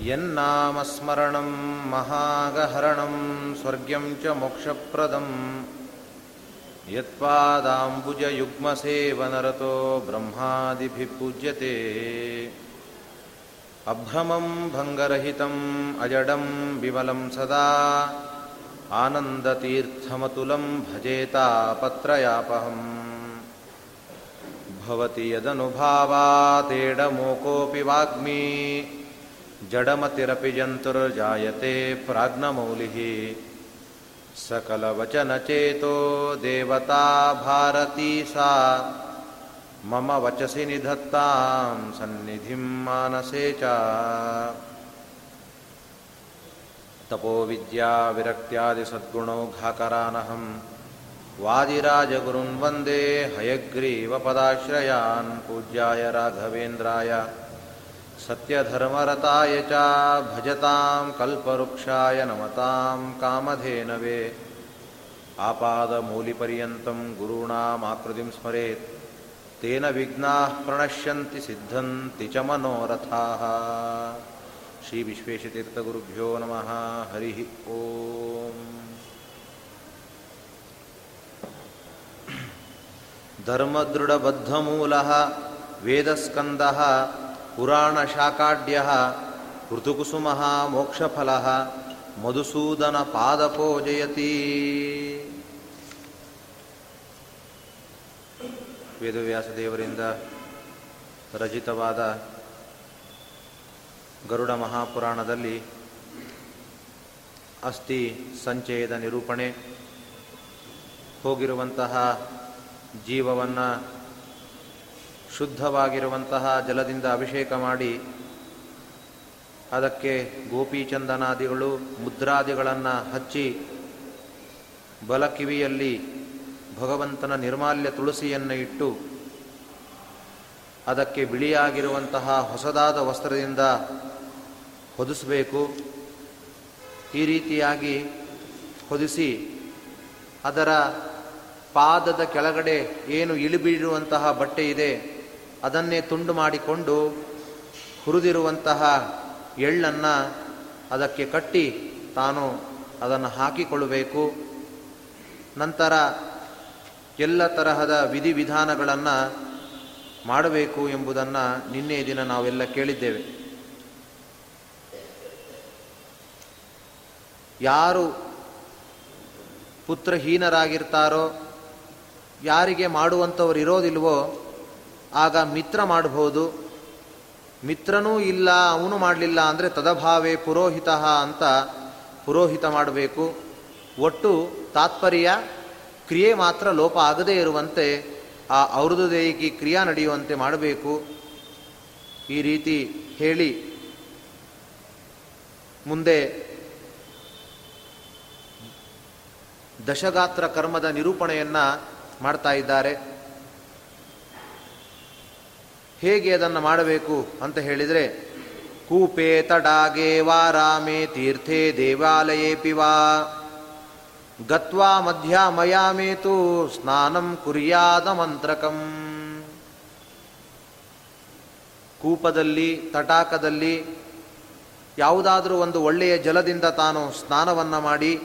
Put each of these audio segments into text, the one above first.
यन्नामस्मरणं महागहरणं स्वर्ग्यं च मोक्षप्रदम्। यत्पादाम्बुजयुग्मसेवनरतो ब्रह्मादिभिः पूज्यते। अभ्रमं भङ्गरहितम् अजडं विमलं सदा। आनन्दतीर्थमतुलं भजेतापत्रयापहम् भवति यदनुभावातेडमोकोऽपि वाग्मी जडमतिरपि जन्तुर्जायते प्राज्ञमौलिः। सकलवचनचेतो देवता भारती सा। मम वचसि निधत्तां सन्निधिं मानसे च। तपोविद्याविरक्त्यादिसद्गुणौघाकरानहं वादिराजगुरुन् वन्दे हयग्रीवपदाश्रयान् पूज्याय राघवेन्द्राय सत्यधर्मरताय च भजतां कल्पवृक्षाय नमतां कामधेनवे आपादमूलिपर्यन्तं गुरूणामाकृतिं स्मरेत् तेन विघ्नाः प्रणश्यन्ति सिद्धन्ति च मनोरथाः श्रीविश्वेशतीर्थगुरुभ्यो नमः हरिः ओम् धर्मदृढबद्धमूलः वेदस्कन्दः ಪುರಾಣಶಾಕಾಢ್ಯ ಋತುಕುಸುಮ ಮೋಕ್ಷಫಲ ಮಧುಸೂದನ ಪಾದಪೋಜಯತಿ ವೇದವ್ಯಾಸ ದೇವರಿಂದ ರಚಿತವಾದ ಗರುಡ ಮಹಾಪುರಾಣದಲ್ಲಿ ಅಸ್ಥಿ ಸಂಚಯದ ನಿರೂಪಣೆ, ಹೋಗಿರುವಂತಹ ಜೀವವನ್ನು ಶುದ್ಧವಾಗಿರುವಂತಹ ಜಲದಿಂದ ಅಭಿಷೇಕ ಮಾಡಿ ಅದಕ್ಕೆ ಗೋಪೀಚಂದನಾದಿಗಳು ಮುದ್ರಾದಿಗಳನ್ನು ಹಚ್ಚಿ ಬಲಕಿವಿಯಲ್ಲಿ ಭಗವಂತನ ನಿರ್ಮಾಲ್ಯ ತುಳಸಿಯನ್ನು ಇಟ್ಟು ಅದಕ್ಕೆ ಬಿಳಿಯಾಗಿರುವಂತಹ ಹೊಸದಾದ ವಸ್ತ್ರದಿಂದ ಹೊದಿಸಬೇಕು. ಈ ರೀತಿಯಾಗಿ ಹೊದಿಸಿ ಅದರ ಪಾದದ ಕೆಳಗಡೆ ಏನು ಇಳಿಬಿಡುವಂತಹ ಬಟ್ಟೆ ಇದೆ ಅದನ್ನೇ ತುಂಡು ಮಾಡಿಕೊಂಡು ಹುರಿದಿರುವಂತಹ ಎಳ್ಳನ್ನು ಅದಕ್ಕೆ ಕಟ್ಟಿ ತಾನು ಅದನ್ನು ಹಾಕಿಕೊಳ್ಳಬೇಕು. ನಂತರ ಎಲ್ಲ ತರಹದ ವಿಧಿವಿಧಾನಗಳನ್ನು ಮಾಡಬೇಕು ಎಂಬುದನ್ನು ನಿನ್ನೆ ದಿನ ನಾವೆಲ್ಲ ಕೇಳಿದ್ದೇವೆ. ಯಾರು ಪುತ್ರಹೀನರಾಗಿರ್ತಾರೋ, ಯಾರಿಗೆ ಮಾಡುವಂಥವ್ರು ಇರೋದಿಲ್ವೋ ಆಗ ಮಿತ್ರ ಮಾಡಬಹುದು ಮಿತ್ರನೂ ಇಲ್ಲ, ಅವನು ಮಾಡಲಿಲ್ಲ ಅಂದರೆ ತದಭಾವೇ ಪುರೋಹಿತ ಅಂತ ಪುರೋಹಿತ ಮಾಡಬೇಕು. ಒಟ್ಟು ತಾತ್ಪರ್ಯ, ಕ್ರಿಯೆ ಮಾತ್ರ ಲೋಪ ಆಗದೇ ಇರುವಂತೆ ಆ ಔರ್ಧದೇಯಿಗೆ ಕ್ರಿಯಾ ನಡೆಯುವಂತೆ ಮಾಡಬೇಕು. ಈ ರೀತಿ ಹೇಳಿ ಮುಂದೆ ದಶಗಾತ್ರ ಕರ್ಮದ ನಿರೂಪಣೆಯನ್ನು ಮಾಡ್ತಾ ಇದ್ದಾರೆ. ಹೇಗೆ ಅದನ್ನು ಮಾಡಬೇಕು ಅಂತ ಹೇಳಿದರೆ ಕೂಪೆ ತಡಾಗೆ ವಾರಾಮೆ ತೀರ್ಥೆ ದೇವಾಲಯೇ ಪಿವಾ ಗತ್ವಾ ಮಧ್ಯಾಮಯಾಮೇತು ಸ್ನಾನಂ ಕುರಿಯಾದ ಮಂತ್ರಕಂ. ಕೂಪದಲ್ಲಿ, ತಟಾಕದಲ್ಲಿ ಯಾವುದಾದರೂ ಒಂದು ಒಳ್ಳೆಯ ಜಲದಿಂದ ತಾನು ಸ್ನಾನವನ್ನು ಮಾಡಿ,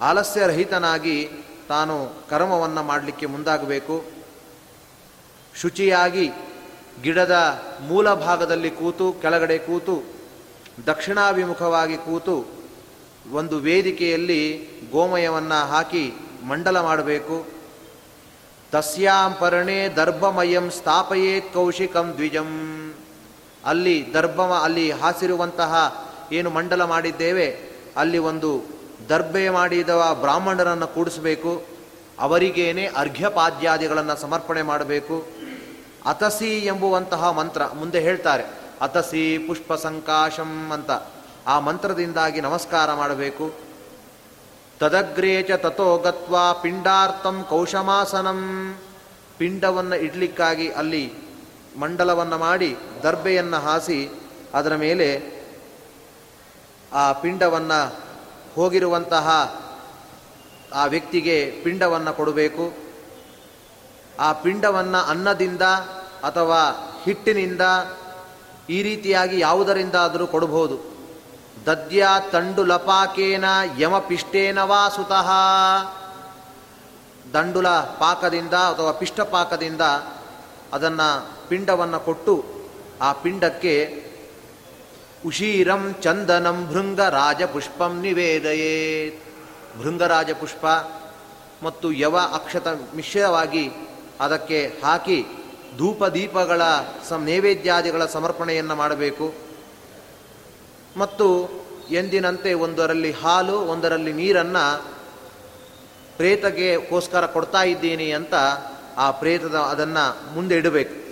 ಆಲಸ್ಯರಹಿತನಾಗಿ ತಾನು ಕರ್ಮವನ್ನು ಮಾಡಲಿಕ್ಕೆ ಮುಂದಾಗಬೇಕು. ಶುಚಿಯಾಗಿ ಗಿಡದ ಮೂಲ ಭಾಗದಲ್ಲಿ ಕೂತು, ಕೆಳಗಡೆ ಕೂತು, ದಕ್ಷಿಣಾಭಿಮುಖವಾಗಿ ಕೂತು ಒಂದು ವೇದಿಕೆಯಲ್ಲಿ ಗೋಮಯವನ್ನು ಹಾಕಿ ಮಂಡಲ ಮಾಡಬೇಕು. ತಸ್ಯಾಂ ಪರ್ಣೆ ದರ್ಭಮಯಂ ಸ್ಥಾಪಯೇ ಕೌಶಿಕಂ ದ್ವಿಜಂ. ಅಲ್ಲಿ ದರ್ಭಮ, ಅಲ್ಲಿ ಹಾಸಿರುವಂತಹ ಏನು ಮಂಡಲ ಮಾಡಿದ್ದೇವೆ, ಅಲ್ಲಿ ಒಂದು ದರ್ಭೆ ಮಾಡಿದವ ಬ್ರಾಹ್ಮಣರನ್ನು ಕೂಡಿಸಬೇಕು, ಅವರಿಗೇನೆ ಅರ್ಘ್ಯಪಾದ್ಯಾದಿಗಳನ್ನು ಸಮರ್ಪಣೆ ಮಾಡಬೇಕು. ಅತಸಿ ಎಂಬುವಂತಹ ಮಂತ್ರ ಮುಂದೆ ಹೇಳ್ತಾರೆ. ಅತಸಿ ಪುಷ್ಪ ಸಂಕಾಶಂ ಅಂತ. ಆ ಮಂತ್ರದಿಂದಾಗಿ ನಮಸ್ಕಾರ ಮಾಡಬೇಕು. ತದಗ್ರೇಚ ತಥೋ ಗತ್ವಾ ಪಿಂಡಾರ್ಥಂ ಕೌಶಮಾಸನಂ. ಪಿಂಡವನ್ನು ಇಡ್ಲಿಕ್ಕಾಗಿ ಅಲ್ಲಿ ಮಂಡಲವನ್ನು ಮಾಡಿ ದರ್ಬೆಯನ್ನು ಹಾಸಿ ಅದರ ಮೇಲೆ ಆ ಪಿಂಡವನ್ನು ಹೋಗಿರುವಂತಹ ಆ ವ್ಯಕ್ತಿಗೆ ಪಿಂಡವನ್ನು ಕೊಡಬೇಕು. ಆ ಪಿಂಡವನ್ನು ಅನ್ನದಿಂದ ಅಥವಾ ಹಿಟ್ಟಿನಿಂದ ಈ ರೀತಿಯಾಗಿ ಯಾವುದರಿಂದ ಆದರೂ ಕೊಡಬಹುದು. ದದ್ಯ ತಂಡು ಲಪಾಕೇನ ಯಮಪಿಷ್ಟೇನ ವಾ ಸುತಃ. ದಂಡುಲ ಪಾಕದಿಂದ ಅಥವಾ ಪಿಷ್ಟ ಪಾಕದಿಂದ ಅದನ್ನು ಪಿಂಡವನ್ನು ಕೊಟ್ಟು ಆ ಪಿಂಡಕ್ಕೆ ಉಶೀರಂ ಚಂದನಂ ಭೃಂಗರಾಜ ಪುಷ್ಪಂ ನಿವೇದಯೇ ಭೃಂಗರಾಜ ಪುಷ್ಪ ಮತ್ತು ಯವ ಅಕ್ಷತ ಮಿಶ್ರವಾಗಿ ಅದಕ್ಕೆ ಹಾಕಿ ಧೂಪ ದೀಪಗಳ ಸಮ ನೈವೇದ್ಯಾದಿಗಳ ಸಮರ್ಪಣೆಯನ್ನು ಮಾಡಬೇಕು. ಮತ್ತು ಎಂದಿನಂತೆ ಒಂದರಲ್ಲಿ ಹಾಲು, ಒಂದರಲ್ಲಿ ನೀರನ್ನು ಪ್ರೇತಗೆಗೋಸ್ಕರ ಕೊಡ್ತಾ ಇದ್ದೀನಿ ಅಂತ ಆ ಪ್ರೇತದ ಅದನ್ನು ಮುಂದೆ ಇಡಬೇಕು.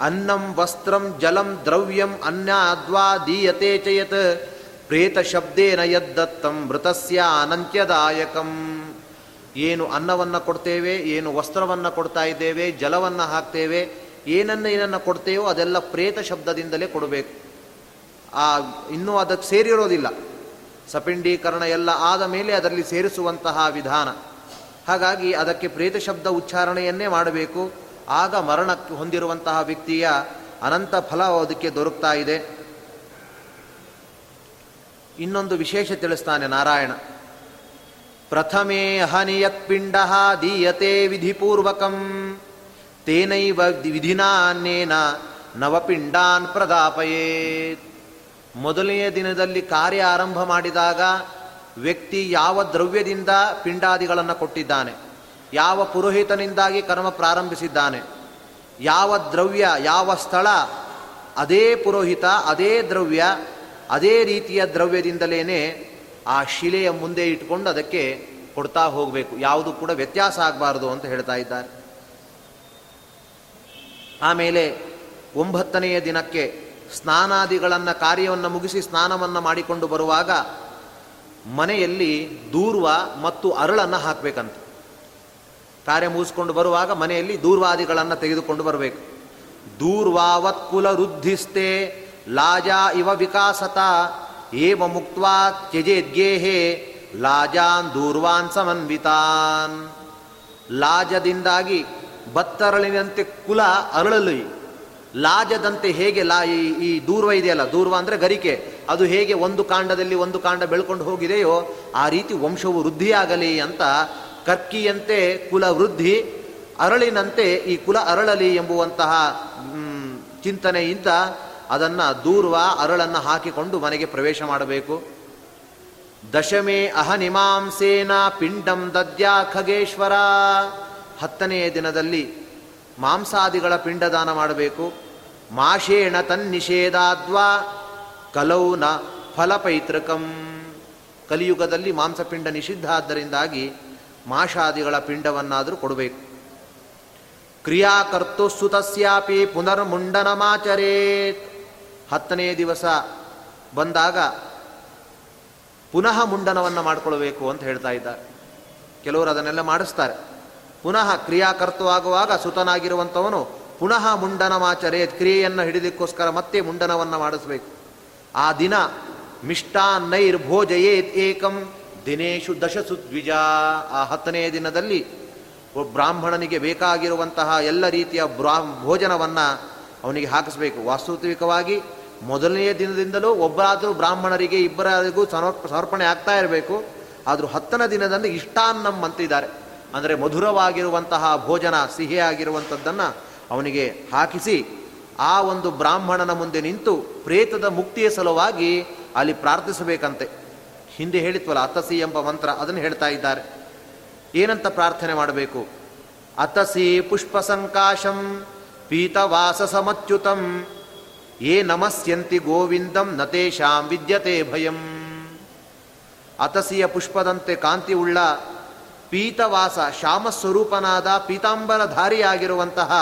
ಅನ್ನಂ ವಸ್ತ್ರಂ ಜಲಂ ದ್ರವ್ಯಂ ಅನ್ನ ಅದ್ವಾ ದೀಯತೆ ಚಯತ್ ಪ್ರೇತ ಶಬ್ದೇನ ಯದ್ದತ್ತಂ ಮೃತಸ್ಯ ಅನಂತ್ಯದಾಯಕಂ. ಏನು ಅನ್ನವನ್ನು ಕೊಡ್ತೇವೆ, ಏನು ವಸ್ತ್ರವನ್ನು ಕೊಡ್ತಾ ಇದ್ದೇವೆ, ಜಲವನ್ನು ಹಾಕ್ತೇವೆ, ಏನನ್ನು ಏನನ್ನು ಕೊಡ್ತೇವೋ ಅದೆಲ್ಲ ಪ್ರೇತ ಶಬ್ದದಿಂದಲೇ ಕೊಡಬೇಕು. ಆ, ಇನ್ನೂ ಅದಕ್ಕೆ ಸೇರಿರೋದಿಲ್ಲ. ಸಪಿಂಡೀಕರಣ ಎಲ್ಲ ಆದ ಮೇಲೆ ಅದರಲ್ಲಿ ಸೇರಿಸುವಂತಹ ವಿಧಾನ. ಹಾಗಾಗಿ ಅದಕ್ಕೆ ಪ್ರೇತ ಶಬ್ದ ಉಚ್ಚಾರಣೆಯನ್ನೇ ಮಾಡಬೇಕು. ಆಗ ಮರಣಕ್ಕೆ ಹೊಂದಿರುವಂತಹ ವ್ಯಕ್ತಿಯ ಅನಂತ ಫಲ ಅದಕ್ಕೆ ದೊರಕ್ತಾ ಇದೆ. ಇನ್ನೊಂದು ವಿಶೇಷ ತಿಳಿಸ್ತಾನೆ ನಾರಾಯಣ. ಪ್ರಥಮೇ ಹನಿಯತ್ ಪಿಂಡ ದೀಯತೆ ವಿಧಿಪೂರ್ವಕಂ. ತೇನೈವ ವಿಧಿನಾನ್ಯೇನ ನವಪಿಂಡಾನ್ ಪ್ರದಾಪಯೇತ್. ಮೊದಲನೆಯ ದಿನದಲ್ಲಿ ಕಾರ್ಯ ಆರಂಭ ಮಾಡಿದಾಗ ವ್ಯಕ್ತಿ ಯಾವ ದ್ರವ್ಯದಿಂದ ಪಿಂಡಾದಿಗಳನ್ನು ಕೊಟ್ಟಿದ್ದಾನೆ, ಯಾವ ಪುರೋಹಿತನಿಂದಾಗಿ ಕರ್ಮ ಪ್ರಾರಂಭಿಸಿದ್ದಾನೆ, ಯಾವ ದ್ರವ್ಯ, ಯಾವ ಸ್ಥಳ, ಅದೇ ಪುರೋಹಿತ, ಅದೇ ದ್ರವ್ಯ, ಅದೇ ರೀತಿಯ ದ್ರವ್ಯದಿಂದಲೇ ಆ ಶಿಲೆಯ ಮುಂದೆ ಇಟ್ಕೊಂಡು ಅದಕ್ಕೆ ಕೊಡ್ತಾ ಹೋಗಬೇಕು. ಯಾವುದು ಕೂಡ ವ್ಯತ್ಯಾಸ ಆಗಬಾರದು ಅಂತ ಹೇಳ್ತಾ ಇದ್ದಾರೆ. ಆಮೇಲೆ ಒಂಬತ್ತನೆಯ ದಿನಕ್ಕೆ ಸ್ನಾನಾದಿಗಳನ್ನು, ಕಾರ್ಯವನ್ನು ಮುಗಿಸಿ ಸ್ನಾನವನ್ನು ಮಾಡಿಕೊಂಡು ಬರುವಾಗ ಮನೆಯಲ್ಲಿ ದೂರ್ವ ಮತ್ತು ಅರಳನ್ನು ಹಾಕಬೇಕಂತ. ಕಾರ್ಯ ಮುಗಿಸ್ಕೊಂಡು ಬರುವಾಗ ಮನೆಯಲ್ಲಿ ದೂರ್ವಾದಿಗಳನ್ನು ತೆಗೆದುಕೊಂಡು ಬರಬೇಕು. ದೂರ್ವಾವತ್ ಕುಲ ವೃದ್ಧಿಸ್ತೆ ಲಾಜಾ ಇವ ವಿಕಾಸತ ಏವ ಮುಕ್ವಾ ತ್ಯಜೇದ್ಗೇಹೇ ಲಾಜಾನ್ ದೂರ್ವಾನ್ ಸಮನ್ವಿತಾನ್. ಲಾಜದಿಂದಾಗಿ ಬತ್ತರಳಿನಂತೆ ಕುಲ ಅರಳಲಿ. ಲಾಜದಂತೆ ಹೇಗೆ ಲಾ ಈ ದೂರ್ವ ಇದೆಯಲ್ಲ, ದೂರ್ವ ಅಂದರೆ ಗರಿಕೆ, ಅದು ಹೇಗೆ ಒಂದು ಕಾಂಡದಲ್ಲಿ ಒಂದು ಕಾಂಡ ಬೆಳ್ಕೊಂಡು ಹೋಗಿದೆಯೋ ಆ ರೀತಿ ವಂಶವು ವೃದ್ಧಿಯಾಗಲಿ ಅಂತ ಕರ್ಕಿಯಂತೆ ಕುಲ ವೃದ್ಧಿ, ಅರಳಿನಂತೆ ಈ ಕುಲ ಅರಳಲಿ ಎಂಬುವಂತಹ ಚಿಂತನೆಯಿಂದ ಅದನ್ನು ದೂರ್ವ ಅರಳನ್ನು ಹಾಕಿಕೊಂಡು ಮನೆಗೆ ಪ್ರವೇಶ ಮಾಡಬೇಕು. ದಶಮೇ ಅಹನಿಮಾಂಸೇನ ಪಿಂಡಂ ದದ್ಯಾ ಖಗೇಶ್ವರ. ಹತ್ತನೆಯ ದಿನದಲ್ಲಿ ಮಾಂಸಾದಿಗಳ ಪಿಂಡದಾನ ಮಾಡಬೇಕು. ಮಾಷೇಣ ತನ್ನಿಷೇಧಾದ್ವಾ ಕಲೌನ ಫಲಪೈತೃಕಂ. ಕಲಿಯುಗದಲ್ಲಿ ಮಾಂಸಪಿಂಡ ನಿಷಿದ್ಧ ಆದ್ದರಿಂದಾಗಿ ಮಾಷಾದಿಗಳ ಪಿಂಡವನ್ನಾದರೂ ಕೊಡಬೇಕು. ಕ್ರಿಯಾಕರ್ತು ಸುತಸ್ಯಾಪಿ ಪುನರ್ಮುಂಡನಮಾಚರೇತ್. ಹತ್ತನೇ ದಿವಸ ಬಂದಾಗ ಪುನಃ ಮುಂಡನವನ್ನು ಮಾಡಿಕೊಳ್ಬೇಕು ಅಂತ ಹೇಳ್ತಾ ಇದ್ದಾರೆ. ಕೆಲವರು ಅದನ್ನೆಲ್ಲ ಮಾಡಿಸ್ತಾರೆ. ಪುನಃ ಕ್ರಿಯಾಕರ್ತವಾಗುವಾಗ ಸುತನಾಗಿರುವಂಥವನು ಪುನಃ ಮುಂಡನಮಾಚರೆ ಕ್ರಿಯೆಯನ್ನು ಹಿಡಿದಕ್ಕೋಸ್ಕರ ಮತ್ತೆ ಮುಂಡನವನ್ನು ಮಾಡಿಸ್ಬೇಕು. ಆ ದಿನ ಮಿಷ್ಟಾನ್ನೈರ್ಭೋಜಯೇತ್ ಏಕಂ ದಿನೇಶು ದಶಸು ದ್ವಿಜ. ಆ ಹತ್ತನೆಯ ದಿನದಲ್ಲಿ ಬ್ರಾಹ್ಮಣನಿಗೆ ಬೇಕಾಗಿರುವಂತಹ ಎಲ್ಲ ರೀತಿಯ ಬ್ರಾ, ಭೋಜನವನ್ನು ಅವನಿಗೆ ಹಾಕಿಸ್ಬೇಕು. ವಾಸ್ತವಿಕವಾಗಿ ಮೊದಲನೆಯ ದಿನದಿಂದಲೂ ಒಬ್ಬರಾದರೂ ಬ್ರಾಹ್ಮಣರಿಗೆ ಇಬ್ಬರಿಗೂ ಸಮರ್ಪಣೆ ಆಗ್ತಾ ಇರಬೇಕು. ಆದರೂ ಹತ್ತನ ದಿನದಂದು ಇಷ್ಟಾನ್ನಂ ಅಂತಿದ್ದಾರೆ. ಅಂದರೆ ಮಧುರವಾಗಿರುವಂತಹ ಭೋಜನ, ಸಿಹಿಯಾಗಿರುವಂಥದ್ದನ್ನು ಅವನಿಗೆ ಹಾಕಿಸಿ ಆ ಒಂದು ಬ್ರಾಹ್ಮಣನ ಮುಂದೆ ನಿಂತು ಪ್ರೇತದ ಮುಕ್ತಿಯ ಸಲುವಾಗಿ ಅಲ್ಲಿ ಪ್ರಾರ್ಥಿಸಬೇಕಂತೆ. ಹಿಂದೆ ಹೇಳಿತ್ವಲ್ಲ ಅತಸಿ ಎಂಬ ಮಂತ್ರ ಅದನ್ನು ಹೇಳ್ತಾ ಇದ್ದಾರೆ. ಏನಂತ ಪ್ರಾರ್ಥನೆ ಮಾಡಬೇಕು? ಅತಸಿ ಪುಷ್ಪ ಸಂಕಾಶಂ ಪೀತವಾಸ ಸಮಚ್ಯುತಂ ಏ ನಮಸ್ಯಂತಿ ಗೋವಿಂದಂ ನತೇಶಾಂ ವಿದ್ಯತೆ ಭಯಂ. ಅತಸಿಯ ಪುಷ್ಪದಂತೆ ಕಾಂತಿ ಉಳ್ಳ ಪೀತವಾಸ ಶ್ಯಾಮಸ್ವರೂಪನಾದ ಪೀತಾಂಬರಧಾರಿಯಾಗಿರುವಂತಹ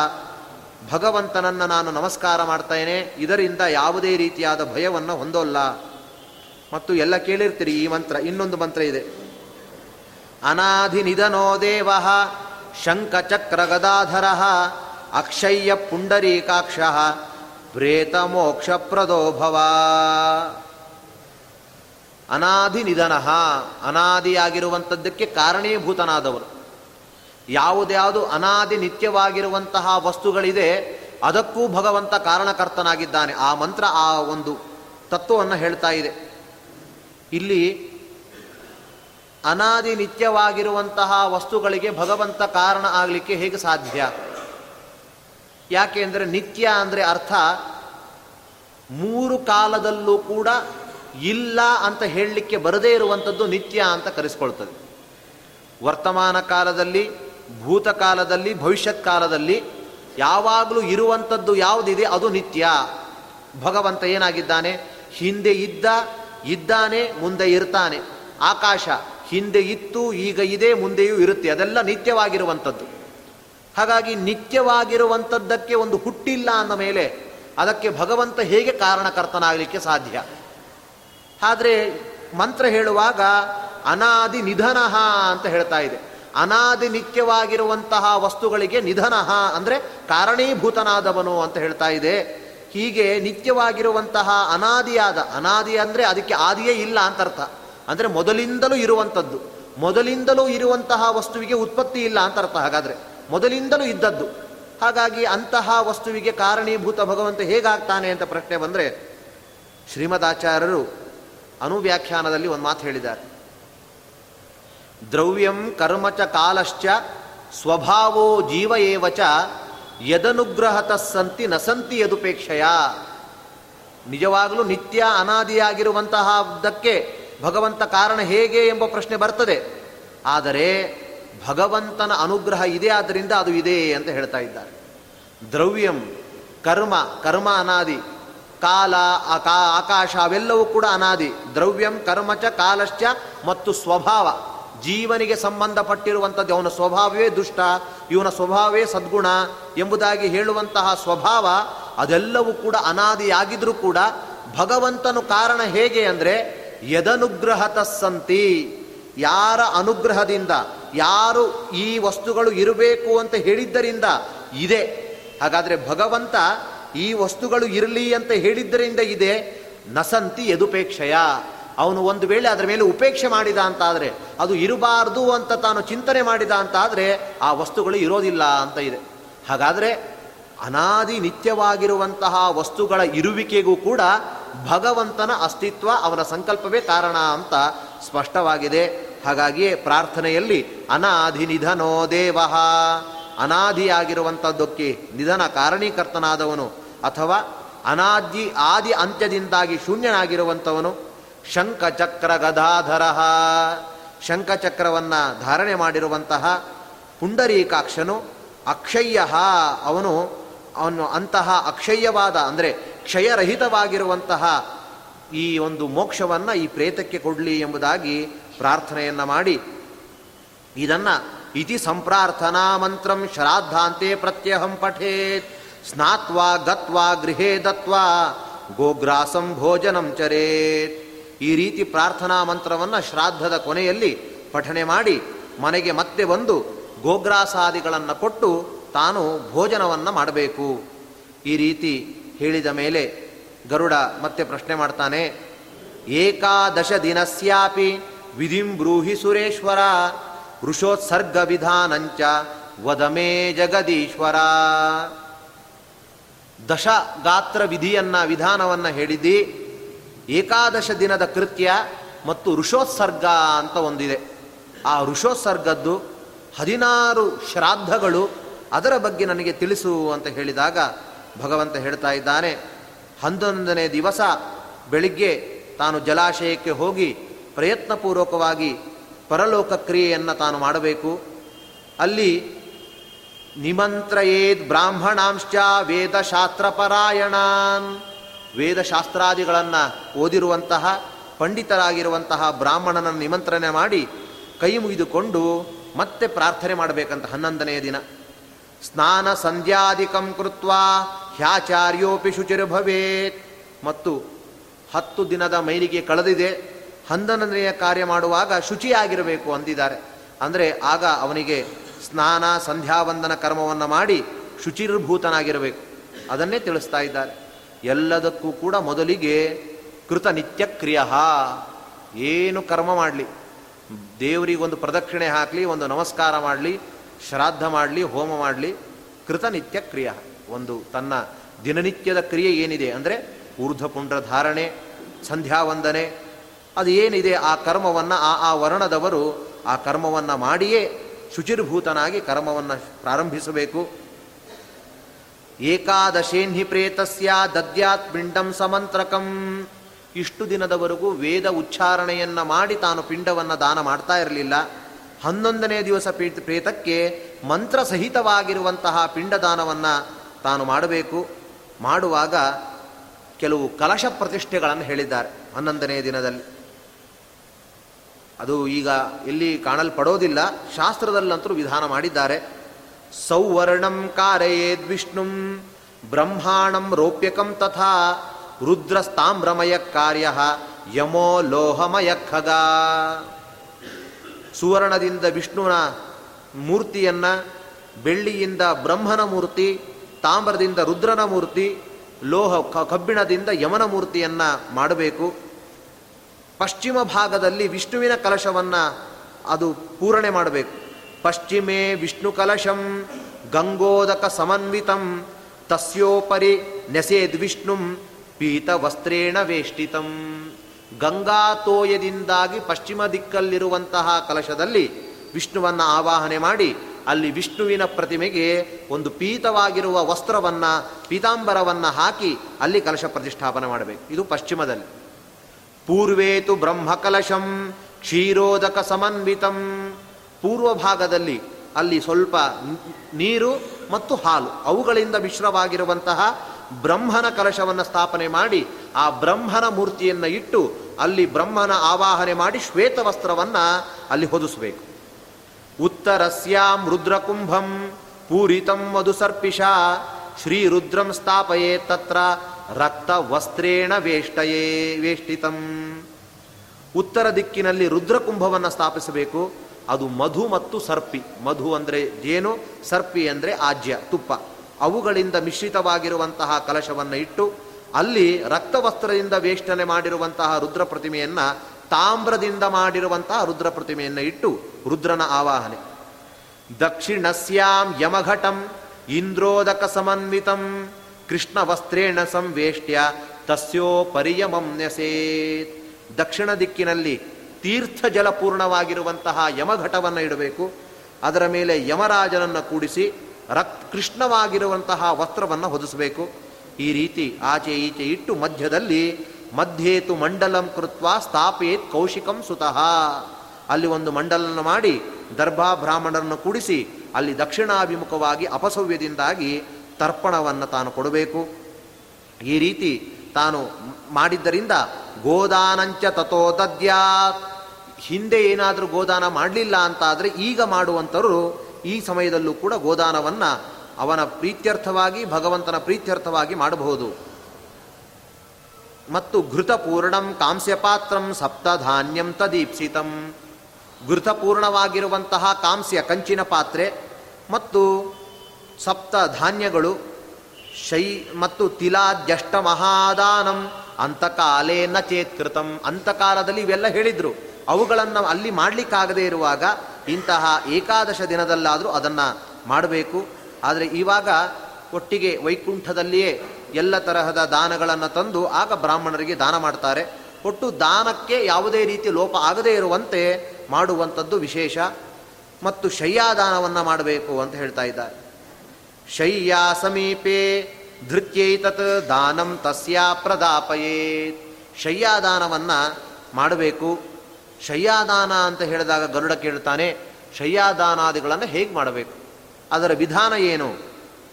ಭಗವಂತನನ್ನು ನಾನು ನಮಸ್ಕಾರ ಮಾಡ್ತೇನೆ. ಇದರಿಂದ ಯಾವುದೇ ರೀತಿಯಾದ ಭಯವನ್ನು ಹೊಂದೋಲ್ಲ. ಮತ್ತು ಎಲ್ಲ ಕೇಳಿರ್ತೀರಿ ಈ ಮಂತ್ರ, ಇನ್ನೊಂದು ಮಂತ್ರ ಇದೆ. ಅನಾಧಿನಿಧನೋ ದೇವ ಶಂಖಚಕ್ರಗದಾಧರ ಅಕ್ಷಯ್ಯ ಪುಂಡರೀಕಾಕ್ಷ ಪ್ರೇತ ಮೋಕ್ಷ ಪ್ರದೋಭವ ಅನಾದಿ ನಿಧನ ಅನಾದಿಯಾಗಿರುವಂಥದ್ದಕ್ಕೆ ಕಾರಣೀಭೂತನಾದವರು ಯಾವುದ್ಯಾವುದು ಅನಾದಿ ನಿತ್ಯವಾಗಿರುವಂತಹ ವಸ್ತುಗಳಿದೆ, ಅದಕ್ಕೂ ಭಗವಂತ ಕಾರಣಕರ್ತನಾಗಿದ್ದಾನೆ. ಆ ಮಂತ್ರ, ಆ ಒಂದು ತತ್ವವನ್ನು ಹೇಳ್ತಾ ಇದೆ. ಇಲ್ಲಿ ಅನಾದಿ ನಿತ್ಯವಾಗಿರುವಂತಹ ವಸ್ತುಗಳಿಗೆ ಭಗವಂತ ಕಾರಣ ಆಗಲಿಕ್ಕೆ ಹೇಗೆ ಸಾಧ್ಯ? ಯಾಕೆ ಅಂದರೆ ನಿತ್ಯ ಅಂದರೆ ಅರ್ಥ ಮೂರು ಕಾಲದಲ್ಲೂ ಕೂಡ ಇಲ್ಲ ಅಂತ ಹೇಳಲಿಕ್ಕೆ ಬರದೇ ಇರುವಂಥದ್ದು ನಿತ್ಯ ಅಂತ ಕರೆಸ್ಕೊಳ್ತದೆ. ವರ್ತಮಾನ ಕಾಲದಲ್ಲಿ ಭೂತಕಾಲದಲ್ಲಿ ಭವಿಷ್ಯತ್ ಕಾಲದಲ್ಲಿ ಯಾವಾಗಲೂ ಇರುವಂಥದ್ದು ಯಾವುದಿದೆ ಅದು ನಿತ್ಯ. ಭಗವಂತ ಏನಾಗಿದ್ದಾನೆ? ಹಿಂದೆ ಇದ್ದ, ಇದ್ದಾನೆ, ಮುಂದೆ ಇರ್ತಾನೆ. ಆಕಾಶ ಹಿಂದೆ ಇತ್ತು, ಈಗ ಇದೆ, ಮುಂದೆಯೂ ಇರುತ್ತೆ. ಅದೆಲ್ಲ ನಿತ್ಯವಾಗಿರುವಂಥದ್ದು. ಹಾಗಾಗಿ ನಿತ್ಯವಾಗಿರುವಂಥದ್ದಕ್ಕೆ ಒಂದು ಹುಟ್ಟಿಲ್ಲ ಅಂದ ಮೇಲೆ ಅದಕ್ಕೆ ಭಗವಂತ ಹೇಗೆ ಕಾರಣಕರ್ತನಾಗಲಿಕ್ಕೆ ಸಾಧ್ಯ? ಆದರೆ ಮಂತ್ರ ಹೇಳುವಾಗ ಅನಾದಿ ನಿಧನಃ ಅಂತ ಹೇಳ್ತಾ ಇದೆ. ಅನಾದಿ ನಿತ್ಯವಾಗಿರುವಂತಹ ವಸ್ತುಗಳಿಗೆ ನಿಧನಃ ಅಂದರೆ ಕಾರಣೀಭೂತನಾದವನು ಅಂತ ಹೇಳ್ತಾ ಇದೆ. ಹೀಗೆ ನಿತ್ಯವಾಗಿರುವಂತಹ ಅನಾದಿಯಾದ, ಅನಾದಿ ಅಂದರೆ ಅದಕ್ಕೆ ಆದಿಯೇ ಇಲ್ಲ ಅಂತ ಅರ್ಥ. ಅಂದರೆ ಮೊದಲಿಂದಲೂ ಇರುವಂಥದ್ದು ಮೊದಲಿಂದಲೂ ಇರುವಂತಹ ವಸ್ತುವಿಗೆ ಉತ್ಪತ್ತಿ ಇಲ್ಲ ಅಂತ ಅರ್ಥ. ಹಾಗಾದರೆ ಮೊದಲಿಂದಲೂ ಇದ್ದದ್ದು. ಹಾಗಾಗಿ ಅಂತಹ ವಸ್ತುವಿಗೆ ಕಾರಣೀಭೂತ ಭಗವಂತ ಹೇಗಾಗ್ತಾನೆ ಅಂತ ಪ್ರಶ್ನೆ ಬಂದರೆ, ಶ್ರೀಮದಾಚಾರ್ಯರು ಅನುವ್ಯಾಖ್ಯಾನದಲ್ಲಿ ಒಂದು ಮಾತು ಹೇಳಿದ್ದಾರೆ. ದ್ರವ್ಯಂ ಕರ್ಮಚ ಕಾಲಶ್ಚ ಸ್ವಭಾವೋ ಜೀವ ಏವಚ ಯದನುಗ್ರಹತ ಸಂತಿ ನಸಂತಿ ಯದುಪೇಕ್ಷೆಯ. ನಿಜವಾಗಲೂ ನಿತ್ಯ ಅನಾದಿಯಾಗಿರುವಂತಹದ್ದಕ್ಕೆ ಭಗವಂತ ಕಾರಣ ಹೇಗೆ ಎಂಬ ಪ್ರಶ್ನೆ ಬರ್ತದೆ. ಆದರೆ ಭಗವಂತನ ಅನುಗ್ರಹ ಇದೆ ಆದ್ದರಿಂದ ಅದು ಇದೆ ಅಂತ ಹೇಳ್ತಾ ಇದ್ದಾರೆ. ದ್ರವ್ಯಂ, ಕರ್ಮ ಕರ್ಮ ಅನಾದಿ, ಕಾಲ ಆಕಾಶ ಅವೆಲ್ಲವೂ ಕೂಡ ಅನಾದಿ. ದ್ರವ್ಯಂ, ಕರ್ಮಚ, ಕಾಲಶ್ಚ ಮತ್ತು ಸ್ವಭಾವ. ಜೀವನಿಗೆ ಸಂಬಂಧಪಟ್ಟಿರುವಂಥದ್ದು, ಅವನ ಸ್ವಭಾವವೇ ದುಷ್ಟ, ಇವನ ಸ್ವಭಾವವೇ ಸದ್ಗುಣ ಎಂಬುದಾಗಿ ಹೇಳುವಂತಹ ಸ್ವಭಾವ, ಅದೆಲ್ಲವೂ ಕೂಡ ಅನಾದಿಯಾಗಿದ್ರೂ ಕೂಡ ಭಗವಂತನು ಕಾರಣ ಹೇಗೆ ಅಂದರೆ, ಯದನುಗ್ರಹತಸ್ಸಂತಿ, ಯಾರ ಅನುಗ್ರಹದಿಂದ ಯಾರು ಈ ವಸ್ತುಗಳು ಇರಬೇಕು ಅಂತ ಹೇಳಿದ್ದರಿಂದ ಇದೆ. ಹಾಗಾದರೆ ಭಗವಂತ ಈ ವಸ್ತುಗಳು ಇರಲಿ ಅಂತ ಹೇಳಿದ್ದರಿಂದ ಇದೆ. ನಸಂತಿ ಯದುಪೇಕ್ಷೆಯ. ಅವನು ಒಂದು ವೇಳೆ ಅದರ ಮೇಲೆ ಉಪೇಕ್ಷೆ ಮಾಡಿದ ಅಂತಾದರೆ, ಅದು ಇರಬಾರ್ದು ಅಂತ ತಾನು ಚಿಂತನೆ ಮಾಡಿದ ಅಂತಾದರೆ, ಆ ವಸ್ತುಗಳು ಇರೋದಿಲ್ಲ ಅಂತ ಇದೆ. ಹಾಗಾದರೆ ಅನಾದಿ ನಿತ್ಯವಾಗಿರುವಂತಹ ವಸ್ತುಗಳ ಇರುವಿಕೆಗೂ ಕೂಡ ಭಗವಂತನ ಅಸ್ತಿತ್ವ ಅವನ ಸಂಕಲ್ಪವೇ ಕಾರಣ ಅಂತ ಸ್ಪಷ್ಟವಾಗಿದೆ. ಹಾಗಾಗಿಯೇ ಪ್ರಾರ್ಥನೆಯಲ್ಲಿ ಅನಾಧಿ ನಿಧನೋ ದೇವ. ಅನಾದಿಯಾಗಿರುವಂಥದ್ದಕ್ಕೆ ನಿಧನ ಕಾರಣೀಕರ್ತನಾದವನು ಅಥವಾ ಅನಾದಿ ಆದಿ ಅಂತ್ಯದಿಂದಾಗಿ ಶೂನ್ಯನಾಗಿರುವಂಥವನು ಶಂಖಚಕ್ರ ಗದಾಧರ ಶಂಖಚಕ್ರವನ್ನು ಧಾರಣೆ ಮಾಡಿರುವಂತಹ ಪುಂಡರೀಕಾಕ್ಷನು ಅಕ್ಷಯ್ಯ ಅವನು ಅವನು ಅಂತಹ ಅಕ್ಷಯ್ಯವಾದ ಅಂದರೆ ಕ್ಷಯರಹಿತವಾಗಿರುವಂತಹ ಈ ಒಂದು ಮೋಕ್ಷವನ್ನು ಈ ಪ್ರೇತಕ್ಕೆ ಕೊಡಲಿ ಎಂಬುದಾಗಿ ಪ್ರಾರ್ಥನೆಯನ್ನು ಮಾಡಿ, ಇದನ್ನು ಇತಿ ಸಂಪ್ರಾರ್ಥನಾ ಮಂತ್ರಂ ಶ್ರಾದ್ದಾಂತೆ ಪ್ರತ್ಯಹಂ ಪಠೇತ್, ಸ್ನಾತ್ವಾ ಗತ್ವಾ ಗೃಹೇ ದತ್ವಾ ಗೋಗ್ರಾಸಂ ಭೋಜನಂ ಚರೇತ್. ಈ ರೀತಿ ಪ್ರಾರ್ಥನಾ ಮಂತ್ರವನ್ನು ಶ್ರಾದ್ದದ ಕೊನೆಯಲ್ಲಿ ಪಠನೆ ಮಾಡಿ, ಮನೆಗೆ ಮತ್ತೆ ಬಂದು ಗೋಗ್ರಾಸಾದಿಗಳನ್ನು ಕೊಟ್ಟು ತಾನು ಭೋಜನವನ್ನು ಮಾಡಬೇಕು. ಈ ರೀತಿ ಹೇಳಿದ ಮೇಲೆ ಗರುಡ ಮತ್ತೆ ಪ್ರಶ್ನೆ ಮಾಡ್ತಾನೆ, ಏಕಾದಶ ದಿನಸ್ಯಾಪಿ? ವಿಧಿಂ ಬ್ರೂಹಿ ಸುರೇಶ್ವರ, ವೃಷೋತ್ಸರ್ಗ ವಿಧಾನಂಚ ವದಮೇ ಜಗದೀಶ್ವರ. ದಶ ಗಾತ್ರ ವಿಧಿಯನ್ನ ವಿಧಾನವನ್ನು ಹೇಳಿದ್ದಿ, ಏಕಾದಶ ದಿನದ ಕೃತ್ಯ ಮತ್ತು ಋಷೋತ್ಸರ್ಗ ಅಂತ ಒಂದಿದೆ. ಆ ಋಷೋತ್ಸರ್ಗದ್ದು ಹದಿನಾರು ಶ್ರಾದ್ದಗಳು ಅದರ ಬಗ್ಗೆ ನನಗೆ ತಿಳಿಸು ಅಂತ ಹೇಳಿದಾಗ ಭಗವಂತ ಹೇಳ್ತಾ ಇದ್ದಾನೆ, ಹನ್ನೊಂದನೇ ದಿವಸ ಬೆಳಿಗ್ಗೆ ತಾನು ಜಲಾಶಯಕ್ಕೆ ಹೋಗಿ ಪ್ರಯತ್ನಪೂರ್ವಕವಾಗಿ ಪರಲೋಕ ಕ್ರಿಯೆಯನ್ನು ತಾನು ಮಾಡಬೇಕು. ಅಲ್ಲಿ ನಿಮಂತ್ರಯೇದ್ ಬ್ರಾಹ್ಮಣಾಂಶ ವೇದಶಾಸ್ತ್ರ ಪರಾಯಣಾನ್ ವೇದಶಾಸ್ತ್ರಾದಿಗಳನ್ನು ಓದಿರುವಂತಹ, ಪಂಡಿತರಾಗಿರುವಂತಹ ಬ್ರಾಹ್ಮಣನನ್ನು ನಿಮಂತ್ರಣೆ ಮಾಡಿ ಕೈ ಮುಗಿದುಕೊಂಡು ಮತ್ತೆ ಪ್ರಾರ್ಥನೆ ಮಾಡಬೇಕಂತ ಹನ್ನೊಂದನೆಯ ದಿನ. ಸ್ನಾನ ಸಂಧ್ಯಾಧಿಕಂ ಕೃತ್ವ ಹ್ಯಾಚಾರ್ಯೋಪಿ ಶುಚಿರ್ಭವೇತ್. ಮತ್ತು ಹತ್ತು ದಿನದ ಮೈಲಿಗೆ ಕಳೆದಿದೆ. ಹನ್ನೊಂದನೆಯ ಕಾರ್ಯ ಮಾಡುವಾಗ ಶುಚಿಯಾಗಿರಬೇಕು ಅಂದಿದ್ದಾರೆ. ಅಂದರೆ ಆಗ ಅವನಿಗೆ ಸ್ನಾನ, ಸಂಧ್ಯಾವಂದನ ಕರ್ಮವನ್ನು ಮಾಡಿ ಶುಚಿರ್ಭೂತನಾಗಿರಬೇಕು. ಅದನ್ನೇ ತಿಳಿಸ್ತಾ ಇದ್ದಾರೆ. ಎಲ್ಲದಕ್ಕೂ ಕೂಡ ಮೊದಲಿಗೆ ಕೃತ ನಿತ್ಯ ಕ್ರಿಯ ಏನು ಕರ್ಮ ಮಾಡಲಿ? ದೇವರಿಗೊಂದು ಪ್ರದಕ್ಷಿಣೆ ಹಾಕಲಿ, ಒಂದು ನಮಸ್ಕಾರ ಮಾಡಲಿ, ಶ್ರಾದ್ದ ಮಾಡಲಿ, ಹೋಮ ಮಾಡಲಿ ಕೃತ ನಿತ್ಯ ಕ್ರಿಯ ಒಂದು ತನ್ನ ದಿನನಿತ್ಯದ ಕ್ರಿಯೆ ಏನಿದೆ ಅಂದರೆ ಊರ್ಧ್ವಪುಂಡ್ರ ಧಾರಣೆ, ಸಂಧ್ಯಾವಂದನೆ ಅದು ಏನಿದೆ? ಆ ಕರ್ಮವನ್ನು, ಆ ಆ ವರ್ಣದವರು ಆ ಕರ್ಮವನ್ನು ಮಾಡಿಯೇ ಶುಚಿರ್ಭೂತನಾಗಿ ಕರ್ಮವನ್ನು ಪ್ರಾರಂಭಿಸಬೇಕು. ಏಕಾದಶೇನ್ಹಿ ಪ್ರೇತಸ್ಯ ದದ್ಯಾತ್ ಪಿಂಡಂ ಸಮಂತ್ರಕಂ. ಇಷ್ಟು ದಿನದವರೆಗೂ ವೇದ ಉಚ್ಚಾರಣೆಯನ್ನು ಮಾಡಿ ತಾನು ಪಿಂಡವನ್ನು ದಾನ ಮಾಡ್ತಾ ಇರಲಿಲ್ಲ. ಹನ್ನೊಂದನೇ ದಿವಸ ಪ್ರೇತಕ್ಕೆ ಮಂತ್ರ ಸಹಿತವಾಗಿರುವಂತಹ ಪಿಂಡದಾನವನ್ನು ತಾನು ಮಾಡಬೇಕು. ಮಾಡುವಾಗ ಕೆಲವು ಕಲಶ ಪ್ರತಿಷ್ಠೆಗಳನ್ನು ಹೇಳಿದ್ದಾರೆ ಹನ್ನೊಂದನೇ ದಿನದಲ್ಲಿ. ಅದು ಈಗ ಎಲ್ಲಿ ಕಾಣಲ್ಪಡೋದಿಲ್ಲ. ಶಾಸ್ತ್ರದಲ್ಲಂತರೂ ವಿಧಾನ ಮಾಡಿದ್ದಾರೆ. ಸೌವರ್ಣಂ ಕಾರಯೇದ್ ವಿಷ್ಣುಂ ಬ್ರಹ್ಮಾಣಂ ರೋಪ್ಯಕಂ ತಥಾ ರುದ್ರಸ್ತಾಮ್ರಮಯ ಕಾರ್ಯ ಯಮೋ ಲೋಹಮಯ ಖಗ. ಸುವರ್ಣದಿಂದ ವಿಷ್ಣುವಿನ ಮೂರ್ತಿಯನ್ನ, ಬೆಳ್ಳಿಯಿಂದ ಬ್ರಹ್ಮನ ಮೂರ್ತಿ, ತಾಮ್ರದಿಂದ ರುದ್ರನ ಮೂರ್ತಿ, ಲೋಹ ಕಬ್ಬಿಣದಿಂದ ಯಮನ ಮೂರ್ತಿಯನ್ನು ಮಾಡಬೇಕು. ಪಶ್ಚಿಮ ಭಾಗದಲ್ಲಿ ವಿಷ್ಣುವಿನ ಕಲಶವನ್ನು ಅದು ಪೂರಣೆ ಮಾಡಬೇಕು. ಪಶ್ಚಿಮೆ ವಿಷ್ಣು ಕಲಶಂ ಗಂಗೋದಕ ಸಮನ್ವಿತಂ, ತಸ್ಯೋಪರಿ ನೆಸೇದ್ ವಿಷ್ಣುಂ ಪೀತ ವಸ್ತ್ರೇಣ ವೇಷ್ಟಿತಂ ಗಂಗಾತೋಯದಿಂದಾಗಿ ಪಶ್ಚಿಮ ದಿಕ್ಕಲ್ಲಿರುವಂತಹ ಕಲಶದಲ್ಲಿ ವಿಷ್ಣುವನ್ನು ಆವಾಹನೆ ಮಾಡಿ, ಅಲ್ಲಿ ವಿಷ್ಣುವಿನ ಪ್ರತಿಮೆಗೆ ಒಂದು ಪೀತವಾಗಿರುವ ವಸ್ತ್ರವನ್ನು, ಪೀತಾಂಬರವನ್ನು ಹಾಕಿ ಅಲ್ಲಿ ಕಲಶ ಪ್ರತಿಷ್ಠಾಪನೆ ಮಾಡಬೇಕು. ಇದು ಪಶ್ಚಿಮದಲ್ಲಿ. ಪೂರ್ವೇತು ಬ್ರಹ್ಮಕಲಶಂ ಕ್ಷೀರೋದಕ ಸಮನ್ವಿತಂ. ಪೂರ್ವ ಭಾಗದಲ್ಲಿ ಅಲ್ಲಿ ಸ್ವಲ್ಪ ನೀರು ಮತ್ತು ಹಾಲು, ಅವುಗಳಿಂದ ಮಿಶ್ರವಾಗಿರುವಂತಹ ಬ್ರಹ್ಮನ ಕಲಶವನ್ನು ಸ್ಥಾಪನೆ ಮಾಡಿ, ಆ ಬ್ರಹ್ಮನ ಮೂರ್ತಿಯನ್ನು ಇಟ್ಟು ಅಲ್ಲಿ ಬ್ರಹ್ಮನ ಆವಾಹನೆ ಮಾಡಿ ಶ್ವೇತ ವಸ್ತ್ರವನ್ನು ಅಲ್ಲಿ ಹೊದಿಸಬೇಕು. ಉತ್ತರಸ್ಯಾಂ ರುದ್ರಕುಂಭಂ ಪೂರಿತಂ ಮಧು ಸರ್ಪಿಷ ಶ್ರೀರುದ್ರಂ ಸ್ಥಾಪಯೇ ತತ್ರ ರಕ್ತ ವಸ್ತ್ರೇಣ ವೇಷ್ಟಯೇ ವೇಷ್ಟಿತಂ ಉತ್ತರ ದಿಕ್ಕಿನಲ್ಲಿ ರುದ್ರಕುಂಭವನ್ನು ಸ್ಥಾಪಿಸಬೇಕು ಅದು ಮಧು ಮತ್ತು ಸರ್ಪಿ ಮಧು ಅಂದರೆ ಜೇನು, ಸರ್ಪಿ ಅಂದರೆ ಆಜ್ಯ, ತುಪ್ಪ। ಅವುಗಳಿಂದ ಮಿಶ್ರಿತವಾಗಿರುವಂತಹ ಕಲಶವನ್ನು ಇಟ್ಟು, ಅಲ್ಲಿ ರಕ್ತವಸ್ತ್ರದಿಂದ ವೇಷ್ಟನೆ ಮಾಡಿರುವಂತಹ ರುದ್ರ ಪ್ರತಿಮೆಯನ್ನು ತಾಮ್ರದಿಂದ ಮಾಡಿರುವಂತಹ ರುದ್ರ ಪ್ರತಿಮೆಯನ್ನು ಇಟ್ಟು, ರುದ್ರನ ಆವಾಹನೆ। ದಕ್ಷಿಣಸ್ಯಾಂ ಯಮಘಟಂ ಇಂದ್ರೋದಕ ಸಮನ್ವಿತಂ ಕೃಷ್ಣ ವಸ್ತ್ರೇಣ ಸಂವೇಷ್ಟ್ಯ ತಸ್ಯೋ ಪರಿಯಮಂ ನೆಸೇತ್ ದಕ್ಷಿಣ ದಿಕ್ಕಿನಲ್ಲಿ ತೀರ್ಥ ಜಲಪೂರ್ಣವಾಗಿರುವಂತಹ ಯಮಘಟವನ್ನು ಇಡಬೇಕು. ಅದರ ಮೇಲೆ ಯಮರಾಜನನ್ನು ಕೂಡಿಸಿ ರಕ್ತ ಕೃಷ್ಣವಾಗಿರುವಂತಹ ವಸ್ತ್ರವನ್ನು ಹೊದಿಸಬೇಕು. ಈ ರೀತಿ ಆಚೆ ಈಚೆ ಇಟ್ಟು ಮಧ್ಯದಲ್ಲಿ ಮಧ್ಯೇತು ಮಂಡಲಂ ಕೃತ್ವ ಸ್ಥಾಪೇತ್ ಕೌಶಿಕಂ ಸುತಃ. ಅಲ್ಲಿ ಒಂದು ಮಂಡಲನ್ನು ಮಾಡಿ ದರ್ಭಾ ಬ್ರಾಹ್ಮಣರನ್ನು ಕೂಡಿಸಿ ಅಲ್ಲಿ ದಕ್ಷಿಣಾಭಿಮುಖವಾಗಿ ಅಪಸವ್ಯದಿಂದಾಗಿ ತರ್ಪಣವನ್ನು ತಾನು ಕೊಡಬೇಕು. ಈ ರೀತಿ ತಾನು ಮಾಡಿದ್ದರಿಂದ ಗೋದಾನಂಚ ತಥೋ ದದ್ಯಾತ್ ಹಿಂದೆ ಏನಾದರೂ ಗೋದಾನ ಮಾಡಲಿಲ್ಲ ಅಂತಾದರೆ ಈಗ ಮಾಡುವಂಥವರು ಈ ಸಮಯದಲ್ಲೂ ಕೂಡ ಗೋದಾನವನ್ನು ಅವನ ಪ್ರೀತ್ಯರ್ಥವಾಗಿ, ಭಗವಂತನ ಪ್ರೀತ್ಯರ್ಥವಾಗಿ ಮಾಡಬಹುದು. ಮತ್ತು ಘೃತಪೂರ್ಣಂ ಕಾಂಸ್ಯಪಾತ್ರಂ ಸಪ್ತಧಾನ್ಯಂ ತದೀಪ್ಸಿತಂ. ಘೃತಪೂರ್ಣವಾಗಿರುವಂತಹ ಕಾಂಸ್ಯ ಕಂಚಿನ ಪಾತ್ರೆ ಮತ್ತು ಸಪ್ತ ಧಾನ್ಯಗಳು, ಶೈ ಮತ್ತು ತಿಲಾದ್ಯಷ್ಟ ಮಹಾದಾನಂ, ಅಂತಕಾಲೇ ನ ಚೇತ್ಕೃತಂ. ಅಂತಕಾಲದಲ್ಲಿ ಇವೆಲ್ಲ ಹೇಳಿದ್ರು. ಅವುಗಳನ್ನು ಅಲ್ಲಿ ಮಾಡಲಿಕ್ಕಾಗದೇ ಇರುವಾಗ ಇಂತಹ ಏಕಾದಶ ದಿನದಲ್ಲಾದರೂ ಅದನ್ನು ಮಾಡಬೇಕು. ಆದರೆ ಇವಾಗ ಒಟ್ಟಿಗೆ ವೈಕುಂಠದಲ್ಲಿಯೇ ಎಲ್ಲ ತರಹದ ದಾನಗಳನ್ನು ತಂದು ಆಗ ಬ್ರಾಹ್ಮಣರಿಗೆ ದಾನ ಮಾಡ್ತಾರೆ. ಒಟ್ಟು ದಾನಕ್ಕೆ ಯಾವುದೇ ರೀತಿ ಲೋಪ ಆಗದೇ ಇರುವಂತೆ ಮಾಡುವಂಥದ್ದು ವಿಶೇಷ ಮತ್ತು ಶಯ್ಯಾದಾನವನ್ನು ಮಾಡಬೇಕು ಅಂತ ಹೇಳ್ತಾ ಇದ್ದಾರೆ. ಶಯ್ಯಾ ಸಮೀಪೆ ಧೃತ್ಯೈತತ್ ದಾನಂ ತಸ್ಯಾ ಪ್ರದಾಪಯೇ ಶಯ್ಯಾದಾನವನ್ನು ಮಾಡಬೇಕು. ಶಯ್ಯಾದಾನ ಅಂತ ಹೇಳಿದಾಗ ಗರುಡ ಕೇಳ್ತಾನೆ ಶಯ್ಯಾದಾನಾದಿಗಳನ್ನು ಹೇಗೆ ಮಾಡಬೇಕು? ಅದರ ವಿಧಾನ ಏನು?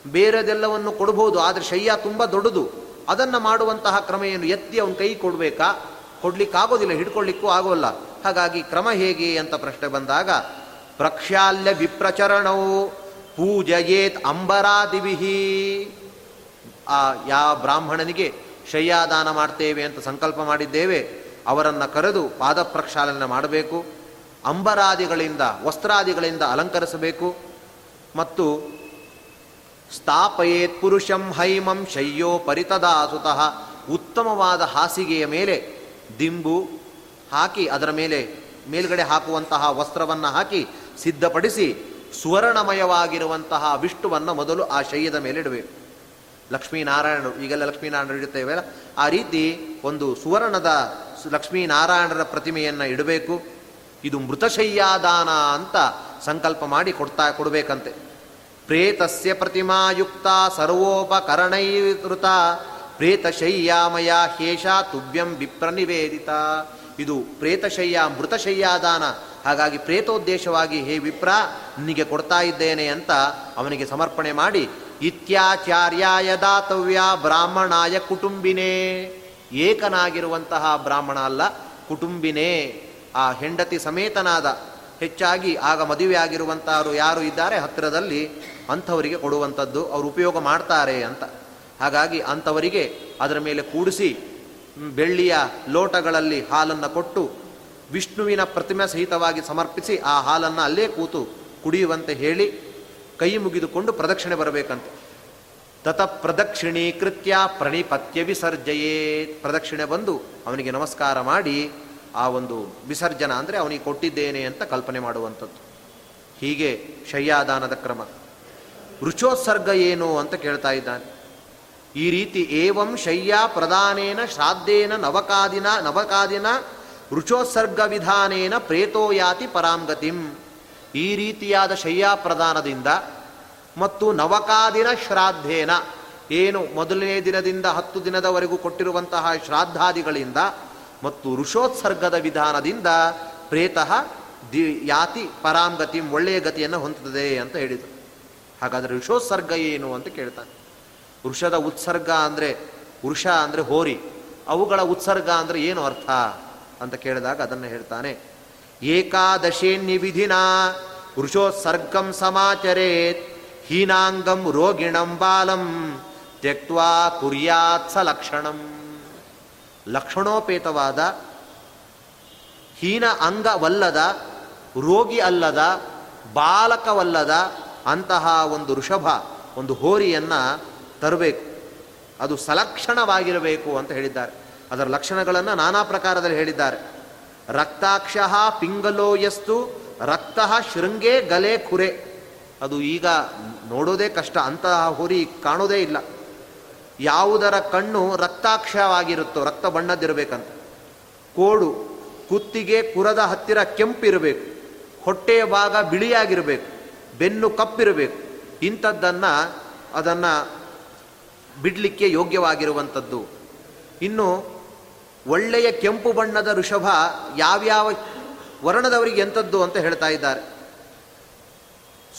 ಬೇರೆದೆಲ್ಲವನ್ನು ಕೊಡಬಹುದು ಆದರೆ ಶಯ್ಯ ತುಂಬ ದೊಡ್ಡದು. ಅದನ್ನು ಮಾಡುವಂತಹ ಕ್ರಮ ಏನು? ಎತ್ತಿ ಅವನ ಕೈ ಕೊಡಬೇಕಾ? ಕೊಡ್ಲಿಕ್ಕಾಗೋದಿಲ್ಲ ಹಿಡ್ಕೊಳ್ಳಿಕ್ಕೂ ಆಗೋಲ್ಲ. ಹಾಗಾಗಿ ಕ್ರಮ ಹೇಗೆ ಅಂತ ಪ್ರಶ್ನೆ ಬಂದಾಗ, ಪ್ರಕ್ಷಾಲ್ಯ ವಿಪ್ರಚರಣವು ಪೂಜಯೇತ್ ಅಂಬರಾದಿವಿಹಿ. ಆ ಯಾವ ಬ್ರಾಹ್ಮಣನಿಗೆ ಶಯ್ಯಾದಾನ ಮಾಡ್ತೇವೆ ಅಂತ ಸಂಕಲ್ಪ ಮಾಡಿದ್ದೇವೆ, ಅವರನ್ನು ಕರೆದು ಪಾದ ಪ್ರಕ್ಷಾಲನೆ ಮಾಡಬೇಕು, ಅಂಬರಾದಿಗಳಿಂದ, ವಸ್ತ್ರಾದಿಗಳಿಂದ ಅಲಂಕರಿಸಬೇಕು, ಮತ್ತು ಸ್ಥಾಪಯೇತ್ ಪುರುಷಂ ಹೈಮಂ ಶಯ್ಯೋ ಪರಿತದಾಸುತಃ ಉತ್ತಮವಾದ ಹಾಸಿಗೆಯ ಮೇಲೆ ದಿಂಬು ಹಾಕಿ ಅದರ ಮೇಲೆ ಮೇಲ್ಗಡೆ ಹಾಕುವಂತಹ ವಸ್ತ್ರವನ್ನು ಹಾಕಿ ಸಿದ್ಧಪಡಿಸಿ ಸುವರ್ಣಮಯವಾಗಿರುವಂತಹ ವಿಷ್ಣುವನ್ನು ಮೊದಲು ಆ ಶಯ್ಯದ ಮೇಲೆ ಇಡಬೇಕು ಲಕ್ಷ್ಮೀನಾರಾಯಣರು, ಈಗೆಲ್ಲ ಲಕ್ಷ್ಮೀನಾರಾಯಣರು ಇಡುತ್ತೇವೆಲ್ಲ ಆ ರೀತಿ ಒಂದು ಸುವರ್ಣದ ಲಕ್ಷ್ಮೀನಾರಾಯಣರ ಪ್ರತಿಮೆಯನ್ನು ಇಡಬೇಕು. ಇದು ಮೃತಶಯ್ಯಾದಾನ ಅಂತ ಸಂಕಲ್ಪ ಮಾಡಿ ಕೊಡ್ತಾ, ಕೊಡಬೇಕಂತೆ. ಪ್ರೇತಸ್ಯ ಪ್ರತಿಮಾಯುಕ್ತ ಸರ್ವೋಪಕರಣೈವೃತ ಪ್ರೇತಶಯ್ಯಾಮಯ ಹೇಷ ತುಭ್ಯಂ ವಿಪ್ರನಿವೇದಿತ. ಇದು ಪ್ರೇತಶಯ್ಯ, ಮೃತಶಯ್ಯಾದಾನ. ಹಾಗಾಗಿ ಪ್ರೇತೋದ್ದೇಶವಾಗಿ ಹೇ ವಿಪ್ರ, ನಿನಗೆ ಕೊಡ್ತಾ ಇದ್ದೇನೆ ಅಂತ ಅವನಿಗೆ ಸಮರ್ಪಣೆ ಮಾಡಿ, ಇತ್ಯಾಚಾರ್ಯಾಯ ದಾತವ್ಯ ಬ್ರಾಹ್ಮಣಾಯ ಕುಟುಂಬಿನೇ. ಏಕನಾಗಿರುವಂತಹ ಬ್ರಾಹ್ಮಣ ಅಲ್ಲ, ಕುಟುಂಬಿನೇ. ಆ ಹೆಂಡತಿ ಸಮೇತನಾದ, ಹೆಚ್ಚಾಗಿ ಆಗ ಮದುವೆ ಆಗಿರುವಂತಹವರು ಯಾರು ಇದ್ದಾರೆ ಹತ್ತಿರದಲ್ಲಿ, ಅಂಥವರಿಗೆ ಕೊಡುವಂಥದ್ದು ಅವರು ಉಪಯೋಗ ಮಾಡ್ತಾರೆ ಅಂತ. ಹಾಗಾಗಿ ಅಂಥವರಿಗೆ ಅದರ ಮೇಲೆ ಕೂಡಿಸಿ ಬೆಳ್ಳಿಯ ಲೋಟಗಳಲ್ಲಿ ಹಾಲನ್ನು ಕೊಟ್ಟು, ವಿಷ್ಣುವಿನ ಪ್ರತಿಮೆ ಸಹಿತವಾಗಿ ಸಮರ್ಪಿಸಿ ಆ ಹಾಲನ್ನು ಅಲ್ಲೇ ಕೂತು ಕುಡಿಯುವಂತೆ ಹೇಳಿ ಕೈ ಮುಗಿದುಕೊಂಡು ಪ್ರದಕ್ಷಿಣೆ ಬರಬೇಕಂತೆ. ತತ ಪ್ರದಕ್ಷಿಣೀಕೃತ್ಯ ಪ್ರಣಿಪತ್ಯ ವಿಸರ್ಜಯೇ. ಪ್ರದಕ್ಷಿಣೆ ಬಂದು ಅವನಿಗೆ ನಮಸ್ಕಾರ ಮಾಡಿ ಆ ಒಂದು ವಿಸರ್ಜನ ಅಂದರೆ ಅವನಿಗೆ ಕೊಟ್ಟಿದ್ದೇನೆ ಅಂತ ಕಲ್ಪನೆ ಮಾಡುವಂಥದ್ದು. ಹೀಗೆ ಶಯ್ಯಾದಾನದ ಕ್ರಮ. ರುಚೋತ್ಸರ್ಗ ಏನು ಅಂತ ಕೇಳ್ತಾ ಇದ್ದಾನೆ. ಈ ರೀತಿ ಏವಂ ಶಯ್ಯ ಪ್ರಧಾನೇನ ಶ್ರಾದ್ದೇನ ನವಕಾದಿನ ನವಕಾದಿನ ರುಚೋತ್ಸರ್ಗ ವಿಧಾನೇನ ಪ್ರೇತೋಯಾತಿ ಪರಾಂಗತಿಂ. ಈ ರೀತಿಯಾದ ಶಯ್ಯಾ ಪ್ರಧಾನದಿಂದ ಮತ್ತು ನವಕಾದಿನ ಶ್ರಾದ್ದೇನ ಏನು ಮೊದಲನೇ ದಿನದಿಂದ ಹತ್ತು ದಿನದವರೆಗೂ ಕೊಟ್ಟಿರುವಂತಹ ಶ್ರಾದ್ದಾದಿಗಳಿಂದ ಮತ್ತು ಋಷೋತ್ಸರ್ಗದ ವಿಧಾನದಿಂದ ಪ್ರೇತಃ ದಿ ಯಾತಿ ಪರಾಂಗತಿ ಒಳ್ಳೆಯ ಗತಿಯನ್ನು ಹೊಂದುತ್ತದೆ ಅಂತ ಹೇಳಿದರು. ಹಾಗಾದರೆ ಋಷೋತ್ಸರ್ಗ ಏನು ಅಂತ ಕೇಳ್ತಾನೆ ವೃಷದ ಉತ್ಸರ್ಗ ಅಂದರೆ ವೃಷ ಅಂದರೆ ಹೋರಿ. ಅವುಗಳ ಉತ್ಸರ್ಗ ಅಂದರೆ ಏನು ಅರ್ಥ? ಅಂತ ಕೇಳಿದಾಗ ಅದನ್ನು ಹೇಳ್ತಾನೆ ಏಕಾದಶೇನ್ಯ ವಿಧಿನ ವೃಷೋತ್ಸರ್ಗಂ ಸಮಾಚರೇತ್ ಹೀನಾಂಗಂ ರೋಗಿಣಂ ಬಾಲಂ ತ್ಯಕ್ವಾ ಕುರ್ಯಾತ್ ಸ ಲಕ್ಷಣಂ. ಲಕ್ಷಣೋಪೇತವಾದ, ಹೀನ ಅಂಗವಲ್ಲದ, ರೋಗಿ ಅಲ್ಲದ, ಬಾಲಕವಲ್ಲದ ಅಂತಹ ಒಂದು ಋಷಭ ಒಂದು ಹೋರಿಯನ್ನು ತರಬೇಕು. ಅದು ಸಲಕ್ಷಣವಾಗಿರಬೇಕು ಅಂತ ಹೇಳಿದ್ದಾರೆ. ಅದರ ಲಕ್ಷಣಗಳನ್ನು ನಾನಾ ಪ್ರಕಾರದಲ್ಲಿ ಹೇಳಿದ್ದಾರೆ. ರಕ್ತಾಕ್ಷ ಪಿಂಗಲೋಯಸ್ತು ರಕ್ತ ಶೃಂಗೇ ಗಲೆ ಖುರೆ ಅದು ಈಗ ನೋಡೋದೇ ಕಷ್ಟ, ಅಂತಹ ಹುರಿ ಕಾಣೋದೇ ಇಲ್ಲ. ಯಾವುದರ ಕಣ್ಣು ರಕ್ತಾಕ್ಷವಾಗಿರುತ್ತೋ, ರಕ್ತ ಬಣ್ಣದಿರಬೇಕಂತ ಕೋಡು, ಕುತ್ತಿಗೆ ಕುರದ ಹತ್ತಿರ ಕೆಂಪಿರಬೇಕು. ಹೊಟ್ಟೆಯ ಭಾಗ ಬಿಳಿಯಾಗಿರಬೇಕು. ಬೆನ್ನು ಕಪ್ಪಿರಬೇಕು. ಇಂಥದ್ದನ್ನು, ಅದನ್ನು ಬಿಡಲಿಕ್ಕೆ ಯೋಗ್ಯವಾಗಿರುವಂಥದ್ದು. ಇನ್ನು ಒಳ್ಳೆಯ ಕೆಂಪು ಬಣ್ಣದ ಋಷಭ ಯಾವ್ಯಾವ ವರ್ಣದವರಿಗೆ ಎಂಥದ್ದು ಅಂತ ಹೇಳ್ತಾ ಇದ್ದಾರೆ.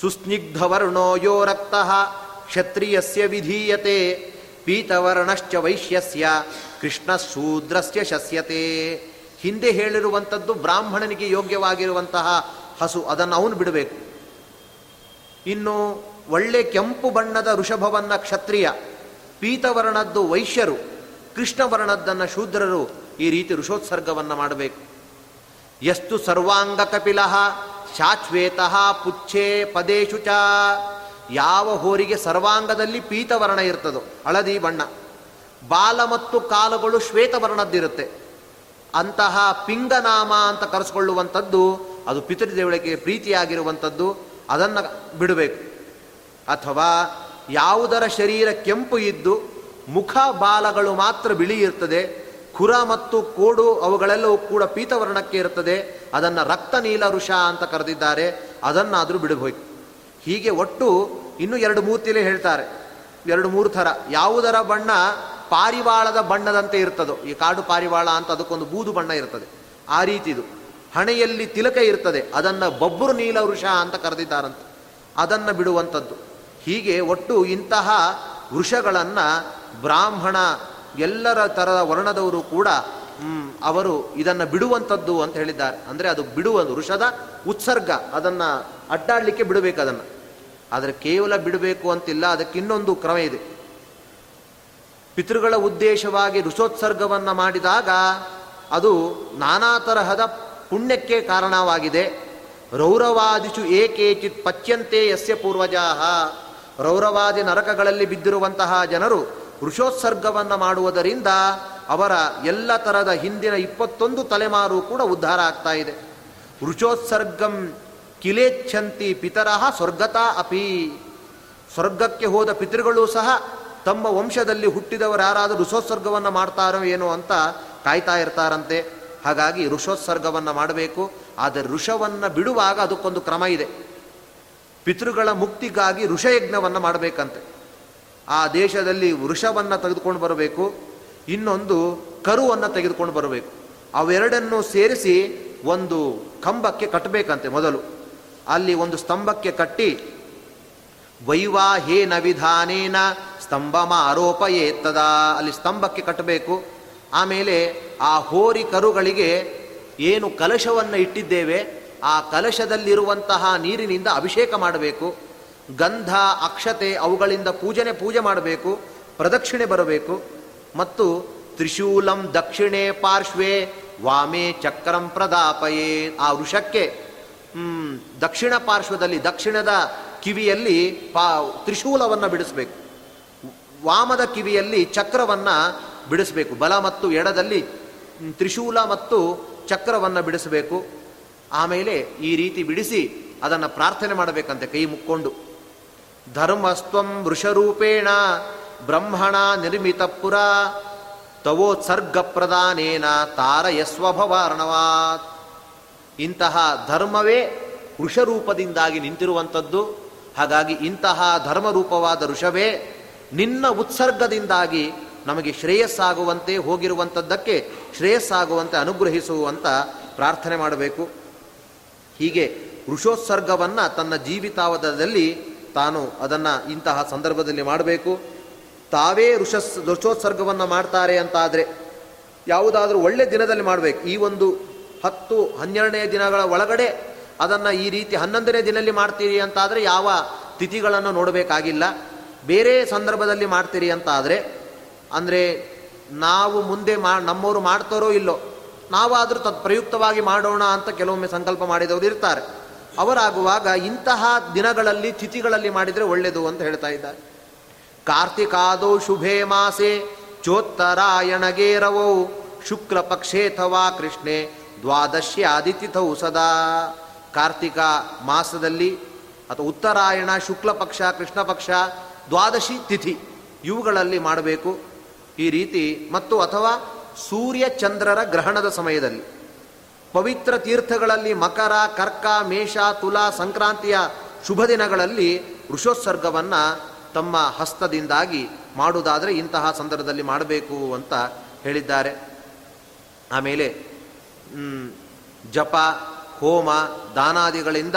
ಸುಸ್ನಿಗ್ಧ ವರ್ಣೋ ಯೋ ರಕ್ತ ಕ್ಷತ್ರಿಯಸ್ಯ ವಿಧೀಯತೆ, ಪೀತವರ್ಣಶ್ಚ ವೈಶ್ಯಸ್ಯ ಕೃಷ್ಣ ಶೂದ್ರಸ್ಯ ಶಸ್ಯತೆ. ಹಿಂದೆ ಹೇಳಿರುವಂಥದ್ದು ಬ್ರಾಹ್ಮಣನಿಗೆ ಯೋಗ್ಯವಾಗಿರುವಂತಹ ಹಸು, ಅದನ್ನು ಅವನು ಬಿಡಬೇಕು. ಇನ್ನು ಒಳ್ಳೆ ಕೆಂಪು ಬಣ್ಣದ ಋಷಭವನ್ನ ಕ್ಷತ್ರಿಯ ಪೀತವರ್ಣದ್ದು ವೈಶ್ಯರು, ಕೃಷ್ಣವರ್ಣದ್ದನ್ನು ಶೂದ್ರರು ಈ ರೀತಿ ಋಷೋತ್ಸರ್ಗವನ್ನು ಮಾಡಬೇಕು. ಎಷ್ಟು ಸರ್ವಾಂಗ ಕಪಿಲ ಶಾಶ್ವೇತ ಪುಚ್ಛೆ ಪದೇಶು ಚ. ಯಾವ ಹೋರಿಗೆ ಸರ್ವಾಂಗದಲ್ಲಿ ಪೀತವರ್ಣ ಇರ್ತದೋ, ಹಳದಿ ಬಣ್ಣ, ಬಾಲ ಮತ್ತು ಕಾಲುಗಳು ಶ್ವೇತವರ್ಣದ್ದಿರುತ್ತೆ. ಅಂತಹ ಪಿಂಗನಾಮ ಅಂತ ಕರೆಸ್ಕೊಳ್ಳುವಂಥದ್ದು, ಅದು ಪಿತೃದೇವಳಿಗೆ ಪ್ರೀತಿಯಾಗಿರುವಂಥದ್ದು, ಅದನ್ನು ಬಿಡಬೇಕು. ಅಥವಾ ಯಾವುದರ ಶರೀರ ಕೆಂಪು ಇದ್ದು ಮುಖ ಬಾಲಗಳು ಮಾತ್ರ ಬಿಳಿ ಇರ್ತದೆ ಖುರ ಮತ್ತು ಕೋಡು ಅವುಗಳೆಲ್ಲವೂ ಕೂಡ ಪೀತವರ್ಣಕ್ಕೆ ಇರುತ್ತದೆ, ಅದನ್ನು ರಕ್ತ ನೀಲ ಋಷ ಅಂತ ಕರೆದಿದ್ದಾರೆ, ಅದನ್ನಾದರೂ ಬಿಡಬೇಕು ಹೀಗೆ ಒಟ್ಟು ಇನ್ನು ಎರಡು ಮೂರ್ತಿಲೇ ಹೇಳ್ತಾರೆ, ಎರಡು ಮೂರು ಥರ. ಯಾವುದರ ಬಣ್ಣ ಪಾರಿವಾಳದ ಬಣ್ಣದಂತೆ ಇರ್ತದೋ, ಈ ಕಾಡು ಪಾರಿವಾಳ ಅಂತ ಅದಕ್ಕೊಂದು ಬೂದು ಬಣ್ಣ ಇರ್ತದೆ, ಆ ರೀತಿದು. ಹಣೆಯಲ್ಲಿ ತಿಲಕ ಇರ್ತದೆ, ಅದನ್ನು ಬಬ್ಬರು ನೀಲ ವೃಷ ಅಂತ ಕರೆದಿದ್ದಾರಂತೆ, ಅದನ್ನು ಬಿಡುವಂಥದ್ದು ಹೀಗೆ ಒಟ್ಟು ಇಂತಹ ವೃಷಗಳನ್ನು ಬ್ರಾಹ್ಮಣ ಎಲ್ಲರ ಥರದ ವರ್ಣದವರು ಕೂಡ ಅವರು ಇದನ್ನು ಬಿಡುವಂಥದ್ದು ಅಂತ ಹೇಳಿದ್ದಾರೆ. ಅಂದರೆ ಅದು ಬಿಡುವ ವೃಷದ ಉತ್ಸರ್ಗ, ಅದನ್ನು ಅಡ್ಡಾಡಲಿಕ್ಕೆ ಬಿಡಬೇಕು ಅದನ್ನು. ಆದರೆ ಕೇವಲ ಬಿಡಬೇಕು ಅಂತಿಲ್ಲ, ಅದಕ್ಕೆ ಇನ್ನೊಂದು ಕ್ರಮ ಇದೆ. ಪಿತೃಗಳ ಉದ್ದೇಶವಾಗಿ ಋಷೋತ್ಸರ್ಗವನ್ನು ಮಾಡಿದಾಗ ಅದು ನಾನಾ ತರಹದ ಪುಣ್ಯಕ್ಕೆ ಕಾರಣವಾಗಿದೆ. ರೌರವಾದಿಷು ಏಕೇಚಿತ್ ಪಚ್ಯಂತೆ ಯಸ್ಯ ಪೂರ್ವಜಾಹ. ರೌರವಾದಿ ನರಕಗಳಲ್ಲಿ ಬಿದ್ದಿರುವಂತಹ ಜನರು ವೃಷೋತ್ಸರ್ಗವನ್ನು ಮಾಡುವುದರಿಂದ ಅವರ ಎಲ್ಲ ಥರದ ಹಿಂದಿನ ಇಪ್ಪತ್ತೊಂದು ತಲೆಮಾರು ಕೂಡ ಉದ್ಧಾರ ಆಗ್ತಾ ಇದೆ. ವೃಷೋತ್ಸರ್ಗಂ ಕಿಲೇಚ್ಛಂತಿ ಪಿತರಹ ಸ್ವರ್ಗತಾ ಅಪಿ. ಸ್ವರ್ಗಕ್ಕೆ ಹೋದ ಪಿತೃಗಳು ಸಹ ತಮ್ಮ ವಂಶದಲ್ಲಿ ಹುಟ್ಟಿದವರು ಯಾರಾದರೂ ಋಷೋತ್ಸರ್ಗವನ್ನು ಮಾಡ್ತಾರೋ ಏನೋ ಅಂತ ಕಾಯ್ತಾ ಇರ್ತಾರಂತೆ. ಹಾಗಾಗಿ ಋಷೋತ್ಸರ್ಗವನ್ನು ಮಾಡಬೇಕು. ಆದರೆ ಋಷವನ್ನು ಬಿಡುವಾಗ ಅದಕ್ಕೊಂದು ಕ್ರಮ ಇದೆ. ಪಿತೃಗಳ ಮುಕ್ತಿಗಾಗಿ ಋಷಯಜ್ಞವನ್ನು ಮಾಡಬೇಕಂತೆ. ಆ ದೇಶದಲ್ಲಿ ವೃಷವನ್ನು ತೆಗೆದುಕೊಂಡು ಬರಬೇಕು, ಇನ್ನೊಂದು ಕರುವನ್ನು ತೆಗೆದುಕೊಂಡು ಬರಬೇಕು. ಅವೆರಡನ್ನು ಸೇರಿಸಿ ಒಂದು ಕಂಬಕ್ಕೆ ಕಟ್ಟಬೇಕಂತೆ ಮೊದಲು. ಅಲ್ಲಿ ಒಂದು ಸ್ತಂಭಕ್ಕೆ ಕಟ್ಟಿ, ವೈವಾಹೇನ ವಿಧಾನೇನ ಸ್ತಂಭಮ ಆರೋಪ ಏತ್ತದ ಅಲ್ಲಿ ಸ್ತಂಭಕ್ಕೆ ಕಟ್ಟಬೇಕು. ಆಮೇಲೆ ಆ ಹೋರಿ ಕರುಗಳಿಗೆ ಏನು ಕಲಶವನ್ನು ಇಟ್ಟಿದ್ದೇವೆ ಆ ಕಲಶದಲ್ಲಿರುವಂತಹ ನೀರಿನಿಂದ ಅಭಿಷೇಕ ಮಾಡಬೇಕು. ಗಂಧ, ಅಕ್ಷತೆ ಅವುಗಳಿಂದ ಪೂಜನೆ ಪೂಜೆ ಮಾಡಬೇಕು, ಪ್ರದಕ್ಷಿಣೆ ಬರಬೇಕು. ಮತ್ತು ತ್ರಿಶೂಲಂ ದಕ್ಷಿಣೆ ಪಾರ್ಶ್ವೇ ವಾಮೇ ಚಕ್ರಂ ಪ್ರದಾಪಯೇ ಆ ವೃಷಕ್ಕೆ ದಕ್ಷಿಣ ಪಾರ್ಶ್ವದಲ್ಲಿ, ದಕ್ಷಿಣದ ಕಿವಿಯಲ್ಲಿ ಪಾ, ತ್ರಿಶೂಲವನ್ನು ಬಿಡಿಸಬೇಕು. ವಾಮದ ಕಿವಿಯಲ್ಲಿ ಚಕ್ರವನ್ನು ಬಿಡಿಸಬೇಕು. ಬಲ ಮತ್ತು ಎಡದಲ್ಲಿ ತ್ರಿಶೂಲ ಮತ್ತು ಚಕ್ರವನ್ನು ಬಿಡಿಸಬೇಕು. ಆಮೇಲೆ ಈ ರೀತಿ ಬಿಡಿಸಿ ಅದನ್ನು ಪ್ರಾರ್ಥನೆ ಮಾಡಬೇಕಂತೆ ಕೈ ಮುಕ್ಕೊಂಡು. ಧರ್ಮಸ್ತ್ವಂ ವೃಷರೂಪೇಣ ಬ್ರಹ್ಮಣ ನಿರ್ಮಿತ ಪುರ ತವೋತ್ಸರ್ಗ ಪ್ರದಾನೇನ ತಾರಯಸ್ವಭವಾರ್ಣವಾತ್ ಇಂತಹ ಧರ್ಮವೇ ವೃಷರೂಪದಿಂದಾಗಿ ನಿಂತಿರುವಂಥದ್ದು. ಹಾಗಾಗಿ ಇಂತಹ ಧರ್ಮರೂಪವಾದ ಋಷವೇ ನಿನ್ನ ಉತ್ಸರ್ಗದಿಂದಾಗಿ ನಮಗೆ ಶ್ರೇಯಸ್ಸಾಗುವಂತೆ ಹೋಗಿರುವಂಥದ್ದಕ್ಕೆ ಶ್ರೇಯಸ್ಸಾಗುವಂತೆ ಅನುಗ್ರಹಿಸುವಂತ ಪ್ರಾರ್ಥನೆ ಮಾಡಬೇಕು. ಹೀಗೆ ವೃಷೋತ್ಸರ್ಗವನ್ನು ತನ್ನ ಜೀವಿತಾವಧದಲ್ಲಿ ತಾನು ಅದನ್ನು ಇಂತಹ ಸಂದರ್ಭದಲ್ಲಿ ಮಾಡಬೇಕು. ತಾವೇ ಋಷಸ್ ಋಷೋತ್ಸರ್ಗವನ್ನು ಮಾಡ್ತಾರೆ ಅಂತಾದರೆ ಯಾವುದಾದ್ರೂ ಒಳ್ಳೆ ದಿನದಲ್ಲಿ ಮಾಡಬೇಕು. ಈ ಒಂದು ಹತ್ತು ಹನ್ನೆರಡನೇ ದಿನಗಳ ಒಳಗಡೆ ಅದನ್ನು ಈ ರೀತಿ ಹನ್ನೊಂದನೇ ದಿನದಲ್ಲಿ ಮಾಡ್ತೀರಿ ಅಂತಾದರೆ ಯಾವ ತಿಥಿಗಳನ್ನು ನೋಡಬೇಕಾಗಿಲ್ಲ. ಬೇರೆ ಸಂದರ್ಭದಲ್ಲಿ ಮಾಡ್ತೀರಿ ಅಂತಾದರೆ, ಅಂದರೆ ನಾವು ಮುಂದೆ ಮಾ, ನಮ್ಮವರು ಮಾಡ್ತಾರೋ ಇಲ್ಲೋ ನಾವಾದರೂ ತತ್ ಪ್ರಯುಕ್ತವಾಗಿ ಮಾಡೋಣ ಅಂತ ಕೆಲವೊಮ್ಮೆ ಸಂಕಲ್ಪ ಮಾಡಿದವರು ಇರ್ತಾರೆ. ಅವರಾಗುವಾಗ ಇಂತಹ ದಿನಗಳಲ್ಲಿ, ತಿಥಿಗಳಲ್ಲಿ ಮಾಡಿದರೆ ಒಳ್ಳೆಯದು ಅಂತ ಹೇಳ್ತಾ ಇದ್ದಾರೆ. ಕಾರ್ತಿಕಾದೋ ಶುಭೇ ಮಾಸೆ, ಚೋತ್ತರಾಯಣಗೇರವೋ ಶುಕ್ಲ ಪಕ್ಷೇಥವಾ ಕೃಷ್ಣೆ ದ್ವಾದಶಿ ಆದಿತಿಥೌ ಸದಾ. ಕಾರ್ತಿಕ ಮಾಸದಲ್ಲಿ ಅಥವಾ ಉತ್ತರಾಯಣ ಶುಕ್ಲ ಪಕ್ಷ ಕೃಷ್ಣ ಪಕ್ಷ ದ್ವಾದಶಿ ತಿಥಿ, ಇವುಗಳಲ್ಲಿ ಮಾಡಬೇಕು. ಈ ರೀತಿ ಮತ್ತು ಅಥವಾ ಸೂರ್ಯ ಚಂದ್ರರ ಗ್ರಹಣದ ಸಮಯದಲ್ಲಿ. ಪವಿತ್ರ ತೀರ್ಥಗಳಲ್ಲಿ ಮಕರ, ಕರ್ಕ, ಮೇಷ, ತುಲಾ, ಸಂಕ್ರಾಂತಿಯ ಶುಭ ದಿನಗಳಲ್ಲಿ ಋಷೋತ್ಸರ್ಗವನ್ನು ತಮ್ಮ ಹಸ್ತದಿಂದಾಗಿ ಮಾಡುವುದಾದರೆ ಇಂತಹ ಸಂದರ್ಭದಲ್ಲಿ ಮಾಡಬೇಕು ಅಂತ ಹೇಳಿದ್ದಾರೆ. ಆಮೇಲೆ ಜಪ, ಹೋಮ, ದಾನಾದಿಗಳಿಂದ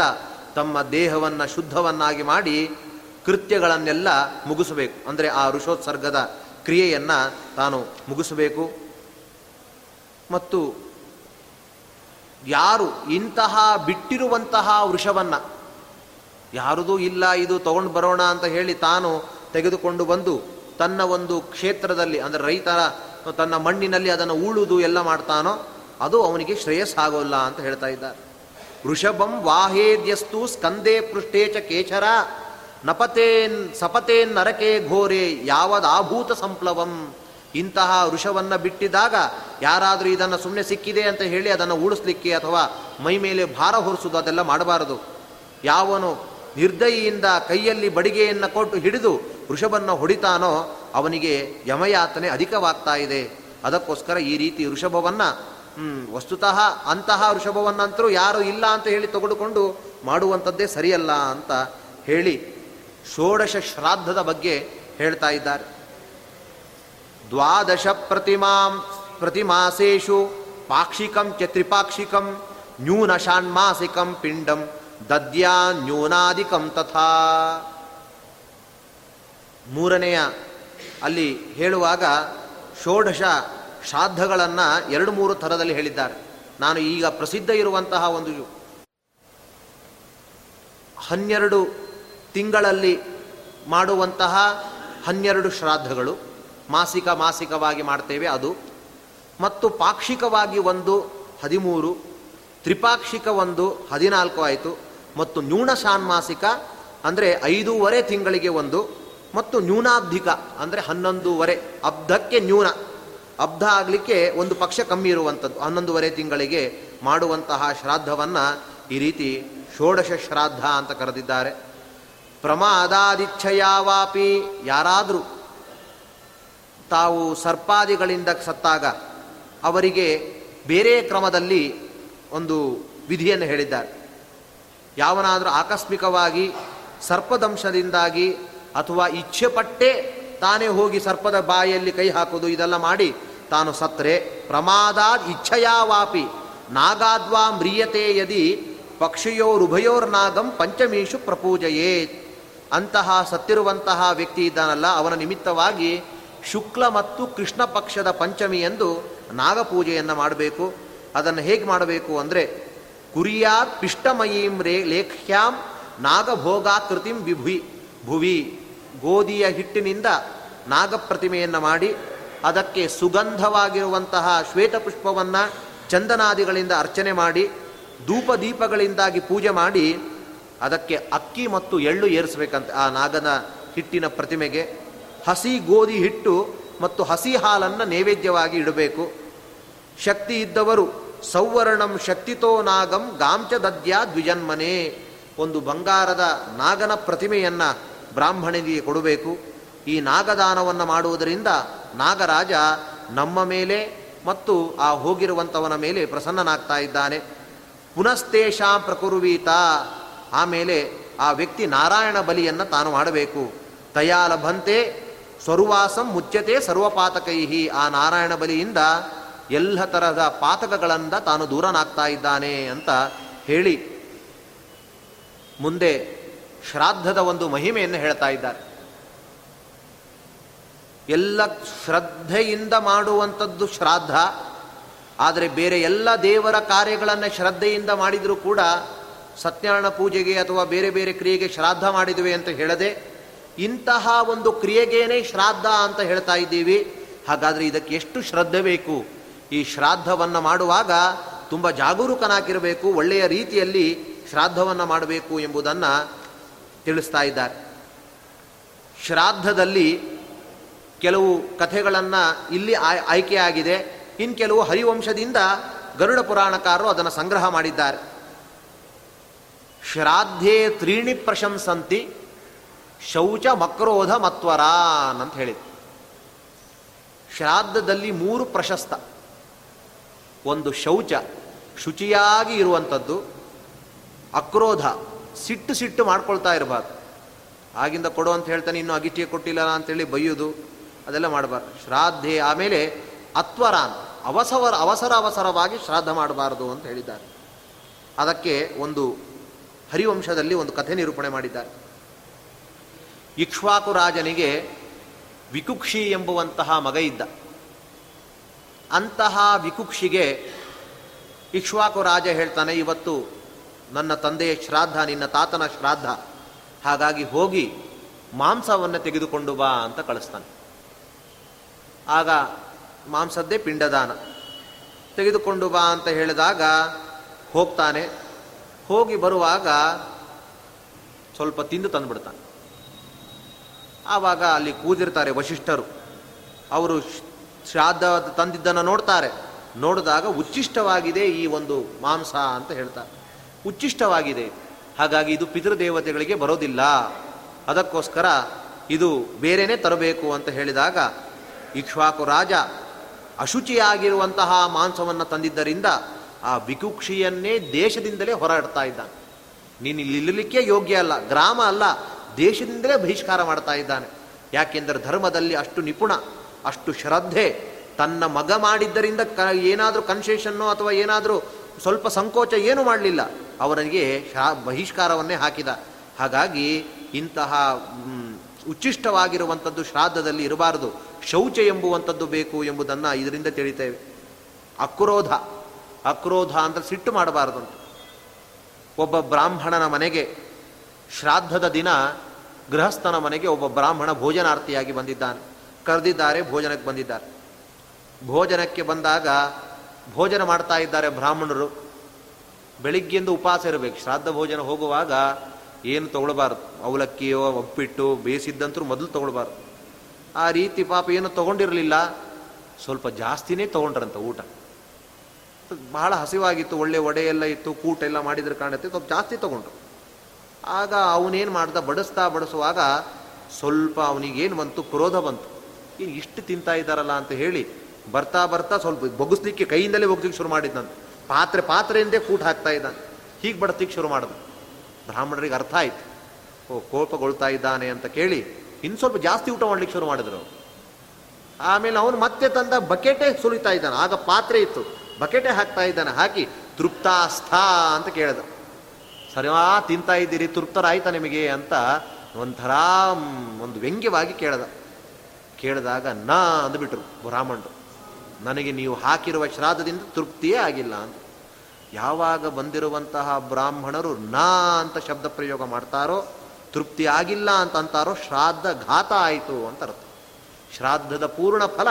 ತಮ್ಮ ದೇಹವನ್ನು ಶುದ್ಧವನ್ನಾಗಿ ಮಾಡಿ ಕೃತ್ಯಗಳನ್ನೆಲ್ಲ ಮುಗಿಸಬೇಕು. ಅಂದರೆ ಆ ಋಷೋತ್ಸರ್ಗದ ಕ್ರಿಯೆಯನ್ನು ತಾನು ಮುಗಿಸಬೇಕು. ಮತ್ತು ಯಾರು ಇಂತಹ ಬಿಟ್ಟಿರುವಂತಹ ವೃಷವನ್ನು ಯಾರದೂ ಇಲ್ಲ, ಇದು ತಗೊಂಡು ಬರೋಣ ಅಂತ ಹೇಳಿ ತಾನು ತೆಗೆದುಕೊಂಡು ಬಂದು ತನ್ನ ಒಂದು ಕ್ಷೇತ್ರದಲ್ಲಿ, ಅಂದರೆ ರೈತರ ತನ್ನ ಮಣ್ಣಿನಲ್ಲಿ ಅದನ್ನು ಉಳುದು ಎಲ್ಲ ಮಾಡ್ತಾನೋ, ಅದು ಅವನಿಗೆ ಶ್ರೇಯಸ್ಸಾಗೋಲ್ಲ ಅಂತ ಹೇಳ್ತಾ ಇದ್ದಾರೆ. ವೃಷಭಂ ವಾಹೇದ್ಯಸ್ತು ಸ್ಕಂದೇ ಪೃಷ್ಠೇ ಕೇಚರ, ನಪತೇನ್ ಸಪತೇನ್ ನರಕೆ ಘೋರೆ, ಯಾವದಾಭೂತ ಸಂಪ್ಲವಂ. ಇಂತಹ ವೃಷವನ್ನು ಬಿಟ್ಟಿದಾಗ ಯಾರಾದರೂ ಇದನ್ನು ಸುಮ್ಮನೆ ಸಿಕ್ಕಿದೆ ಅಂತ ಹೇಳಿ ಅದನ್ನು ಉಳಿಸ್ಲಿಕ್ಕೆ ಅಥವಾ ಮೈ ಮೇಲೆ ಭಾರ ಹೊರಿಸೋದು ಅದೆಲ್ಲ ಮಾಡಬಾರದು. ಯಾವನು ನಿರ್ದಯಿಯಿಂದ ಕೈಯಲ್ಲಿ ಬಡಿಗೆಯನ್ನು ಕೊಟ್ಟು ಹಿಡಿದು ವೃಷಭನ್ನು ಹೊಡಿತಾನೋ ಅವನಿಗೆ ಯಮಯಾತನೆ ಅಧಿಕವಾಗ್ತಾ ಇದೆ. ಅದಕ್ಕೋಸ್ಕರ ಈ ರೀತಿ ವೃಷಭವನ್ನು ವಸ್ತುತಃ ಅಂತಹ ವೃಷಭವನ್ನಂತರೂ ಯಾರು ಇಲ್ಲ ಅಂತ ಹೇಳಿ ತೆಗೆದುಕೊಂಡು ಮಾಡುವಂಥದ್ದೇ ಸರಿಯಲ್ಲ ಅಂತ ಹೇಳಿ ಷೋಡಶ ಶ್ರಾದ್ದದ ಬಗ್ಗೆ ಹೇಳ್ತಾ ಇದ್ದಾರೆ. ದ್ವಾದಶ ಪ್ರತಿಮಾಂ ಪ್ರತಿಮಾಸೇಶು ಪಾಕ್ಷಿಕಂ ಚ ತ್ರಿಪಾಕ್ಷಿಕಂ ನ್ಯೂನ ಷಾಣ್ಮಾಸಿಕಂ ಪಿಂಡಂ ದದ್ಯಾ ನ್ಯೂನಾಧಿಕಂ ತಥಾ. ಮೂರನೆಯ ಅಲ್ಲಿ ಹೇಳುವಾಗ ಷೋಡಶ ಶ್ರಾದ್ದಗಳನ್ನು ಎರಡು ಮೂರು ಥರದಲ್ಲಿ ಹೇಳಿದ್ದಾರೆ. ನಾನು ಈಗ ಪ್ರಸಿದ್ಧ ಇರುವಂತಹ ಒಂದು ಹನ್ನೆರಡು ತಿಂಗಳಲ್ಲಿ ಮಾಡುವಂತಹ ಹನ್ನೆರಡು ಶ್ರಾದ್ದಗಳು. ಮಾಸಿಕ ಮಾಸಿಕವಾಗಿ ಮಾಡ್ತೇವೆ ಅದು. ಮತ್ತು ಪಾಕ್ಷಿಕವಾಗಿ ಒಂದು ಹದಿಮೂರು, ತ್ರಿಪಾಕ್ಷಿಕ ಒಂದು ಹದಿನಾಲ್ಕು ಆಯಿತು. ಮತ್ತು ನ್ಯೂನ ಷಾನ್ಮಾಸಿಕ ಅಂದರೆ ಐದೂವರೆ ತಿಂಗಳಿಗೆ ಒಂದು. ಮತ್ತು ನ್ಯೂನಾಬ್ಧಿಕ ಅಂದರೆ ಹನ್ನೊಂದೂವರೆ, ಅಬ್ಧಕ್ಕೆ ನ್ಯೂನ. ಅಬ್ಧ ಆಗಲಿಕ್ಕೆ ಒಂದು ಪಕ್ಷ ಕಮ್ಮಿ ಇರುವಂಥದ್ದು ಹನ್ನೊಂದೂವರೆ ತಿಂಗಳಿಗೆ ಮಾಡುವಂತಹ ಶ್ರಾದ್ದವನ್ನು ಈ ರೀತಿ ಷೋಡಶ ಶ್ರಾದ್ದ ಅಂತ ಕರೆದಿದ್ದಾರೆ. ಪ್ರಮಾದಾದಿಚ್ಛಯಾವಾಪಿ ಯಾರಾದರೂ ತಾವು ಸರ್ಪಾದಿಗಳಿಂದ ಸತ್ತಾಗ ಅವರಿಗೆ ಬೇರೆ ಕ್ರಮದಲ್ಲಿ ಒಂದು ವಿಧಿಯನ್ನು ಹೇಳಿದ್ದಾರೆ. ಯಾವನಾದರೂ ಆಕಸ್ಮಿಕವಾಗಿ ಸರ್ಪದಂಶದಿಂದಾಗಿ ಅಥವಾ ಇಚ್ಛೆ ಪಟ್ಟೆ ತಾನೇ ಹೋಗಿ ಸರ್ಪದ ಬಾಯಲ್ಲಿ ಕೈ ಹಾಕೋದು ಇದೆಲ್ಲ ಮಾಡಿ ತಾನು ಸತ್ತರೆ. ಪ್ರಮಾದಾದ್ ಇಚ್ಛಯಾವಾಪಿ ನಾಗಾದ್ವಾ ಮ್ರಿಯತೆ ಯದಿ ಪಕ್ಷಿಯೋರುಭಯೋರ್ನಾಗಂ ಪಂಚಮೀಷು ಪ್ರಪೂಜೆಯೇ ಅಂತಹ ಸತ್ತಿರುವಂತಹ ವ್ಯಕ್ತಿ ಇದ್ದಾನಲ್ಲ, ಅವನ ನಿಮಿತ್ತವಾಗಿ ಶುಕ್ಲ ಮತ್ತು ಕೃಷ್ಣ ಪಕ್ಷದ ಎಂದು ನಾಗಪೂಜೆಯನ್ನು ಮಾಡಬೇಕು. ಅದನ್ನು ಹೇಗೆ ಮಾಡಬೇಕು ಅಂದರೆ, ಕುರಿಯಾತ್ ಪಿಷ್ಟಮಯೀಂ ರೇ ಲೇಖ್ಯಾಂ ನಾಗಭೋಗಾಕೃತಿಂ ವಿಭುವಿ ಭುವಿ ಗೋಧಿಯ ಹಿಟ್ಟಿನಿಂದ ನಾಗಪ್ರತಿಮೆಯನ್ನು ಮಾಡಿ, ಅದಕ್ಕೆ ಸುಗಂಧವಾಗಿರುವಂತಹ ಶ್ವೇತಪುಷ್ಪವನ್ನು ಚಂದನಾದಿಗಳಿಂದ ಅರ್ಚನೆ ಮಾಡಿ ಧೂಪ ದೀಪಗಳಿಂದಾಗಿ ಪೂಜೆ ಮಾಡಿ, ಅದಕ್ಕೆ ಅಕ್ಕಿ ಮತ್ತು ಎಳ್ಳು ಏರಿಸಬೇಕಂತ ಆ ನಾಗನ ಹಿಟ್ಟಿನ ಪ್ರತಿಮೆಗೆ. ಹಸಿ ಗೋಧಿ ಹಿಟ್ಟು ಮತ್ತು ಹಸಿ ಹಾಲನ್ನು ನೈವೇದ್ಯವಾಗಿ ಇಡಬೇಕು. ಶಕ್ತಿ ಇದ್ದವರು, ಸೌವರ್ಣಂ ಶಕ್ತಿತೋ ನಾಗಂ ಗಾಂಚ ದದ್ಯ ದ್ವಿಜನ್ಮನೆ, ಒಂದು ಬಂಗಾರದ ನಾಗನ ಪ್ರತಿಮೆಯನ್ನು ಬ್ರಾಹ್ಮಣನಿಗೆ ಕೊಡಬೇಕು. ಈ ನಾಗದಾನವನ್ನು ಮಾಡುವುದರಿಂದ ನಾಗರಾಜ ನಮ್ಮ ಮೇಲೆ ಮತ್ತು ಆ ಹೋಗಿರುವಂಥವನ ಮೇಲೆ ಪ್ರಸನ್ನನಾಗ್ತಾ ಇದ್ದಾನೆ. ಪುನಸ್ತೇಷಾಂ ಪ್ರಕುರುವೀತ ಆಮೇಲೆ ಆ ವ್ಯಕ್ತಿ ನಾರಾಯಣ ಬಲಿಯನ್ನು ತಾನು ಮಾಡಬೇಕು. ತಯಾಲ ಬಂತೆ ಸ್ವರುವಾಸಂ ಮುಚ್ಚತೆ ಸರ್ವಪಾತಕೈಹಿ. ಆ ನಾರಾಯಣ ಬಲಿಯಿಂದ ಎಲ್ಲ ತರಹದ ಪಾತಕಗಳಿಂದ ತಾನು ದೂರನಾಗ್ತಾ ಇದ್ದಾನೆ ಅಂತ ಹೇಳಿ ಮುಂದೆ ಶ್ರಾದ್ದದ ಒಂದು ಮಹಿಮೆಯನ್ನು ಹೇಳ್ತಾ ಇದ್ದಾರೆ. ಎಲ್ಲ ಶ್ರದ್ಧೆಯಿಂದ ಮಾಡುವಂಥದ್ದು ಶ್ರಾದ್ದ. ಆದರೆ ಬೇರೆ ಎಲ್ಲ ದೇವರ ಕಾರ್ಯಗಳನ್ನು ಶ್ರದ್ಧೆಯಿಂದ ಮಾಡಿದರೂ ಕೂಡ ಸತ್ಯನಾರಾಯಣ ಪೂಜೆಗೆ ಅಥವಾ ಬೇರೆ ಬೇರೆ ಕ್ರಿಯೆಗೆ ಶ್ರಾದ್ದ ಮಾಡಿದುವೆ ಅಂತ ಹೇಳದೆ ಇಂತಹ ಒಂದು ಕ್ರಿಯೆಗೇನೆ ಶ್ರಾದ್ದ ಅಂತ ಹೇಳ್ತಾ ಇದ್ದೀವಿ. ಹಾಗಾದರೆ ಇದಕ್ಕೆ ಎಷ್ಟು ಶ್ರದ್ಧೆ ಬೇಕು? ಈ ಶ್ರಾದ್ದವನ್ನು ಮಾಡುವಾಗ ತುಂಬ ಜಾಗರೂಕನಾಗಿರಬೇಕು, ಒಳ್ಳೆಯ ರೀತಿಯಲ್ಲಿ ಶ್ರಾದ್ದವನ್ನು ಮಾಡಬೇಕು ಎಂಬುದನ್ನು ತಿಳಿಸ್ತಾ ಇದ್ದಾರೆ. ಶ್ರಾದ್ದದಲ್ಲಿ ಕೆಲವು ಕಥೆಗಳನ್ನು ಇಲ್ಲಿ ಆಯ್ಕೆಯಾಗಿದೆ. ಇನ್ನು ಕೆಲವು ಹರಿವಂಶದಿಂದ ಗರುಡ ಪುರಾಣಕಾರರು ಅದನ್ನು ಸಂಗ್ರಹ ಮಾಡಿದ್ದಾರೆ. ಶ್ರಾದ್ಧೇ ತ್ರೀಣಿ ಪ್ರಶಂಸಂತಿ ಶೌಚ ಮಕ್ರೋಧ ಮತ್ವರಾನ್ ಅಂತ ಹೇಳಿದ್ರು. ಶ್ರಾದ್ದದಲ್ಲಿ ಮೂರು ಪ್ರಶಸ್ತ. ಒಂದು ಶೌಚ, ಶುಚಿಯಾಗಿ ಇರುವಂಥದ್ದು, ಅಕ್ರೋಧ, ಸಿಟ್ಟು ಸಿಟ್ಟು ಮಾಡ್ಕೊಳ್ತಾ ಇರಬಾರ್ದು. ಆಗಿಂದ ಕೊಡು ಅಂತ ಹೇಳ್ತಾನೆ, ಇನ್ನೂ ಅಗಿಟಿಗೆ ಕೊಟ್ಟಿಲ್ಲ ಅಂತೇಳಿ ಬೈಯೋದು, ಅದೆಲ್ಲ ಮಾಡಬಾರ್ದು. ಶ್ರಾದ್ಧೆ ಆಮೇಲೆ ಅತ್ವರಾನ್ ಅವಸರ ಅವಸರ ಅವಸರವಾಗಿ ಶ್ರಾದ್ದ ಮಾಡಬಾರದು ಅಂತ ಹೇಳಿದ್ದಾರೆ. ಅದಕ್ಕೆ ಒಂದು ಹರಿವಂಶದಲ್ಲಿ ಒಂದು ಕಥೆ ನಿರೂಪಣೆ ಮಾಡಿದ್ದಾರೆ. ಇಕ್ಷ್ವಾಕು ರಾಜನಿಗೆ ವಿಕುಕ್ಷಿ ಎಂಬುವಂತಹ ಮಗ ಇದ್ದ. ಅಂತಹ ವಿಕುಕ್ಷಿಗೆ ಇಕ್ಷ್ವಾಕು ರಾಜ ಹೇಳ್ತಾನೆ, ಇವತ್ತು ನನ್ನ ತಂದೆಯ ಶ್ರಾದ್ದ, ನಿನ್ನ ತಾತನ ಶ್ರಾದ್ದ. ಹಾಗಾಗಿ ಹೋಗಿ ಮಾಂಸವನ್ನು ತೆಗೆದುಕೊಂಡು ಬಾ ಅಂತ ಕಳಿಸ್ತಾನೆ. ಆಗ ಮಾಂಸದ್ದೇ ಪಿಂಡದಾನ. ತೆಗೆದುಕೊಂಡು ಬಾ ಅಂತ ಹೇಳಿದಾಗ ಹೋಗ್ತಾನೆ. ಹೋಗಿ ಬರುವಾಗ ಸ್ವಲ್ಪ ತಿಂದು ತಂದುಬಿಡ್ತಾನೆ. ಆವಾಗ ಅಲ್ಲಿ ಕೂದಿರ್ತಾರೆ ವಶಿಷ್ಠರು. ಅವರು ಶ್ರಾದ್ದ ತಂದಿದ್ದನ್ನು ನೋಡ್ತಾರೆ. ನೋಡಿದಾಗ ಉಚ್ಚಿಷ್ಟವಾಗಿದೆ ಈ ಒಂದು ಮಾಂಸ ಅಂತ ಹೇಳ್ತಾರೆ. ಉಚ್ಚಿಷ್ಟವಾಗಿದೆ. ಹಾಗಾಗಿ ಇದು ಪಿತೃದೇವತೆಗಳಿಗೆ ಬರೋದಿಲ್ಲ. ಅದಕ್ಕೋಸ್ಕರ ಇದು ಬೇರೆನೇ ತರಬೇಕು ಅಂತ ಹೇಳಿದಾಗ ಇಕ್ಷ್ವಾಕು ರಾಜ ಅಶುಚಿಯಾಗಿರುವಂತಹ ಮಾಂಸವನ್ನು ತಂದಿದ್ದರಿಂದ ಆ ವಿಕುಕ್ಷಿಯನ್ನೇ ದೇಶದಿಂದಲೇ ಹೊರಡ್ತಾ ಇದ್ದಾನೆ. ನೀನು ಇಲ್ಲಿರಲಿಕ್ಕೆ ಯೋಗ್ಯ ಅಲ್ಲ, ಗ್ರಾಮ ಅಲ್ಲ ದೇಶದಿಂದಲೇ ಬಹಿಷ್ಕಾರ ಮಾಡ್ತಾ ಇದ್ದಾನೆ. ಯಾಕೆಂದರೆ ಧರ್ಮದಲ್ಲಿ ಅಷ್ಟು ನಿಪುಣ, ಅಷ್ಟು ಶ್ರದ್ಧೆ, ತನ್ನ ಮಗ ಮಾಡಿದ್ದರಿಂದ ಕ, ಏನಾದರೂ ಕನ್ಸೇಷನ್ನು ಅಥವಾ ಏನಾದರೂ ಸ್ವಲ್ಪ ಸಂಕೋಚ ಏನು ಮಾಡಲಿಲ್ಲ. ಅವನಿಗೆ ಶಾ, ಬಹಿಷ್ಕಾರವನ್ನೇ ಹಾಕಿದ. ಹಾಗಾಗಿ ಇಂತಹ ಉಚ್ಚಿಷ್ಟವಾಗಿರುವಂಥದ್ದು ಶ್ರಾದ್ದದಲ್ಲಿ ಇರಬಾರದು. ಶೌಚ ಎಂಬುವಂಥದ್ದು ಬೇಕು ಎಂಬುದನ್ನು ಇದರಿಂದ ತಿಳಿತೇವೆ. ಅಕ್ರೋಧ ಅಕ್ರೋಧ ಅಂದರೆ ಸಿಟ್ಟು ಮಾಡಬಾರದು ಒಬ್ಬ ಬ್ರಾಹ್ಮಣನ ಮನೆಗೆ ಶ್ರಾದ್ದದ ದಿನ ಗೃಹಸ್ಥನ ಮನೆಗೆ ಒಬ್ಬ ಬ್ರಾಹ್ಮಣ ಭೋಜನಾರ್ಥಿಯಾಗಿ ಬಂದಿದ್ದಾನೆ. ಕರೆದಿದ್ದಾರೆ, ಭೋಜನಕ್ಕೆ ಬಂದಿದ್ದಾರೆ. ಭೋಜನಕ್ಕೆ ಬಂದಾಗ ಭೋಜನ ಮಾಡ್ತಾ ಇದ್ದಾರೆ ಬ್ರಾಹ್ಮಣರು. ಬೆಳಿಗ್ಗೆಯಿಂದ ಉಪವಾಸ ಇರಬೇಕು. ಶ್ರಾದ್ದ ಭೋಜನ ಹೋಗುವಾಗ ಏನು ತಗೊಳ್ಬಾರ್ದು. ಅವಲಕ್ಕಿಯೋ ಒಪ್ಪಿಟ್ಟು ಬೇಯಿಸಿದ್ದಂತರೂ ಮೊದಲು ತಗೊಳ್ಬಾರ್ದು. ಆ ರೀತಿ ಪಾಪ ಏನು ತೊಗೊಂಡಿರಲಿಲ್ಲ. ಸ್ವಲ್ಪ ಜಾಸ್ತಿನೇ ತೊಗೊಂಡ್ರಂತ ಊಟ. ಬಹಳ ಹಸಿವಾಗಿತ್ತು, ಒಳ್ಳೆ ಒಡೆ ಎಲ್ಲ ಇತ್ತು ಕೂಟ ಎಲ್ಲ ಮಾಡಿದ್ರೆ ಕಾಣುತ್ತೆ. ಸ್ವಲ್ಪ ಜಾಸ್ತಿ ತೊಗೊಂಡ್ರು. ಆಗ ಅವನೇನು ಮಾಡ್ದ? ಬಡಿಸ್ತಾ ಬಡಿಸುವಾಗ ಸ್ವಲ್ಪ ಅವನಿಗೇನು ಬಂತು? ಕ್ರೋಧ ಬಂತು. ಏನು ಇಷ್ಟು ತಿಂತಾ ಇದ್ದಾರಲ್ಲ ಅಂತ ಹೇಳಿ ಬರ್ತಾ ಬರ್ತಾ ಸ್ವಲ್ಪ ಬೊಗಿಸ್ಲಿಕ್ಕೆ ಕೈಯಿಂದಲೇ ಬೊಗ್ಲಿಕ್ಕೆ ಶುರು ಮಾಡಿದ್ನಂತ ಪಾತ್ರೆ ಪಾತ್ರೆಯಿಂದೇ ಕೂಟ ಹಾಕ್ತಾ ಇದ್ದಾನೆ. ಹೀಗೆ ಬಡಿಸ್ಲಿಕ್ಕೆ ಶುರು ಮಾಡಿದ. ಬ್ರಾಹ್ಮಣರಿಗೆ ಅರ್ಥ ಆಯ್ತು. ಓ, ಕೋಪಗೊಳ್ತಾ ಇದ್ದಾನೆ ಅಂತ ಕೇಳಿ ಇನ್ನು ಸ್ವಲ್ಪ ಜಾಸ್ತಿ ಊಟ ಮಾಡ್ಲಿಕ್ಕೆ ಶುರು ಮಾಡಿದ್ರು ಆಮೇಲೆ ಅವನು ಮತ್ತೆ ತಂದ ಬಕೆಟೇ ಸುಲಿತಾ ಇದ್ದಾನೆ. ಆಗ ಪಾತ್ರೆ ಇತ್ತು. ಬಕೆಟೆ ಹಾಕ್ತಾ ಇದ್ದಾನೆ. ಹಾಕಿ ತೃಪ್ತಾಸ್ಥ ಅಂತ ಕೇಳಿದ ಸರಿವಾ ತಿಂತಾ ಇದ್ದೀರಿ, ತೃಪ್ತರಾಯ್ತಾ ನಿಮಗೆ ಅಂತ ಒಂಥರ ಒಂದು ವ್ಯಂಗ್ಯವಾಗಿ ಕೇಳ್ದ. ಕೇಳಿದಾಗ ನ ಅಂದ್ಬಿಟ್ರು ಬ್ರಾಹ್ಮಣರು ನನಗೆ ನೀವು ಹಾಕಿರುವ ಶ್ರಾದ್ದದಿಂದ ತೃಪ್ತಿಯೇ ಆಗಿಲ್ಲ ಅಂತ. ಯಾವಾಗ ಬಂದಿರುವಂತಹ ಬ್ರಾಹ್ಮಣರು ನ ಅಂತ ಶಬ್ದ ಪ್ರಯೋಗ ಮಾಡ್ತಾರೋ, ತೃಪ್ತಿ ಆಗಿಲ್ಲ ಅಂತ ಅಂತಾರೋ, ಶ್ರಾದ್ದ ಘಾತ ಆಯಿತು ಅಂತ ಅರ್ಥ. ಶ್ರಾದ್ದದ ಪೂರ್ಣ ಫಲ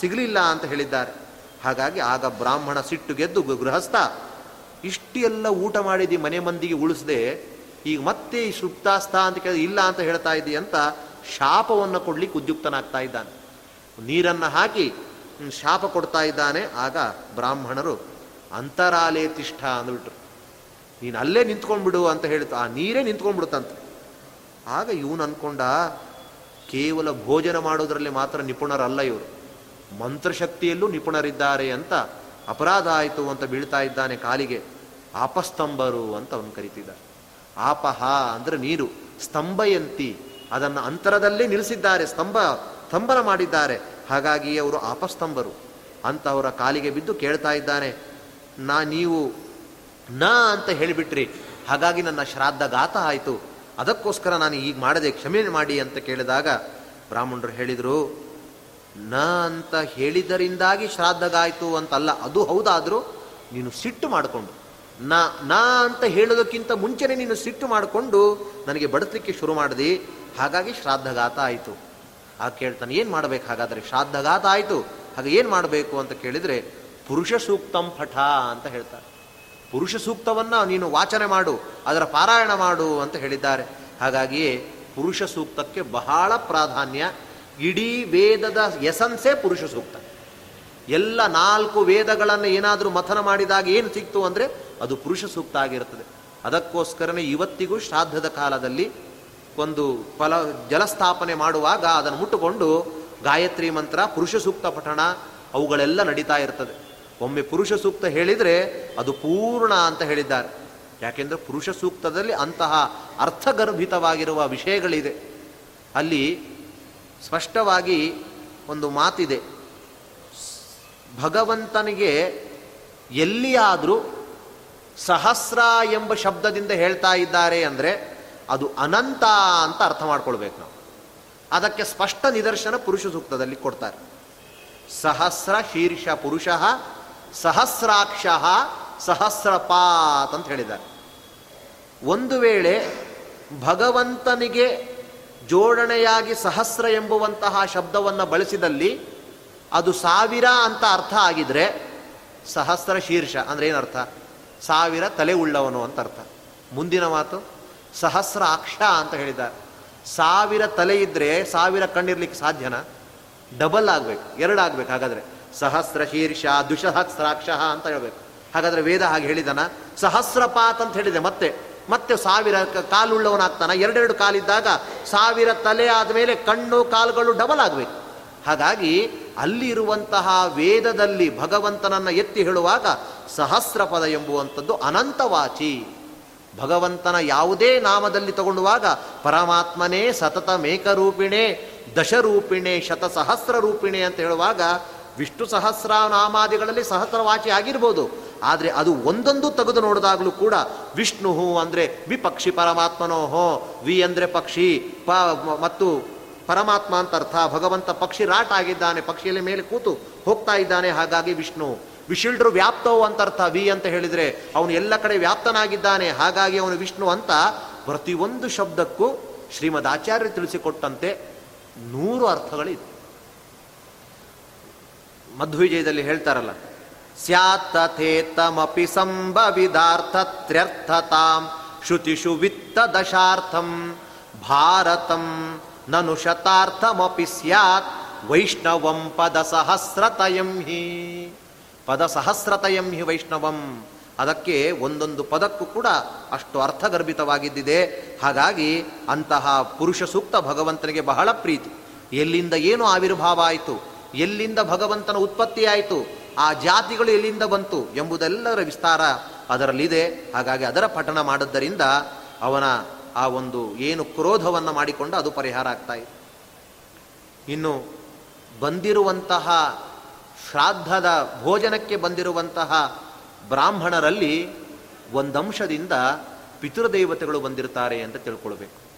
ಸಿಗಲಿಲ್ಲ ಅಂತ ಹೇಳಿದ್ದಾರೆ. ಹಾಗಾಗಿ ಆಗ ಬ್ರಾಹ್ಮಣ ಸಿಟ್ಟು ಗೆದ್ದು ಗೃಹಸ್ಥ ಇಷ್ಟೆಲ್ಲ ಊಟ ಮಾಡಿದಿ, ಮನೆ ಮಂದಿಗೆ ಉಳಿಸದೆ, ಈಗ ಮತ್ತೆ ಈ ಸುಪ್ತಾಸ್ತ ಅಂತ ಕೇಳಿದ್ರೆ ಇಲ್ಲ ಅಂತ ಹೇಳ್ತಾ ಇದ್ದೀ ಅಂತ ಶಾಪವನ್ನು ಕೊಡ್ಲಿಕ್ಕೆ ಉದ್ಯುಕ್ತನಾಗ್ತಾ ಇದ್ದಾನೆ. ನೀರನ್ನು ಹಾಕಿ ಶಾಪ ಕೊಡ್ತಾ ಇದ್ದಾನೆ. ಆಗ ಬ್ರಾಹ್ಮಣರು, ಅಂತರಾಲೇ ತಿಷ್ಠ ಅಂದ್ಬಿಟ್ರು. ನೀನು ಅಲ್ಲೇ ನಿಂತ್ಕೊಂಡ್ಬಿಡು ಅಂತ ಹೇಳಿತು ಆ ನೀರೇ ನಿಂತ್ಕೊಂಡ್ಬಿಡುತ್ತಂತ. ಆಗ ಇವನು ಅನ್ಕೊಂಡ, ಕೇವಲ ಭೋಜನ ಮಾಡೋದ್ರಲ್ಲಿ ಮಾತ್ರ ನಿಪುಣರಲ್ಲ ಇವರು. ಮಂತ್ರಶಕ್ತಿಯಲ್ಲೂ ನಿಪುಣರಿದ್ದಾರೆ ಅಂತ ಅಪರಾಧ ಆಯಿತು ಅಂತ ಬೀಳ್ತಾ ಇದ್ದಾನೆ ಕಾಲಿಗೆ. ಆಪಸ್ತಂಭರು ಅಂತ ಅವನು ಕರಿತಿದ್ದಾರೆ. ಆಪಹ ಅಂದರೆ ನೀರು, ಸ್ತಂಭಯಂತಿ. ಅದನ್ನು ಅಂತರದಲ್ಲೇ ನಿಲ್ಲಿಸಿದ್ದಾರೆ, ಸ್ತಂಭ, ಸ್ತಂಭನ ಮಾಡಿದ್ದಾರೆ. ಹಾಗಾಗಿ ಅವರು ಆಪಸ್ತಂಭರು. ಅಂತ ಅವರ ಕಾಲಿಗೆ ಬಿದ್ದು ಕೇಳ್ತಾ ಇದ್ದಾನೆ, ನಾ ನೀವು, ನ ಅಂತ ಹೇಳಿಬಿಟ್ರಿ. ಹಾಗಾಗಿ ನನ್ನ ಶ್ರಾದ್ದ ಗಾತ ಆಯಿತು. ಅದಕ್ಕೋಸ್ಕರ ನಾನು ಈಗ ಮಾಡದೆ ಕ್ಷಮೆ ಮಾಡಿ ಅಂತ ಕೇಳಿದಾಗ ಬ್ರಾಹ್ಮಣರು ಹೇಳಿದರು ನ ಅಂತ ಹೇಳಿದರಿಂದಾಗಿ ಶ್ರಾದ್ದಗಾಯಿತು ಅಂತಲ್ಲ. ಅದು ಹೌದಾದರೂ ನೀನು ಸಿಟ್ಟು ಮಾಡಿಕೊಂಡು, ನ, ನಾ ಅಂತ ಹೇಳೋದಕ್ಕಿಂತ ಮುಂಚೆನೆ ನೀನು ಸಿಟ್ಟು ಮಾಡಿಕೊಂಡು ನನಗೆ ಬಡಿಸ್ಲಿಕ್ಕೆ ಶುರು ಮಾಡಿದಿ. ಹಾಗಾಗಿ ಶ್ರಾದ್ದಘಾತ ಆಯಿತು. ಆಗ ಕೇಳ್ತಾನೆ, ಏನು ಮಾಡಬೇಕು ಹಾಗಾದರೆ? ಶ್ರಾದ್ದಘಾತ ಆಯಿತು. ಹಾಗೆ ಏನು ಮಾಡಬೇಕು ಅಂತ ಕೇಳಿದರೆ, ಪುರುಷ ಸೂಕ್ತಂ ಪಠ ಅಂತ ಹೇಳ್ತಾರೆ. ಪುರುಷ ಸೂಕ್ತವನ್ನು ನೀನು ವಾಚನೆ ಮಾಡು, ಅದರ ಪಾರಾಯಣ ಮಾಡು ಅಂತ ಹೇಳಿದ್ದಾರೆ. ಹಾಗಾಗಿಯೇ ಪುರುಷ ಸೂಕ್ತಕ್ಕೆ ಬಹಳ ಪ್ರಾಧಾನ್ಯ ಇಡೀ ವೇದದ ಎಸನ್ಸೇ ಪುರುಷ ಸೂಕ್ತ. ಎಲ್ಲ ನಾಲ್ಕು ವೇದಗಳನ್ನು ಏನಾದರೂ ಮಥನ ಮಾಡಿದಾಗ ಏನು ಸಿಕ್ತು ಅಂದರೆ ಅದು ಪುರುಷ ಸೂಕ್ತ ಆಗಿರುತ್ತದೆ ಅದಕ್ಕೋಸ್ಕರನೇ ಇವತ್ತಿಗೂ ಶ್ರಾದ್ದದ ಕಾಲದಲ್ಲಿ ಒಂದು ಫಲ, ಜಲಸ್ಥಾಪನೆ ಮಾಡುವಾಗ ಅದನ್ನು ಮುಟ್ಟುಕೊಂಡು ಗಾಯತ್ರಿ ಮಂತ್ರ, ಪುರುಷ ಸೂಕ್ತ ಪಠಣ ಅವುಗಳೆಲ್ಲ ನಡೀತಾ ಇರ್ತದೆ. ಒಮ್ಮೆ ಪುರುಷ ಸೂಕ್ತ ಹೇಳಿದರೆ ಅದು ಪೂರ್ಣ ಅಂತ ಹೇಳಿದ್ದಾರೆ. ಯಾಕೆಂದರೆ ಪುರುಷ ಸೂಕ್ತದಲ್ಲಿ ಅಂತಹ ಅರ್ಥಗರ್ಭಿತವಾಗಿರುವ ವಿಷಯಗಳಿದೆ. ಅಲ್ಲಿ ಸ್ಪಷ್ಟವಾಗಿ ಒಂದು ಮಾತಿದೆ. ಭಗವಂತನಿಗೆ ಎಲ್ಲಿಯಾದರೂ ಸಹಸ್ರ ಎಂಬ ಶಬ್ದದಿಂದ ಹೇಳ್ತಾ ಇದ್ದಾರೆ ಅಂದರೆ ಅದು ಅನಂತ ಅಂತ ಅರ್ಥ ಮಾಡ್ಕೊಳ್ಬೇಕು ನಾವು. ಅದಕ್ಕೆ ಸ್ಪಷ್ಟ ನಿದರ್ಶನ ಪುರುಷ ಸೂಕ್ತದಲ್ಲಿ ಕೊಡ್ತಾರೆ. ಸಹಸ್ರ ಶೀರ್ಷ ಪುರುಷ, ಸಹಸ್ರಾಕ್ಷ ಸಹಸ್ರಪಾತ್ ಅಂತ ಹೇಳಿದ್ದಾರೆ. ಒಂದು ವೇಳೆ ಭಗವಂತನಿಗೆ ಜೋಡಣೆಯಾಗಿ ಸಹಸ್ರ ಎಂಬುವಂತಹ ಶಬ್ದವನ್ನು ಬಳಸಿದಲ್ಲಿ ಅದು ಸಾವಿರ ಅಂತ ಅರ್ಥ ಆಗಿದ್ರೆ ಸಹಸ್ರ ಶೀರ್ಷ ಅಂದ್ರೆ ಏನರ್ಥ? ಸಾವಿರ ತಲೆ ಉಳ್ಳವನು ಅಂತ ಅರ್ಥ. ಮುಂದಿನ ಮಾತು, ಸಹಸ್ರ ಅಕ್ಷ ಅಂತ ಹೇಳಿದ ಸಾವಿರ ತಲೆ ಇದ್ರೆ ಸಾವಿರ ಕಣ್ಣಿರ್ಲಿಕ್ಕೆ ಸಾಧ್ಯನಾ? ಡಬಲ್ ಆಗ್ಬೇಕು, ಎರಡು ಆಗ್ಬೇಕು ಹಾಗಾದ್ರೆ. ಸಹಸ್ರ ಶೀರ್ಷ ದುಸಹಸ್ರಾಕ್ಷ ಅಂತ ಹೇಳ್ಬೇಕು. ಹಾಗಾದ್ರೆ ವೇದ ಹಾಗೆ ಹೇಳಿದನ? ಸಹಸ್ರಪಾತ್ ಅಂತ ಹೇಳಿದೆ ಮತ್ತೆ. ಮತ್ತೆ ಸಾವಿರ ಕಾಲುಳ್ಳವನಾಗ್ತಾನ. ಎರಡೆರಡು ಕಾಲಿದ್ದಾಗ ಸಾವಿರ ತಲೆ ಆದಮೇಲೆ ಕಣ್ಣು ಕಾಲುಗಳು ಡಬಲ್ ಆಗಬೇಕು. ಹಾಗಾಗಿ ಅಲ್ಲಿರುವಂತಹ ವೇದದಲ್ಲಿ ಭಗವಂತನನ್ನು ಎತ್ತಿ ಹೇಳುವಾಗ ಸಹಸ್ರಪದ ಎಂಬುವಂಥದ್ದು ಅನಂತವಾಚಿ. ಭಗವಂತನ ಯಾವುದೇ ನಾಮದಲ್ಲಿ ತಗೊಳ್ಳುವಾಗ ಪರಮಾತ್ಮನೇ ಸತತ ಮೇಕರೂಪಿಣೆ, ದಶರೂಪಿಣೆ ಶತಸಹಸ್ರ ರೂಪಿಣೆ ಅಂತ ಹೇಳುವಾಗ ವಿಷ್ಣು ಸಹಸ್ರನಾಮಾದಿಗಳಲ್ಲಿ ಸಹಸ್ರವಾಚಿ ಆಗಿರ್ಬೋದು. ಆದರೆ ಅದು ಒಂದೊಂದು ತೆಗೆದು ನೋಡಿದಾಗಲೂ ಕೂಡ ವಿಷ್ಣು ಅಂದರೆ ವಿಪಕ್ಷಿ ಪರಮಾತ್ಮನೋ ಹೋ, ವಿ ಅಂದರೆ ಪಕ್ಷಿ, ಪ ಮತ್ತು ಪರಮಾತ್ಮ ಅಂತ ಅರ್ಥ. ಭಗವಂತ ಪಕ್ಷಿ ರಾಟ್ ಆಗಿದ್ದಾನೆ, ಪಕ್ಷಿಯಲ್ಲಿ ಮೇಲೆ ಕೂತು ಹೋಗ್ತಾ ಇದ್ದಾನೆ, ಹಾಗಾಗಿ ವಿಷ್ಣು. ವಿಶಿಲ್ಡ್ರು ವ್ಯಾಪ್ತವು ಅಂತ ಅರ್ಥ, ವಿ ಅಂತ ಹೇಳಿದರೆ ಅವನು ಎಲ್ಲ ಕಡೆ ವ್ಯಾಪ್ತನಾಗಿದ್ದಾನೆ, ಹಾಗಾಗಿ ಅವನು ವಿಷ್ಣು ಅಂತ ಪ್ರತಿಯೊಂದು ಶಬ್ದಕ್ಕೂ ಶ್ರೀಮದ್ ಆಚಾರ್ಯರು ತಿಳಿಸಿಕೊಟ್ಟಂತೆ ನೂರು ಅರ್ಥಗಳಿದೆ ಮಧ್ವಿಜಯದಲ್ಲಿ ಹೇಳ್ತಾರಲ್ಲ ಸ್ಯಾತ್ ಸಂಭವಿದಾರ್ಥ ಸಂಭವಿದಾರ್ಥತ್ರ್ಯರ್ಥತಾಂ ಶ್ರುತಿಷು ವಿತ್ತ ದಶಾರ್ಥಂ ಭಾರತಂ ನನು ಶತಾರ್ಥಮಪಿ ಸ್ಯಾತ್ ವೈಷ್ಣವಂ ಪದ ಸಹಸ್ರತಯಂ ಹಿ. ಪದ ಸಹಸ್ರತಯಂ ಹಿ ವೈಷ್ಣವಂ. ಅದಕ್ಕೆ ಒಂದೊಂದು ಪದಕ್ಕೂ ಕೂಡ ಅಷ್ಟು ಅರ್ಥಗರ್ಭಿತವಾಗಿದ್ದಿದೆ. ಹಾಗಾಗಿ ಅಂತಹ ಪುರುಷ ಸೂಕ್ತ ಭಗವಂತನಿಗೆ ಬಹಳ ಪ್ರೀತಿ. ಎಲ್ಲಿಂದ ಏನು ಆವಿರ್ಭಾವ ಆಯಿತು? ಎಲ್ಲಿಂದ ಭಗವಂತನ ಉತ್ಪತ್ತಿ ಆಯಿತು ಆ ಜಾತಿಗಳು ಎಲ್ಲಿಂದ ಬಂತು ಎಂಬುದೆಲ್ಲರ ವಿಸ್ತಾರ ಅದರಲ್ಲಿದೆ. ಹಾಗಾಗಿ ಅದರ ಪಠಣ ಮಾಡಿದ್ದರಿಂದ ಅವನ ಆ ಒಂದು ಏನು ಕ್ರೋಧವನ್ನು ಮಾಡಿಕೊಂಡು ಅದು ಪರಿಹಾರ ಆಗ್ತಾ ಇದೆ. ಇನ್ನು ಬಂದಿರುವಂತಹ ಶ್ರಾದ್ದದ ಭೋಜನಕ್ಕೆ ಬಂದಿರುವಂತಹ ಬ್ರಾಹ್ಮಣರಲ್ಲಿ ಒಂದಂಶದಿಂದ ಪಿತೃದೇವತೆಗಳು ಬಂದಿರ್ತಾರೆ ಅಂತ ತಿಳ್ಕೊಳ್ಬೇಕು.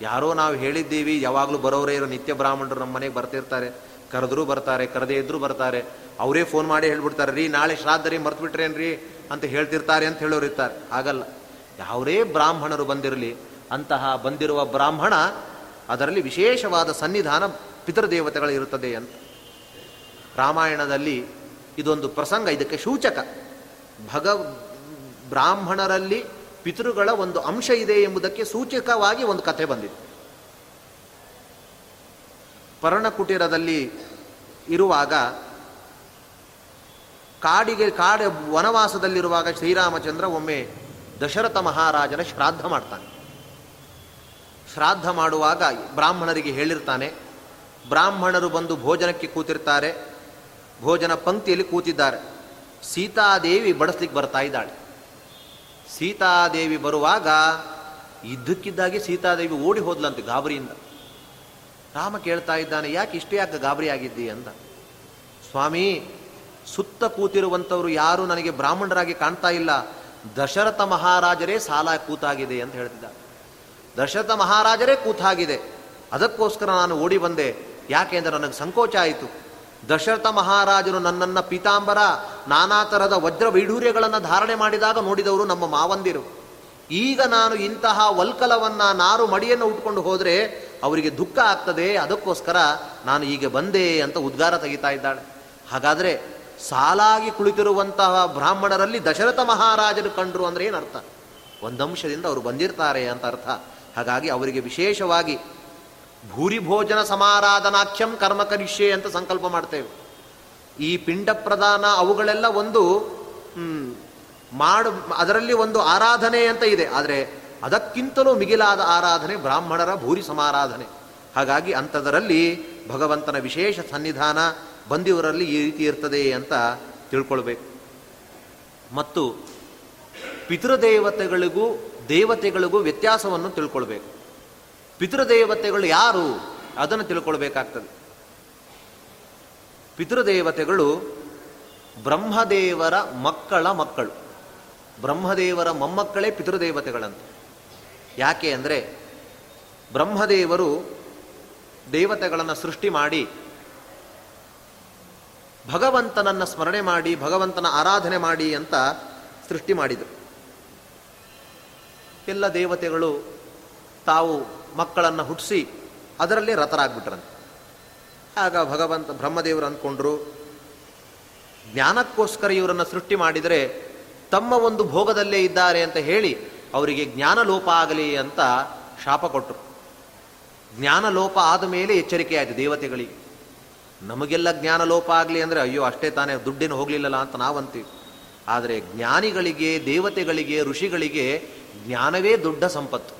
ಯಾರೋ ನಾವು ಹೇಳಿದ್ದೀವಿ, ಯಾವಾಗಲೂ ಬರೋರೇ ಇರೋ ನಿತ್ಯ ಬ್ರಾಹ್ಮಣರು ನಮ್ಮ ಮನೆಗೆ ಬರ್ತಿರ್ತಾರೆ. ಕರೆದ್ರು ಬರ್ತಾರೆ, ಕರೆದೇ ಇದ್ರೂ ಬರ್ತಾರೆ. ಅವರೇ ಫೋನ್ ಮಾಡಿ ಹೇಳ್ಬಿಡ್ತಾರೆ, ರೀ ನಾಳೆ ಶ್ರಾದ್ದ ರೀ ಮರ್ತು ಬಿಟ್ರೇನ್ರಿ ಅಂತ ಹೇಳ್ತಿರ್ತಾರೆ ಅಂತ ಹೇಳೋರು ಇರ್ತಾರೆ. ಆಗಲ್ಲ. ಯಾವರೇ ಬ್ರಾಹ್ಮಣರು ಬಂದಿರಲಿ, ಅಂತಹ ಬಂದಿರುವ ಬ್ರಾಹ್ಮಣ ಅದರಲ್ಲಿ ವಿಶೇಷವಾದ ಸನ್ನಿಧಾನ ಪಿತೃದೇವತೆಗಳು ಇರುತ್ತದೆ ಅಂತ. ರಾಮಾಯಣದಲ್ಲಿ ಇದೊಂದು ಪ್ರಸಂಗ, ಇದಕ್ಕೆ ಸೂಚಕ. ಭಗ, ಬ್ರಾಹ್ಮಣರಲ್ಲಿ ಪಿತೃಗಳ ಒಂದು ಅಂಶ ಇದೆ ಎಂಬುದಕ್ಕೆ ಸೂಚಕವಾಗಿ ಒಂದು ಕಥೆ ಬಂದಿದೆ. ಪರ್ಣಕುಟೀರದಲ್ಲಿ ಇರುವಾಗ, ಕಾಡಿಗೆ, ಕಾಡ ವನವಾಸದಲ್ಲಿರುವಾಗ ಶ್ರೀರಾಮಚಂದ್ರ ಒಮ್ಮೆ ದಶರಥ ಮಹಾರಾಜನ ಶ್ರಾದ್ದ ಮಾಡ್ತಾನೆ. ಶ್ರಾದ್ದ ಮಾಡುವಾಗ ಬ್ರಾಹ್ಮಣರಿಗೆ ಹೇಳಿರ್ತಾನೆ, ಬ್ರಾಹ್ಮಣರು ಬಂದು ಭೋಜನಕ್ಕೆ ಕೂತಿರ್ತಾರೆ, ಭೋಜನ ಪಂಕ್ತಿಯಲ್ಲಿ ಕೂತಿದ್ದಾರೆ. ಸೀತಾದೇವಿ ಬಡಿಸ್ಲಿಕ್ಕೆ ಬರ್ತಾ ಇದ್ದಾಳೆ. ಸೀತಾದೇವಿ ಬರುವಾಗ, ಇದ್ದಕ್ಕಿದ್ದಾಗೆ ಸೀತಾದೇವಿ ಓಡಿ ಹೋದ್ಲಂತೆ ಗಾಬರಿಯಿಂದ. ರಾಮ ಕೇಳ್ತಾ ಇದ್ದಾನೆ, ಯಾಕೆ ಇಷ್ಟೇ ಯಾಕೆ ಗಾಬರಿ ಆಗಿದ್ದಿ ಅಂತ. ಸ್ವಾಮಿ, ಸುತ್ತ ಕೂತಿರುವಂಥವರು ಯಾರು ನನಗೆ ಬ್ರಾಹ್ಮಣರಾಗಿ ಕಾಣ್ತಾ ಇಲ್ಲ. ದಶರಥ ಮಹಾರಾಜರೇ ಸಾಲ ಕೂತಾಗಿದೆ, ಅಂತ ಹೇಳ್ತಿದ್ದ. ದಶರಥ ಮಹಾರಾಜರೇ ಕೂತಾಗಿದೆ. ಅದಕ್ಕೋಸ್ಕರ ನಾನು ಓಡಿ ಬಂದೆ. ಯಾಕೆ ಅಂದರೆ ನನಗೆ ಸಂಕೋಚ ಆಯಿತು. ದಶರಥ ಮಹಾರಾಜರು ನನ್ನನ್ನು ಪೀತಾಂಬರ, ನಾನಾ ಥರದ ವಜ್ರ ವೈಢೂರ್ಯಗಳನ್ನು ಧಾರಣೆ ಮಾಡಿದಾಗ ನೋಡಿದವರು ನಮ್ಮ ಮಾವಂದಿರು. ಈಗ ನಾನು ಇಂತಹ ವಲ್ಕಲವನ್ನು, ನಾರು ಮಡಿಯನ್ನು ಉಟ್ಕೊಂಡು ಹೋದರೆ ಅವರಿಗೆ ದುಃಖ ಆಗ್ತದೆ, ಅದಕ್ಕೋಸ್ಕರ ನಾನು ಈಗ ಬಂದೆ ಅಂತ ಉದ್ಗಾರ ತೆಗಿತಾ ಇದ್ದಾಳೆ. ಹಾಗಾದರೆ ಸಾಲಾಗಿ ಕುಳಿತಿರುವಂತಹ ಬ್ರಾಹ್ಮಣರಲ್ಲಿ ದಶರಥ ಮಹಾರಾಜರು ಕಂಡ್ರು ಅಂದರೆ ಏನರ್ಥ? ಒಂದಂಶದಿಂದ ಅವರು ಬಂದಿರ್ತಾರೆ ಅಂತ ಅರ್ಥ. ಹಾಗಾಗಿ ಅವರಿಗೆ ವಿಶೇಷವಾಗಿ ಭೂರಿ ಭೋಜನ ಸಮಾರಾಧನಾಖ್ಯಂ ಕರ್ಮ ಕರಿಷ್ಯೆ ಅಂತ ಸಂಕಲ್ಪ ಮಾಡ್ತೇವೆ. ಈ ಪಿಂಡ ಪ್ರದಾನ ಅವುಗಳೆಲ್ಲ ಒಂದು ಮಾಡು, ಅದರಲ್ಲಿ ಒಂದು ಆರಾಧನೆ ಅಂತ ಇದೆ. ಆದರೆ ಅದಕ್ಕಿಂತಲೂ ಮಿಗಿಲಾದ ಆರಾಧನೆ ಬ್ರಾಹ್ಮಣರ ಭೂರಿ ಸಮಾರಾಧನೆ. ಹಾಗಾಗಿ ಅಂಥದರಲ್ಲಿ ಭಗವಂತನ ವಿಶೇಷ ಸನ್ನಿಧಾನ ಬಂದಿವರಲ್ಲಿ ಈ ರೀತಿ ಇರ್ತದೆ ಅಂತ ತಿಳ್ಕೊಳ್ಬೇಕು. ಮತ್ತು ಪಿತೃದೇವತೆಗಳಿಗೂ ದೇವತೆಗಳಿಗೂ ವ್ಯತ್ಯಾಸವನ್ನು ತಿಳ್ಕೊಳ್ಬೇಕು. ಪಿತೃದೇವತೆಗಳು ಯಾರು ಅದನ್ನು ತಿಳ್ಕೊಳ್ಬೇಕಾಗ್ತದೆ. ಪಿತೃದೇವತೆಗಳು ಬ್ರಹ್ಮದೇವರ ಮಕ್ಕಳ ಮಕ್ಕಳು. ಬ್ರಹ್ಮದೇವರ ಮೊಮ್ಮಕ್ಕಳೇ ಪಿತೃದೇವತೆಗಳಂತ. ಯಾಕೆ ಅಂದರೆ ಬ್ರಹ್ಮದೇವರು ದೇವತೆಗಳನ್ನು ಸೃಷ್ಟಿ ಮಾಡಿ, ಭಗವಂತನನ್ನು ಸ್ಮರಣೆ ಮಾಡಿ, ಭಗವಂತನ ಆರಾಧನೆ ಮಾಡಿ ಅಂತ ಸೃಷ್ಟಿ ಮಾಡಿದರು. ಎಲ್ಲ ದೇವತೆಗಳು ತಾವು ಮಕ್ಕಳನ್ನು ಹುಟ್ಟಿಸಿ ಅದರಲ್ಲೇ ರಥರಾಗ್ಬಿಟ್ರಂತೆ. ಆಗ ಭಗವಂತ ಬ್ರಹ್ಮದೇವರು ಅಂದ್ಕೊಂಡ್ರು ಜ್ಞಾನಕ್ಕೋಸ್ಕರ ಇವರನ್ನು ಸೃಷ್ಟಿ ಮಾಡಿದರೆ ತಮ್ಮ ಒಂದು ಭೋಗದಲ್ಲೇ ಇದ್ದಾರೆ ಅಂತ ಹೇಳಿ ಅವರಿಗೆ ಜ್ಞಾನ ಲೋಪ ಆಗಲಿ ಅಂತ ಶಾಪ ಕೊಟ್ಟರು. ಜ್ಞಾನ ಲೋಪ ಆದ ಮೇಲೆ ಎಚ್ಚರಿಕೆಯಾಯಿತು ದೇವತೆಗಳಿಗೆ. ನಮಗೆಲ್ಲ ಜ್ಞಾನ ಲೋಪ ಆಗಲಿ ಅಂದರೆ ಅಯ್ಯೋ, ಅಷ್ಟೇ ತಾನೇ ದುಡ್ಡೇನು ಹೋಗಲಿಲ್ಲಲ್ಲ ಅಂತ ನಾವಂತೀವಿ. ಆದರೆ ಜ್ಞಾನಿಗಳಿಗೆ, ದೇವತೆಗಳಿಗೆ, ಋಷಿಗಳಿಗೆ ಜ್ಞಾನವೇ ದೊಡ್ಡ ಸಂಪತ್ತು.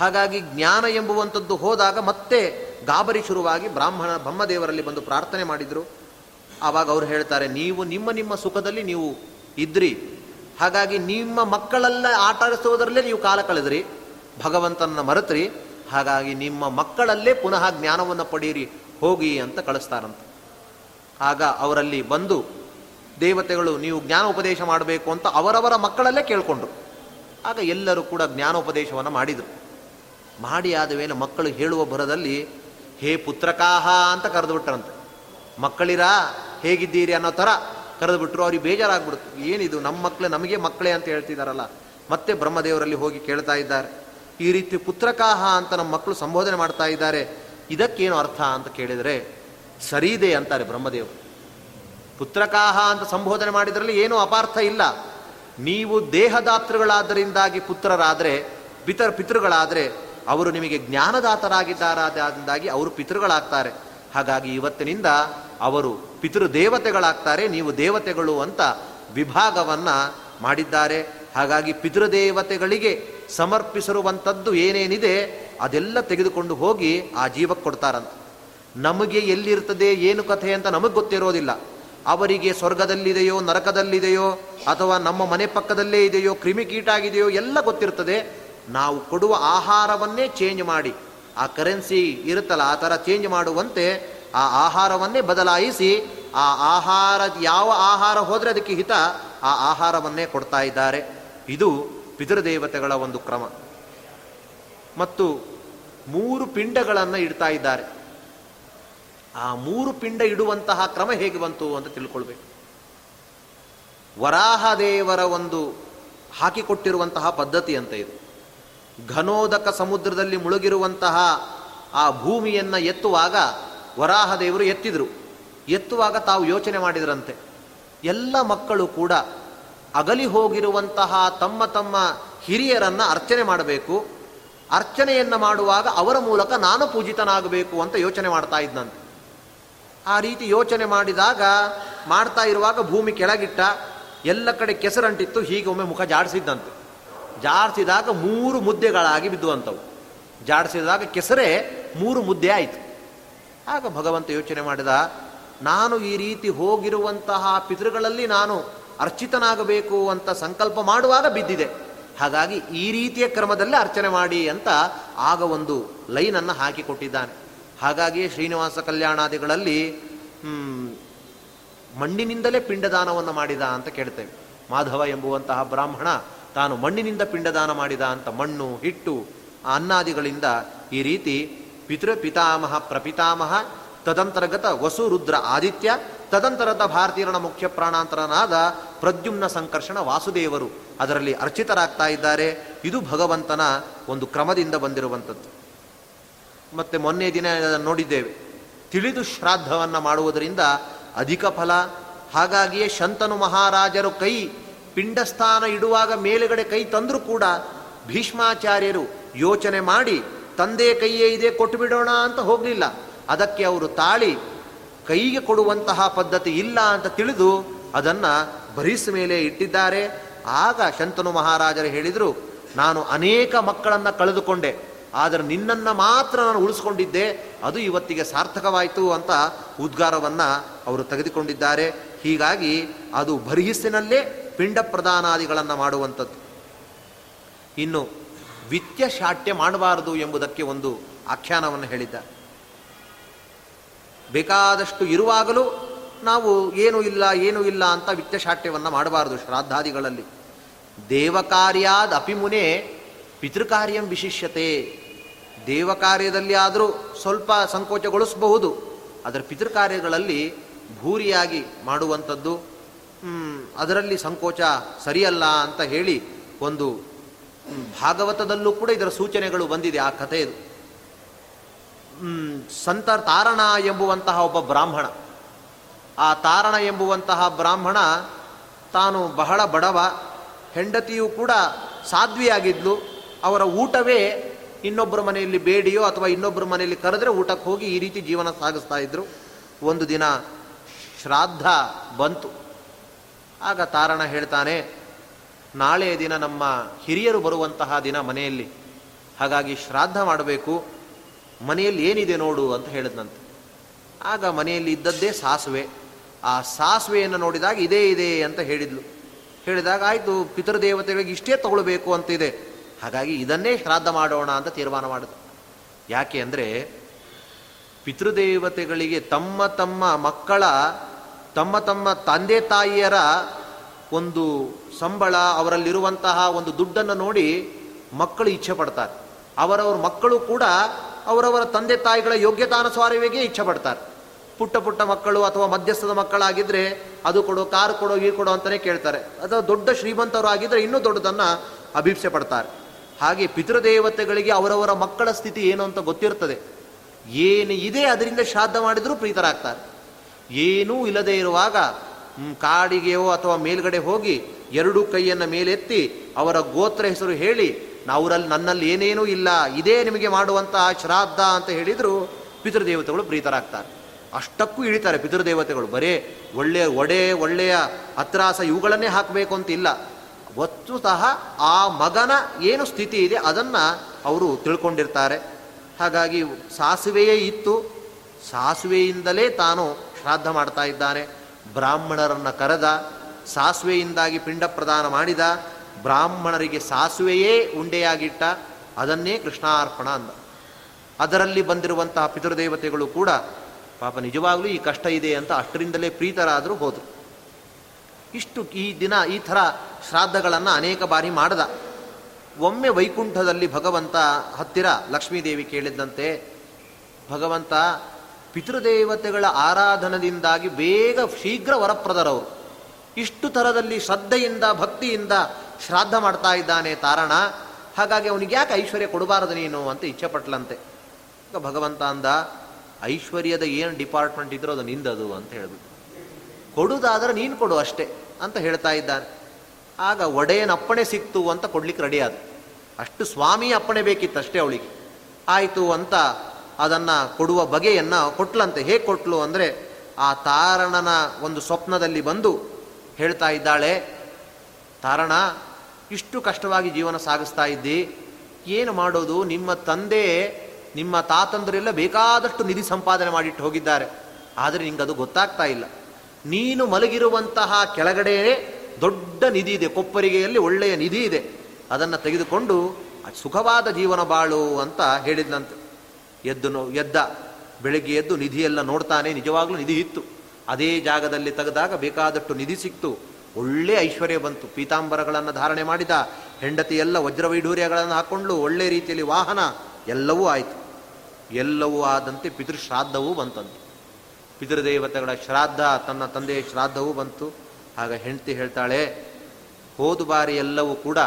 ಹಾಗಾಗಿ ಜ್ಞಾನ ಎಂಬುವಂಥದ್ದು ಹೋದಾಗ ಮತ್ತೆ ಗಾಬರಿ ಶುರುವಾಗಿ ಬ್ರಾಹ್ಮಣ, ಬ್ರಹ್ಮದೇವರಲ್ಲಿ ಬಂದು ಪ್ರಾರ್ಥನೆ ಮಾಡಿದರು. ಆವಾಗ ಅವರು ಹೇಳ್ತಾರೆ, ನೀವು ನಿಮ್ಮ ನಿಮ್ಮ ಸುಖದಲ್ಲಿ ನೀವು ಇದ್ರಿ. ಹಾಗಾಗಿ ನಿಮ್ಮ ಮಕ್ಕಳೆಲ್ಲ ಆಟ ಆಡಿಸುವುದರಲ್ಲೇ ನೀವು ಕಾಲ ಕಳೆದ್ರಿ. ಭಗವಂತನ ಮರೆತ್ರಿ. ಹಾಗಾಗಿ ನಿಮ್ಮ ಮಕ್ಕಳಲ್ಲೇ ಪುನಃ ಜ್ಞಾನವನ್ನು ಪಡೀರಿ ಹೋಗಿ ಅಂತ ಕಳಿಸ್ತಾರಂತ. ಆಗ ಅವರಲ್ಲಿ ಬಂದು, ದೇವತೆಗಳು ನೀವು ಜ್ಞಾನೋಪದೇಶ ಮಾಡಬೇಕು ಅಂತ ಅವರವರ ಮಕ್ಕಳಲ್ಲೇ ಕೇಳಿಕೊಂಡ್ರು. ಆಗ ಎಲ್ಲರೂ ಕೂಡ ಜ್ಞಾನೋಪದೇಶವನ್ನು ಮಾಡಿದರು. ಮಾಡಿ ಆದ ಮೇಲೆ ಮಕ್ಕಳು ಹೇಳುವ ಭರದಲ್ಲಿ, ಹೇ ಪುತ್ರಕಾಹ ಅಂತ ಕರೆದು ಬಿಟ್ಟರಂತೆ ಮಕ್ಕಳಿರಾ? ಹೇಗಿದ್ದೀರಿ ಅನ್ನೋ ಥರ ಕರೆದು ಬಿಟ್ರು ಅವ್ರಿಗೆ ಬೇಜಾರಾಗ್ಬಿಡ್ತು ಏನಿದು ನಮ್ಮ ಮಕ್ಕಳು ನಮಗೆ ಮಕ್ಕಳೇ ಅಂತ ಹೇಳ್ತಿದಾರಲ್ಲ. ಮತ್ತೆ ಬ್ರಹ್ಮದೇವರಲ್ಲಿ ಹೋಗಿ ಕೇಳ್ತಾ ಇದ್ದಾರೆ. ಈ ರೀತಿ ಪುತ್ರಕಾಹ ಅಂತ ನಮ್ಮ ಮಕ್ಕಳು ಸಂಬೋಧನೆ ಮಾಡ್ತಾ ಇದ್ದಾರೆ. ಇದಕ್ಕೇನು ಅರ್ಥ ಅಂತ ಕೇಳಿದರೆ, ಸರಿದೆ ಅಂತಾರೆ ಬ್ರಹ್ಮದೇವರು. ಪುತ್ರಕಾಹ ಅಂತ ಸಂಬೋಧನೆ ಮಾಡಿದ್ರಲ್ಲಿ ಏನೂ ಅಪಾರ್ಥ ಇಲ್ಲ. ನೀವು ದೇಹದಾತೃಗಳಾದ್ದರಿಂದಾಗಿ ಪುತ್ರರಾದರೆ, ಪಿತರ್ ಪಿತೃಗಳಾದರೆ, ಅವರು ನಿಮಗೆ ಜ್ಞಾನದಾತರಾಗಿದ್ದಾರಾದಿಂದಾಗಿ ಅವರು ಪಿತೃಗಳಾಗ್ತಾರೆ. ಹಾಗಾಗಿ ಇವತ್ತಿನಿಂದ ಅವರು ಪಿತೃದೇವತೆಗಳಾಗ್ತಾರೆ, ನೀವು ದೇವತೆಗಳು ಅಂತ ವಿಭಾಗವನ್ನು ಮಾಡಿದ್ದಾರೆ. ಹಾಗಾಗಿ ಪಿತೃದೇವತೆಗಳಿಗೆ ಸಮರ್ಪಿಸಿರುವಂಥದ್ದು ಏನೇನಿದೆ, ಅದೆಲ್ಲ ತೆಗೆದುಕೊಂಡು ಹೋಗಿ ಆ ಜೀವಕ್ಕೆ ಕೊಡ್ತಾರಂತ. ನಮಗೆ ಎಲ್ಲಿರ್ತದೆ, ಏನು ಕಥೆ ಅಂತ ನಮಗೆ ಗೊತ್ತಿರೋದಿಲ್ಲ. ಅವರಿಗೆ ಸ್ವರ್ಗದಲ್ಲಿದೆಯೋ, ನರಕದಲ್ಲಿದೆಯೋ, ಅಥವಾ ನಮ್ಮ ಮನೆ ಪಕ್ಕದಲ್ಲೇ ಇದೆಯೋ ಕ್ರಿಮಿಕೀಟ ಆಗಿದೆಯೋ ಎಲ್ಲ ಗೊತ್ತಿರ್ತದೆ. ನಾವು ಕೊಡುವ ಆಹಾರವನ್ನೇ ಚೇಂಜ್ ಮಾಡಿ. ಆ ಕರೆನ್ಸಿ ಇರುತ್ತಲ್ಲ, ಆ ಥರ ಚೇಂಜ್ ಮಾಡುವಂತೆ ಆ ಆಹಾರವನ್ನೇ ಬದಲಾಯಿಸಿ ಆ ಆಹಾರ ಯಾವ ಆಹಾರ ಹೋದರೆ ಅದಕ್ಕೆ ಹಿತ ಆ ಆಹಾರವನ್ನೇ ಕೊಡ್ತಾ ಇದ್ದಾರೆ. ಇದು ಪಿತೃದೇವತೆಗಳ ಒಂದು ಕ್ರಮ. ಮತ್ತು ಮೂರು ಪಿಂಡಗಳನ್ನು ಇಡ್ತಾ ಇದ್ದಾರೆ. ಆ ಮೂರು ಪಿಂಡ ಇಡುವಂತಹ ಕ್ರಮ ಹೇಗೆ ಬಂತು ಅಂತ ತಿಳ್ಕೊಳ್ಬೇಕು. ವರಾಹದೇವರ ಒಂದು ಹಾಕಿಕೊಟ್ಟಿರುವಂತಹ ಪದ್ಧತಿ ಅಂತ ಇದು. ಘನೋದಕ ಸಮುದ್ರದಲ್ಲಿ ಮುಳುಗಿರುವಂತಹ ಆ ಭೂಮಿಯನ್ನು ಎತ್ತುವಾಗ ವರಾಹದೇವರು ಎತ್ತಿದರು. ಎತ್ತುವಾಗ ತಾವು ಯೋಚನೆ ಮಾಡಿದರಂತೆ. ಎಲ್ಲ ಮಕ್ಕಳು ಕೂಡ ಅಗಲಿ ಹೋಗಿರುವಂತಹ ತಮ್ಮ ತಮ್ಮ ಹಿರಿಯರನ್ನು ಅರ್ಚನೆ ಮಾಡಬೇಕು. ಅರ್ಚನೆಯನ್ನು ಮಾಡುವಾಗ ಅವರ ಮೂಲಕ ನಾನು ಪೂಜಿತನಾಗಬೇಕು ಅಂತ ಯೋಚನೆ ಮಾಡ್ತಾ ಇದ್ದಂತೆ ಆ ರೀತಿ ಯೋಚನೆ ಮಾಡಿದಾಗ ಮಾಡ್ತಾ ಇರುವಾಗ ಭೂಮಿ ಕೆಳಗಿಟ್ಟ ಎಲ್ಲ ಕಡೆ ಕೆಸರಂಟಿತ್ತು, ಹೀಗೆ ಒಮ್ಮೆ ಮುಖ ಜಾಡಿಸಿದ್ದಂತೆ. ಜಾಡಿಸಿದಾಗ ಮೂರು ಮುದ್ದೆಗಳಾಗಿ ಬಿದ್ದುವಂಥವು. ಜಾಡಿಸಿದಾಗ ಕೆಸರೇ ಮೂರು ಮುದ್ದೆ ಆಯಿತು. ಆಗ ಭಗವಂತ ಯೋಚನೆ ಮಾಡಿದ, ನಾನು ಈ ರೀತಿ ಹೋಗಿರುವಂತಹ ಪಿತೃಗಳಲ್ಲಿ ನಾನು ಅರ್ಚಿತನಾಗಬೇಕು ಅಂತ ಸಂಕಲ್ಪ ಮಾಡುವಾಗ ಬಿದ್ದಿದೆ. ಹಾಗಾಗಿ ಈ ರೀತಿಯ ಕ್ರಮದಲ್ಲಿ ಅರ್ಚನೆ ಮಾಡಿ ಅಂತ ಆಗ ಒಂದು ಲೈನನ್ನು ಹಾಕಿಕೊಟ್ಟಿದ್ದಾನೆ. ಹಾಗಾಗಿ ಶ್ರೀನಿವಾಸ ಕಲ್ಯಾಣಾದಿಗಳಲ್ಲಿ ಮಣ್ಣಿನಿಂದಲೇ ಪಿಂಡದಾನವನ್ನು ಮಾಡಿದ ಅಂತ ಕೇಳ್ತೇವೆ. ಮಾಧವ ಎಂಬುವಂತಹ ಬ್ರಾಹ್ಮಣ ತಾನು ಮಣ್ಣಿನಿಂದ ಪಿಂಡದಾನ ಮಾಡಿದ ಅಂತ ಮಣ್ಣು, ಹಿಟ್ಟು, ಅನ್ನಾದಿಗಳಿಂದ ಈ ರೀತಿ ಪಿತೃ ಪಿತಾಮಹ ಪ್ರಪಿತಾಮಹ, ತದಂತರ್ಗತ ವಸು ರುದ್ರ ಆದಿತ್ಯ ತದಂತರದ ಭಾರತೀಯರಣ ಮುಖ್ಯ ಪ್ರಾಣಾಂತರನಾದ ಪ್ರದ್ಯುಮ್ನ ಸಂಕರ್ಷಣ ವಾಸುದೇವರು ಅದರಲ್ಲಿ ಅರ್ಚಿತರಾಗ್ತಾ ಇದ್ದಾರೆ. ಇದು ಭಗವಂತನ ಒಂದು ಕ್ರಮದಿಂದ ಬಂದಿರುವಂಥದ್ದು. ಮತ್ತೆ ಮೊನ್ನೆ ದಿನ ನೋಡಿದ್ದೇವೆ. ತಿಳಿದು ಶ್ರಾದ್ದವನ್ನು ಮಾಡುವುದರಿಂದ ಅಧಿಕ ಫಲ. ಹಾಗಾಗಿಯೇ ಶಂತನು ಮಹಾರಾಜರು ಕೈ ಪಿಂಡಸ್ಥಾನ ಇಡುವಾಗ ಮೇಲುಗಡೆ ಕೈ ತಂದರೂ ಕೂಡ ಭೀಷ್ಮಾಚಾರ್ಯರು ಯೋಚನೆ ಮಾಡಿ ತಂದೆ ಕೈಯೇ ಇದೆ ಕೊಟ್ಟು ಬಿಡೋಣ ಅಂತ ಹೋಗಲಿಲ್ಲ. ಅದಕ್ಕೆ ಅವರು ತಾಳಿ, ಕೈಗೆ ಕೊಡುವಂತಹ ಪದ್ಧತಿ ಇಲ್ಲ ಅಂತ ತಿಳಿದು ಅದನ್ನು ಭರಿಸ ಮೇಲೆ ಇಟ್ಟಿದ್ದಾರೆ. ಆಗ ಶಂತನು ಮಹಾರಾಜರು ಹೇಳಿದರು, ನಾನು ಅನೇಕ ಮಕ್ಕಳನ್ನು ಕಳೆದುಕೊಂಡೆ, ಆದರೆ ನಿನ್ನನ್ನು ಮಾತ್ರ ನಾನು ಉಳಿಸ್ಕೊಂಡಿದ್ದೆ, ಅದು ಇವತ್ತಿಗೆ ಸಾರ್ಥಕವಾಯಿತು ಅಂತ ಉದ್ಗಾರವನ್ನು ಅವರು ತೆಗೆದುಕೊಂಡಿದ್ದಾರೆ. ಹೀಗಾಗಿ ಅದು ಬರಿಹಿಸಿನಲ್ಲೇ ಪಿಂಡ ಪ್ರದಾನಾದಿಗಳನ್ನು ಮಾಡುವಂಥದ್ದು. ಇನ್ನು ವಿತ್ಯ ಶಾಟ್ಯ ಮಾಡಬಾರದು ಎಂಬುದಕ್ಕೆ ಒಂದು ಆಖ್ಯಾನವನ್ನು ಹೇಳಿದ್ದಾರೆ ಬೇಕಾದಷ್ಟು ಇರುವಾಗಲೂ ನಾವು ಏನೂ ಇಲ್ಲ ಏನೂ ಇಲ್ಲ ಅಂತ ವಿತ್ಯಶಾಟ್ಯವನ್ನು ಮಾಡಬಾರದು ಶ್ರಾದ್ದಾದಿಗಳಲ್ಲಿ. ದೇವಕಾರ್ಯಾದ ಅಪಿಮುನೆ ಪಿತೃಕಾರ್ಯಂ ವಿಶಿಷ್ಯತೆ. ದೇವಕಾರ್ಯದಲ್ಲಿ ಆದರೂ ಸ್ವಲ್ಪ ಸಂಕೋಚಗೊಳಿಸಬಹುದು, ಅದರ ಪಿತೃಕಾರ್ಯಗಳಲ್ಲಿ ಭೂರಿಯಾಗಿ ಮಾಡುವಂಥದ್ದು ಅದರಲ್ಲಿ ಸಂಕೋಚ ಸರಿಯಲ್ಲ ಅಂತ ಹೇಳಿ ಒಂದು ಭಾಗವತದಲ್ಲೂ ಕೂಡ ಇದರ ಸೂಚನೆಗಳು ಬಂದಿದೆ, ಆ ಕಥೆಯದು ಸಂತ ತಾರಣ ಎಂಬುವಂತಹ ಒಬ್ಬ ಬ್ರಾಹ್ಮಣ. ಆ ತಾರಣ ಎಂಬುವಂತಹ ಬ್ರಾಹ್ಮಣ ತಾನು ಬಹಳ ಬಡವ, ಹೆಂಡತಿಯೂ ಕೂಡ ಸಾಧ್ವಿಯಾಗಿದ್ಲು. ಅವರ ಊಟವೇ ಇನ್ನೊಬ್ಬರ ಮನೆಯಲ್ಲಿ ಬೇಡಿಯೋ ಅಥವಾ ಇನ್ನೊಬ್ಬರ ಮನೆಯಲ್ಲಿ ಕರೆದ್ರೆ ಊಟಕ್ಕೆ ಹೋಗಿ ಈ ರೀತಿ ಜೀವನ ಸಾಗಿಸ್ತಾ ಇದ್ರು. ಒಂದು ದಿನ ಶ್ರಾದ್ದ ಬಂತು. ಆಗ ತಾರಣ ಹೇಳ್ತಾನೆ ನಾಳೆ ದಿನ ನಮ್ಮ ಹಿರಿಯರು ಬರುವಂತಹ ದಿನ ಮನೆಯಲ್ಲಿ. ಹಾಗಾಗಿ ಶ್ರಾದ್ದ ಮಾಡಬೇಕು. ಮನೆಯಲ್ಲಿ ಏನಿದೆ ನೋಡು ಅಂತ ಹೇಳಿದ್ನಂತೆ. ಆಗ ಮನೆಯಲ್ಲಿ ಇದ್ದದ್ದೇ ಸಾಸುವೆ. ಆ ಸಾಸುವೆಯನ್ನು ನೋಡಿದಾಗ ಇದೇ, ಇದೆ ಅಂತ ಹೇಳಿದ್ಲು. ಹೇಳಿದಾಗ ಆಯಿತು, ಪಿತೃದೇವತೆಗಳಿಗೆ ಇಷ್ಟೇ ತಗೊಳ್ಬೇಕು ಅಂತಿದೆ. ಹಾಗಾಗಿ ಇದನ್ನೇ ಶ್ರಾದ್ದ ಮಾಡೋಣ ಅಂತ ತೀರ್ಮಾನ ಮಾಡಿದ್ರು ಯಾಕೆ ಅಂದರೆ ಪಿತೃದೇವತೆಗಳಿಗೆ ತಮ್ಮ ತಮ್ಮ ಮಕ್ಕಳ, ತಮ್ಮ ತಮ್ಮ ತಂದೆ ತಾಯಿಯರ ಒಂದು ಸಂಬಳ, ಅವರಲ್ಲಿರುವಂತಹ ಒಂದು ದುಡ್ಡನ್ನು ನೋಡಿ ಮಕ್ಕಳು ಇಚ್ಛೆ ಪಡ್ತಾರೆ. ಅವರವರ ಮಕ್ಕಳು ಕೂಡ ಅವರವರ ತಂದೆ ತಾಯಿಗಳ ಯೋಗ್ಯತಾನುಸಾರವಿಗೆ ಇಚ್ಛೆ ಪಡ್ತಾರೆ. ಪುಟ್ಟ ಪುಟ್ಟ ಮಕ್ಕಳು ಅಥವಾ ಮಧ್ಯಸ್ಥದ ಮಕ್ಕಳಾಗಿದ್ದರೆ ಅದು ಕೊಡು, ಕಾರು ಕೊಡು, ಈ ಕೊಡು ಅಂತಲೇ ಕೇಳ್ತಾರೆ. ಅಥವಾ ದೊಡ್ಡ ಶ್ರೀಮಂತರು ಆಗಿದ್ದರೆ ಇನ್ನೂ ದೊಡ್ಡದನ್ನು ಅಭಿಪ್ಸೆ ಪಡ್ತಾರೆ. ಹಾಗೆ ಪಿತೃದೇವತೆಗಳಿಗೆ ಅವರವರ ಮಕ್ಕಳ ಸ್ಥಿತಿ ಏನು ಅಂತ ಗೊತ್ತಿರ್ತದೆ. ಏನು ಇದೆ ಅದರಿಂದ ಶ್ರಾದ್ದ ಮಾಡಿದರೂ ಪ್ರೀತರಾಗ್ತಾರೆ. ಏನೂ ಇಲ್ಲದೆ ಇರುವಾಗ ಕಾಡಿಗೆಯೋ ಅಥವಾ ಮೇಲ್ಗಡೆ ಹೋಗಿ ಎರಡು ಕೈಯನ್ನು ಮೇಲೆತ್ತಿ ಅವರ ಗೋತ್ರ ಹೆಸರು ಹೇಳಿ ಅವರಲ್ಲಿ ನನ್ನಲ್ಲಿ ಏನೇನೂ ಇಲ್ಲ, ಇದೇ ನಿಮಗೆ ಮಾಡುವಂತಹ ಶ್ರಾದ್ದ ಅಂತ ಹೇಳಿದ್ರು ಪಿತೃದೇವತೆಗಳು ಪ್ರೀತರಾಗ್ತಾರೆ. ಅಷ್ಟಕ್ಕೂ ಇಳಿತಾರೆ ಪಿತೃದೇವತೆಗಳು, ಬರೇ ಒಳ್ಳೆಯ ಒಡೆ, ಒಳ್ಳೆಯ ಅತ್ರಾಸ ಇವುಗಳನ್ನೇ ಹಾಕಬೇಕು ಅಂತ ಇಲ್ಲ ವಸ್ತುತಃ ಆ ಮಗನ ಏನು ಸ್ಥಿತಿ ಇದೆ ಅದನ್ನು ಅವರು ತಿಳ್ಕೊಂಡಿರ್ತಾರೆ. ಹಾಗಾಗಿ ಸಾಸುವೆಯೇ ಇತ್ತು, ಸಾಸುವೆಯಿಂದಲೇ ತಾನು ಶ್ರಾದ್ದ ಮಾಡ್ತಾ ಇದ್ದಾನೆ. ಬ್ರಾಹ್ಮಣರನ್ನು ಕರೆದ, ಸಾಸುವೆಯಿಂದಾಗಿ ಪಿಂಡ ಪ್ರದಾನ ಮಾಡಿದ, ಬ್ರಾಹ್ಮಣರಿಗೆ ಸಾಸುವೆಯೇ ಉಂಡೆಯಾಗಿಟ್ಟ, ಅದನ್ನೇ ಕೃಷ್ಣಾರ್ಪಣ ಅಂದ. ಅದರಲ್ಲಿ ಬಂದಿರುವಂತಹ ಪಿತೃದೇವತೆಗಳು ಕೂಡ, ಪಾಪ ನಿಜವಾಗಲೂ ಈ ಕಷ್ಟ ಇದೆ ಅಂತ ಅಷ್ಟರಿಂದಲೇ ಪ್ರೀತರಾದರೂ ಹೋದರು. ಇಷ್ಟು ಈ ದಿನ ಈ ಥರ ಶ್ರಾದ್ದಗಳನ್ನು ಅನೇಕ ಬಾರಿ ಮಾಡದ. ಒಮ್ಮೆ ವೈಕುಂಠದಲ್ಲಿ ಭಗವಂತ ಹತ್ತಿರ ಲಕ್ಷ್ಮೀದೇವಿ ಕೇಳಿದ್ದಂತೆ, ಭಗವಂತ ಪಿತೃದೇವತೆಗಳ ಆರಾಧನದಿಂದಾಗಿ ಬೇಗ ಶೀಘ್ರ ವರಪ್ರದರವರು. ಇಷ್ಟು ಥರದಲ್ಲಿ ಶ್ರದ್ಧೆಯಿಂದ, ಭಕ್ತಿಯಿಂದ ಶ್ರಾದ್ದ ಮಾಡ್ತಾ ಇದ್ದಾನೆ ತಾರಣ. ಹಾಗಾಗಿ ಅವನಿಗೆ ಯಾಕೆ ಐಶ್ವರ್ಯ ಕೊಡಬಾರದು ನೀನು ಅಂತ ಇಚ್ಛೆ ಪಟ್ಲಂತೆ ಭಗವಂತ ಅಂದ, ಐಶ್ವರ್ಯದ ಏನು ಡಿಪಾರ್ಟ್ಮೆಂಟ್ ಇದ್ರೂ ಅದು ನಿಂದದು ಅಂತ ಹೇಳ್ಬಿಟ್ಟು. ಕೊಡುದಾದ್ರೆ ನೀನು ಕೊಡು ಅಷ್ಟೇ ಅಂತ ಹೇಳ್ತಾ ಇದ್ದಾನೆ. ಆಗ ಒಡೆಯನ ಅಪ್ಪಣೆ ಸಿಕ್ತು ಅಂತ ಕೊಡ್ಲಿಕ್ಕೆ ರೆಡಿ ಆದ. ಅಷ್ಟು ಸ್ವಾಮಿ ಅಪ್ಪಣೆ ಬೇಕಿತ್ತು ಅಷ್ಟೇ ಅವಳಿಗೆ. ಆಯಿತು ಅಂತ ಅದನ್ನು ಕೊಡುವ ಬಗೆಯನ್ನು ಕೊಟ್ಲಂತೆ. ಹೇಗೆ ಕೊಟ್ಲು ಅಂದರೆ, ಆ ತಾರಣನ ಒಂದು ಸ್ವಪ್ನದಲ್ಲಿ ಬಂದು ಹೇಳ್ತಾ ಇದ್ದಾಳೆ, ತಾರಣ, ಇಷ್ಟು ಕಷ್ಟವಾಗಿ ಜೀವನ ಸಾಗಿಸ್ತಾ ಇದ್ದಿ. ಏನು ಮಾಡೋದು? ನಿಮ್ಮ ತಂದೆ, ನಿಮ್ಮ ತಾತಂದರೆಲ್ಲ ಬೇಕಾದಷ್ಟು ನಿಧಿ ಸಂಪಾದನೆ ಮಾಡಿಟ್ಟು ಹೋಗಿದ್ದಾರೆ. ಆದರೆ ನಿಂಗೆ ಅದು ಗೊತ್ತಾಗ್ತಾ ಇಲ್ಲ. ನೀನು ಮಲಗಿರುವಂತಹ ಕೆಳಗಡೆ ದೊಡ್ಡ ನಿಧಿ ಇದೆ. ಕೊಪ್ಪರಿಗೆಯಲ್ಲಿ ಒಳ್ಳೆಯ ನಿಧಿ ಇದೆ. ಅದನ್ನು ತೆಗೆದುಕೊಂಡು ಸುಖವಾದ ಜೀವನ ಬಾಳು ಅಂತ ಹೇಳಿದ್ನಂತೆ. ಎದ್ದು ಎದ್ದ ಬೆಳಗ್ಗೆ ಎದ್ದು ನಿಧಿಯೆಲ್ಲ ನೋಡ್ತಾನೆ, ನಿಜವಾಗ್ಲೂ ನಿಧಿ ಇತ್ತು. ಅದೇ ಜಾಗದಲ್ಲಿ ತೆಗೆದಾಗ ಬೇಕಾದಷ್ಟು ನಿಧಿ ಸಿಕ್ತು. ಒಳ್ಳೆ ಐಶ್ವರ್ಯ ಬಂತು. ಪೀತಾಂಬರಗಳನ್ನು ಧಾರಣೆ ಮಾಡಿದ, ಹೆಂಡತಿ ಎಲ್ಲ ವಜ್ರವೈಢೂರ್ಯಗಳನ್ನು ಹಾಕ್ಕೊಂಡು ಒಳ್ಳೆ ರೀತಿಯಲ್ಲಿ ವಾಹನ, ಎಲ್ಲವೂ ಆಯಿತು. ಎಲ್ಲವೂ ಆದಂತೆ ಪಿತೃಶ್ರಾದ್ದವೂ ಬಂತಂತೆ. ಪಿತೃದೇವತೆಗಳ ಶ್ರಾದ್ದ, ತನ್ನ ತಂದೆಯ ಶ್ರಾದ್ದವೂ ಬಂತು. ಆಗ ಹೆಂಡತಿ ಹೇಳ್ತಾಳೆ, ಹೋದ ಬಾರಿ ಎಲ್ಲವೂ ಕೂಡ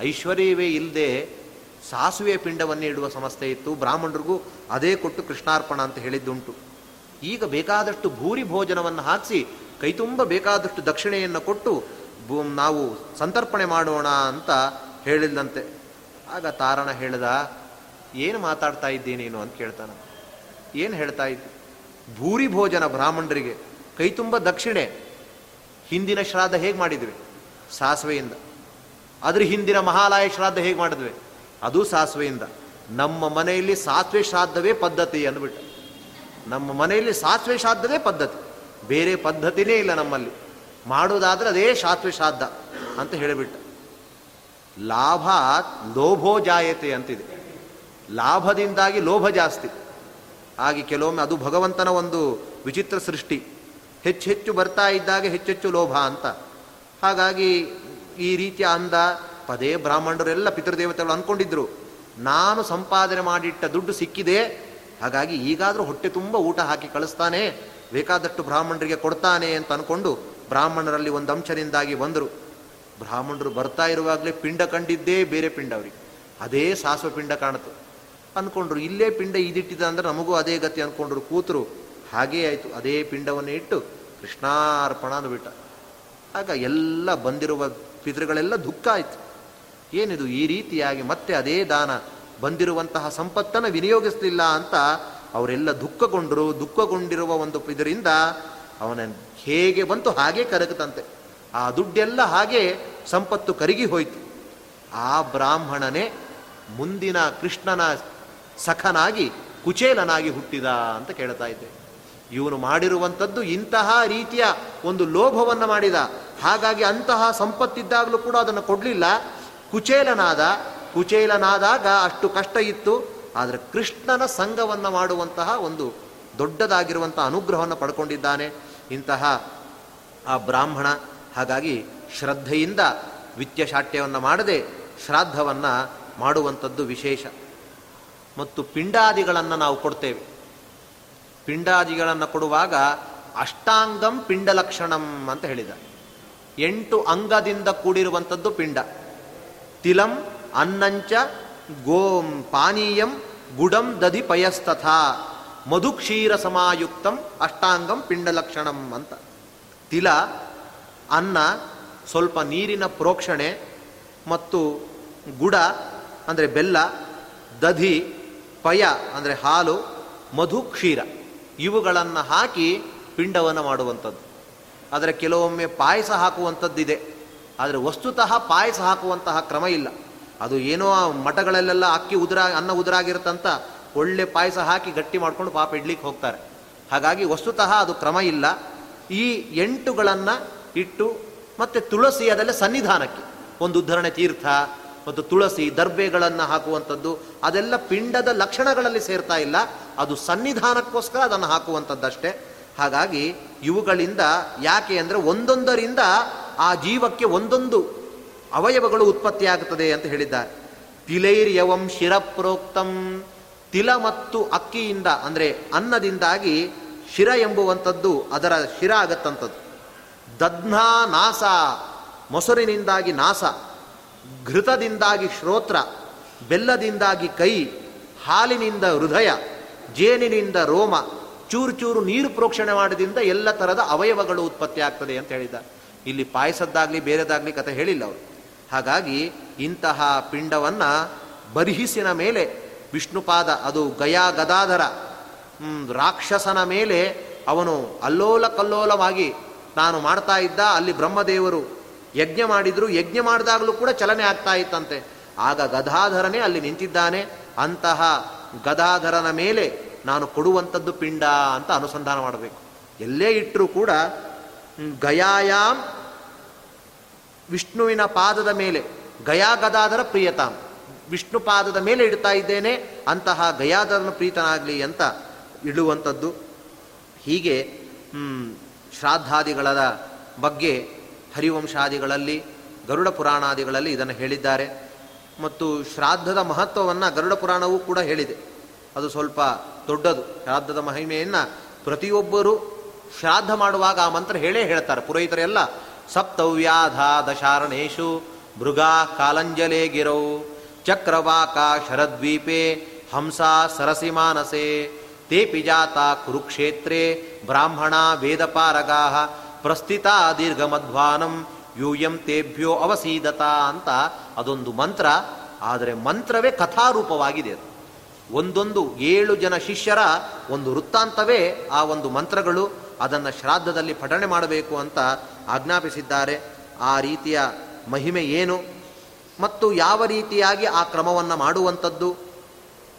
ಐಶ್ವರ್ಯವೇ ಇಲ್ಲದೆ ಸಾಸುವೆ ಪಿಂಡವನ್ನೇ ಇಡುವ ಸಮಸ್ಯೆ ಇತ್ತು. ಬ್ರಾಹ್ಮಣರಿಗೂ ಅದೇ ಕೊಟ್ಟು ಕೃಷ್ಣಾರ್ಪಣ ಅಂತ ಹೇಳಿದ್ದುಂಟು. ಈಗ ಬೇಕಾದಷ್ಟು ಭೂರಿ ಭೋಜನವನ್ನು ಹಾಕಿಸಿ ಕೈತುಂಬ ಬೇಕಾದಷ್ಟು ದಕ್ಷಿಣೆಯನ್ನು ಕೊಟ್ಟು ನಾವು ಸಂತರ್ಪಣೆ ಮಾಡೋಣ ಅಂತ ಹೇಳಿದಂತೆ ಆಗ ತಾರಣ ಹೇಳ್ದ, ಏನು ಮಾತಾಡ್ತಾ ಇದ್ದೀನಿ ನೀನು? ಅಂತ ಕೇಳ್ತಾನೆ ಏನು ಹೇಳ್ತಾ ಇದ್ದೆ? ಭೂರಿ ಭೋಜನ ಬ್ರಾಹ್ಮಣರಿಗೆ ಕೈತುಂಬ ದಕ್ಷಿಣೆ. ಹಿಂದಿನ ಶ್ರಾದ್ದ ಹೇಗೆ ಮಾಡಿದ್ವಿ? ಸಾಸಿವೆಯಿಂದ. ಅದ್ರ ಹಿಂದಿನ ಮಹಾಲಯ ಶ್ರಾದ್ದ ಹೇಗೆ ಮಾಡಿದ್ವಿ? ಅದು ಸಾಸಿವೆಯಿಂದ. ನಮ್ಮ ಮನೆಯಲ್ಲಿ ಸಾಸಿವೆ ಶ್ರಾದ್ದವೇ ಪದ್ಧತಿ ಅಂದ್ಬಿಟ್ಟು. ನಮ್ಮ ಮನೆಯಲ್ಲಿ ಸಾಸಿವೆ ಶ್ರಾದ್ದವೇ ಪದ್ಧತಿ. ಬೇರೆ ಪದ್ಧತಿನೇ ಇಲ್ಲ ನಮ್ಮಲ್ಲಿ. ಮಾಡೋದಾದ್ರೆ ಅದೇ ಸಾತ್ವೆ ಶ್ರಾದ್ದ ಅಂತ ಹೇಳಿಬಿಟ್ಟ. ಲಾಭ ಲೋಭೋ ಜಾಯತೆ ಅಂತಿದೆ. ಲಾಭದಿಂದಾಗಿ ಲೋಭ ಜಾಸ್ತಿ. ಹಾಗೆ ಕೆಲವೊಮ್ಮೆ ಅದು ಭಗವಂತನ ಒಂದು ವಿಚಿತ್ರ ಸೃಷ್ಟಿ. ಹೆಚ್ಚು ಹೆಚ್ಚು ಬರ್ತಾ ಇದ್ದಾಗ ಹೆಚ್ಚೆಚ್ಚು ಲೋಭ ಅಂತ. ಹಾಗಾಗಿ ಈ ರೀತಿಯ ಅಂದ ಪದೇ ಬ್ರಾಹ್ಮಣರೆಲ್ಲ ಪಿತೃದೇವತೆಗಳು ಅಂದ್ಕೊಂಡಿದ್ರು ನಾನು ಸಂಪಾದನೆ ಮಾಡಿಟ್ಟ ದುಡ್ಡು ಸಿಕ್ಕಿದೆ. ಹಾಗಾಗಿ ಈಗಾದರೂ ಹೊಟ್ಟೆ ತುಂಬ ಊಟ ಹಾಕಿ ಕಳಿಸ್ತಾನೆ. ಬೇಕಾದಷ್ಟು ಬ್ರಾಹ್ಮಣರಿಗೆ ಕೊಡ್ತಾನೆ ಅಂತ ಅಂದ್ಕೊಂಡು ಬ್ರಾಹ್ಮಣರಲ್ಲಿ ಒಂದು ಅಂಶದಿಂದಾಗಿ ಬಂದರು. ಬ್ರಾಹ್ಮಣರು ಬರ್ತಾ ಇರುವಾಗಲೇ ಪಿಂಡ ಕಂಡಿದ್ದೇ ಬೇರೆ ಪಿಂಡ ಅವರಿಗೆ. ಅದೇ ಸಾಸುವ ಪಿಂಡ ಕಾಣಿತು ಅಂದ್ಕೊಂಡ್ರು ಇಲ್ಲೇ ಪಿಂಡ ಇದಿಟ್ಟಿದೆ ಅಂದ್ರೆ ನಮಗೂ ಅದೇ ಗತಿ ಅಂದ್ಕೊಂಡ್ರು ಕೂತರು. ಹಾಗೇ ಆಯಿತು. ಅದೇ ಪಿಂಡವನ್ನು ಇಟ್ಟು ಕೃಷ್ಣಾರ್ಪಣ ಬಿಟ್ಟ. ಆಗ ಎಲ್ಲ ಬಂದಿರುವ ಪಿತೃಗಳೆಲ್ಲ ದುಃಖ ಆಯಿತು. ಏನಿದು ಈ ರೀತಿಯಾಗಿ ಮತ್ತೆ ಅದೇ ದಾನ? ಬಂದಿರುವಂತಹ ಸಂಪತ್ತನ್ನು ವಿನಿಯೋಗಿಸಲಿಲ್ಲ ಅಂತ ಅವರೆಲ್ಲ ದುಃಖಗೊಂಡರು. ದುಃಖಗೊಂಡಿರುವ ಒಂದು ಇದರಿಂದ ಅವನ ಹೇಗೆ ಬಂತು ಹಾಗೆ ಕರಗತಂತೆ. ಆ ದುಡ್ಡೆಲ್ಲ ಹಾಗೆ ಸಂಪತ್ತು ಕರಗಿ ಹೋಯಿತು. ಆ ಬ್ರಾಹ್ಮಣನೇ ಮುಂದಿನ ಕೃಷ್ಣನ ಸಖನಾಗಿ ಕುಚೇಲನಾಗಿ ಹುಟ್ಟಿದ ಅಂತ ಕೇಳ್ತಾ ಇದ್ದೆ. ಇವನು ಮಾಡಿರುವಂಥದ್ದು ಇಂತಹ ರೀತಿಯ ಒಂದು ಲೋಭವನ್ನು ಮಾಡಿದ. ಹಾಗಾಗಿ ಅಂತಹ ಸಂಪತ್ತಿದ್ದಾಗಲೂ ಕೂಡ ಅದನ್ನು ಕೊಡಲಿಲ್ಲ. ಕುಚೇಲನಾದ, ಕುಚೇಲನಾದಾಗ ಅಷ್ಟು ಕಷ್ಟ ಇತ್ತು, ಆದರೆ ಕೃಷ್ಣನ ಸಂಘವನ್ನು ಮಾಡುವಂತಹ ಒಂದು ದೊಡ್ಡದಾಗಿರುವಂತಹ ಅನುಗ್ರಹವನ್ನು ಪಡ್ಕೊಂಡಿದ್ದಾನೆ. ಇಂತಹ ಆ ಬ್ರಾಹ್ಮಣ ಹಾಗಾಗಿ ಶ್ರದ್ಧೆಯಿಂದ ವಿತ್ಯಶಾಟ್ಯವನ್ನು ಮಾಡದೆ ಶ್ರಾದ್ದವನ್ನು ಮಾಡುವಂಥದ್ದು ವಿಶೇಷ. ಮತ್ತು ಪಿಂಡಾದಿಗಳನ್ನು ನಾವು ಕೊಡ್ತೇವೆ. ಪಿಂಡಾದಿಗಳನ್ನು ಕೊಡುವಾಗ ಅಷ್ಟಾಂಗಂ ಪಿಂಡಲಕ್ಷಣಂ ಅಂತ ಹೇಳಿದ. ಎಂಟು ಅಂಗದಿಂದ ಕೂಡಿರುವಂಥದ್ದು ಪಿಂಡ. ತಿಲಂ ಅನ್ನಂಚ ಗೋ ಪಾನೀಯಂ ಗುಡಂ ದಧಿ ಪಯಸ್ತಥ. ಮಧುಕ್ಷೀರ ಸಮಾಯುಕ್ತಂ ಅಷ್ಟಾಂಗಂ ಪಿಂಡಲಕ್ಷಣಂ ಅಂತ. ತಿಲ, ಅನ್ನ ಸ್ವಲ್ಪ ನೀರಿನ ಪ್ರೋಕ್ಷಣೆ ಮತ್ತು ಗುಡ ಅಂದರೆ ಬೆಲ್ಲ, ದಧಿ, ಪಯ ಅಂದರೆ ಹಾಲು ಮಧು ಕ್ಷೀರ ಇವುಗಳನ್ನು ಹಾಕಿ ಪಿಂಡವನ್ನು ಮಾಡುವಂಥದ್ದು. ಆದರೆ ಕೆಲವೊಮ್ಮೆ ಪಾಯಸ ಹಾಕುವಂಥದ್ದಿದೆ. ಆದರೆ ವಸ್ತುತಃ ಪಾಯಸ ಹಾಕುವಂತಹ ಕ್ರಮ ಇಲ್ಲ. ಅದು ಏನೋ ಮಠಗಳಲ್ಲೆಲ್ಲ ಅಕ್ಕಿ ಉದುರ, ಅನ್ನ ಉದುರಾಗಿರುತ್ತಂತ ಒಳ್ಳೆ ಪಾಯಸ ಹಾಕಿ ಗಟ್ಟಿ ಮಾಡ್ಕೊಂಡು ಪಾಪ ಇಡ್ಲಿಕ್ಕೆ ಹೋಗ್ತಾರೆ. ಹಾಗಾಗಿ ವಸ್ತುತಃ ಅದು ಕ್ರಮ ಇಲ್ಲ. ಈ ಎಂಟುಗಳನ್ನು ಇಟ್ಟು ಮತ್ತು ತುಳಸಿ ಅದೆಲ್ಲ ಸನ್ನಿಧಾನಕ್ಕೆ. ಒಂದು ಉದ್ಧರಣೆ ತೀರ್ಥ, ಮತ್ತು ತುಳಸಿ ದರ್ಬೆಗಳನ್ನು ಹಾಕುವಂಥದ್ದು, ಅದೆಲ್ಲ ಪಿಂಡದ ಲಕ್ಷಣಗಳಲ್ಲಿ ಸೇರ್ತಾ ಇಲ್ಲ. ಅದು ಸನ್ನಿಧಾನಕ್ಕೋಸ್ಕರ ಅದನ್ನು ಹಾಕುವಂಥದ್ದಷ್ಟೇ. ಹಾಗಾಗಿ ಇವುಗಳಿಂದ ಯಾಕೆ ಅಂದರೆ ಒಂದೊಂದರಿಂದ ಆ ಜೀವಕ್ಕೆ ಒಂದೊಂದು ಅವಯವಗಳು ಉತ್ಪತ್ತಿಯಾಗುತ್ತದೆ ಅಂತ ಹೇಳಿದ್ದಾರೆ. ತಿಲೈರ್ಯವಂ ಶಿರಪ್ರೋಕ್ತಂ, ತಿಲ ಮತ್ತು ಅಕ್ಕಿಯಿಂದ, ಅಂದರೆ ಅನ್ನದಿಂದಾಗಿ ಶಿರ ಎಂಬುವಂಥದ್ದು ಅದರ ಶಿರ ಆಗತ್ತಂಥದ್ದು. ದಧ್ನಾ ನಾಸ, ಮೊಸರಿನಿಂದಾಗಿ ನಾಸ, ಘೃತದಿಂದಾಗಿ ಶ್ರೋತ್ರ, ಬೆಲ್ಲದಿಂದಾಗಿ ಕೈ, ಹಾಲಿನಿಂದ ಹೃದಯ, ಜೇನಿನಿಂದ ರೋಮ, ಚೂರು ಚೂರು ನೀರು ಪ್ರೋಕ್ಷಣೆ ಮಾಡಿದಿಂದ ಎಲ್ಲ ಥರದ ಅವಯವಗಳು ಉತ್ಪತ್ತಿ ಆಗ್ತದೆ ಅಂತ ಹೇಳಿದ್ದಾರೆ. ಇಲ್ಲಿ ಪಾಯಸದ್ದಾಗಲಿ ಬೇರೆದಾಗಲಿ ಕತೆ ಹೇಳಿಲ್ಲ ಅವರು. ಹಾಗಾಗಿ ಇಂತಹ ಪಿಂಡವನ್ನು ಬರಿಹಿಸಿನ ಮೇಲೆ ವಿಷ್ಣುಪಾದ, ಅದು ಗಯಾ ಗದಾಧರ ರಾಕ್ಷಸನ ಮೇಲೆ ಅವನು ಅಲ್ಲೋಲ ಕಲ್ಲೋಲವಾಗಿ ನಾನು ಮಾಡ್ತಾ ಇದ್ದ, ಅಲ್ಲಿ ಬ್ರಹ್ಮದೇವರು ಯಜ್ಞ ಮಾಡಿದ್ರು, ಯಜ್ಞ ಮಾಡಿದಾಗಲೂ ಕೂಡ ಚಲನೆ ಆಗ್ತಾ ಇತ್ತಂತೆ. ಆಗ ಗದಾಧರನೇ ಅಲ್ಲಿ ನಿಂತಿದ್ದಾನೆ. ಅಂತಹ ಗದಾಧರನ ಮೇಲೆ ನಾನು ಕೊಡುವಂಥದ್ದು ಪಿಂಡ ಅಂತ ಅನುಸಂಧಾನ ಮಾಡಬೇಕು. ಎಲ್ಲೇ ಇಟ್ಟರೂ ಕೂಡ ಗಯಾಯಾಮ್ ವಿಷ್ಣುವಿನ ಪಾದದ ಮೇಲೆ ಗಯಾಗದಾದರ ಪ್ರಿಯತ. ವಿಷ್ಣು ಪಾದದ ಮೇಲೆ ಇಡ್ತಾ ಇದ್ದೇನೆ, ಅಂತಹ ಗಯಾದರನ ಪ್ರೀತನಾಗಲಿ ಅಂತ ಇಡುವಂಥದ್ದು ಹೀಗೆ ಶ್ರಾದ್ದಾದಿಗಳ ಬಗ್ಗೆ ಹರಿವಂಶಾದಿಗಳಲ್ಲಿ, ಗರುಡ ಪುರಾಣಾದಿಗಳಲ್ಲಿ ಇದನ್ನು ಹೇಳಿದ್ದಾರೆ. ಮತ್ತು ಶ್ರಾದ್ದದ ಮಹತ್ವವನ್ನು ಗರುಡ ಪುರಾಣವೂ ಕೂಡ ಹೇಳಿದೆ. ಅದು ಸ್ವಲ್ಪ ದೊಡ್ಡದು. ಶ್ರಾದ್ದದ ಮಹಿಮೆಯನ್ನು ಪ್ರತಿಯೊಬ್ಬರು ಶ್ರಾದ್ದ ಮಾಡುವಾಗ ಆ ಮಂತ್ರ ಹೇಳೇ ಹೇಳ್ತಾರೆ. ಪುರೋಹಿತರೆಲ್ಲ ಸಪ್ತವ್ಯಾಧ ದಶಾರಣೇಶು ಮೃಗಾ ಕಾಲಂಜಲೇ ಗಿರೌ ಚಕ್ರವಾಕ ಶರದ್ವೀಪೆ, ಹಂಸ ಸರಸಿ ಮಾನಸೆ ತೇಪಿ ಜಾತ ಕುರುಕ್ಷೇತ್ರೇ, ಬ್ರಾಹ್ಮಣ ವೇದಪಾರಗಾ ಪ್ರಸ್ಥಿತ ದೀರ್ಘಮಧ್ವಾನಂ, ಯೂಯಂ ತೇಭ್ಯೋ ಅವಸೀದತ ಅಂತ ಅದೊಂದು ಮಂತ್ರ, ಆದರೆ ಮಂತ್ರವೇ ಕಥಾರೂಪವಾಗಿದೆ ಅದು. ಒಂದೊಂದು ಏಳು ಜನ ಶಿಷ್ಯರ ಒಂದು ವೃತ್ತಾಂತವೇ ಆ ಒಂದು ಮಂತ್ರಗಳು ಅದನ್ನು ಶ್ರಾದ್ದದಲ್ಲಿ ಪಠಣೆ ಮಾಡಬೇಕು ಅಂತ ಆಜ್ಞಾಪಿಸಿದ್ದಾರೆ. ಆ ರೀತಿಯ ಮಹಿಮೆ ಏನು? ಮತ್ತು ಯಾವ ರೀತಿಯಾಗಿ ಆ ಕ್ರಮವನ್ನು ಮಾಡುವಂಥದ್ದು?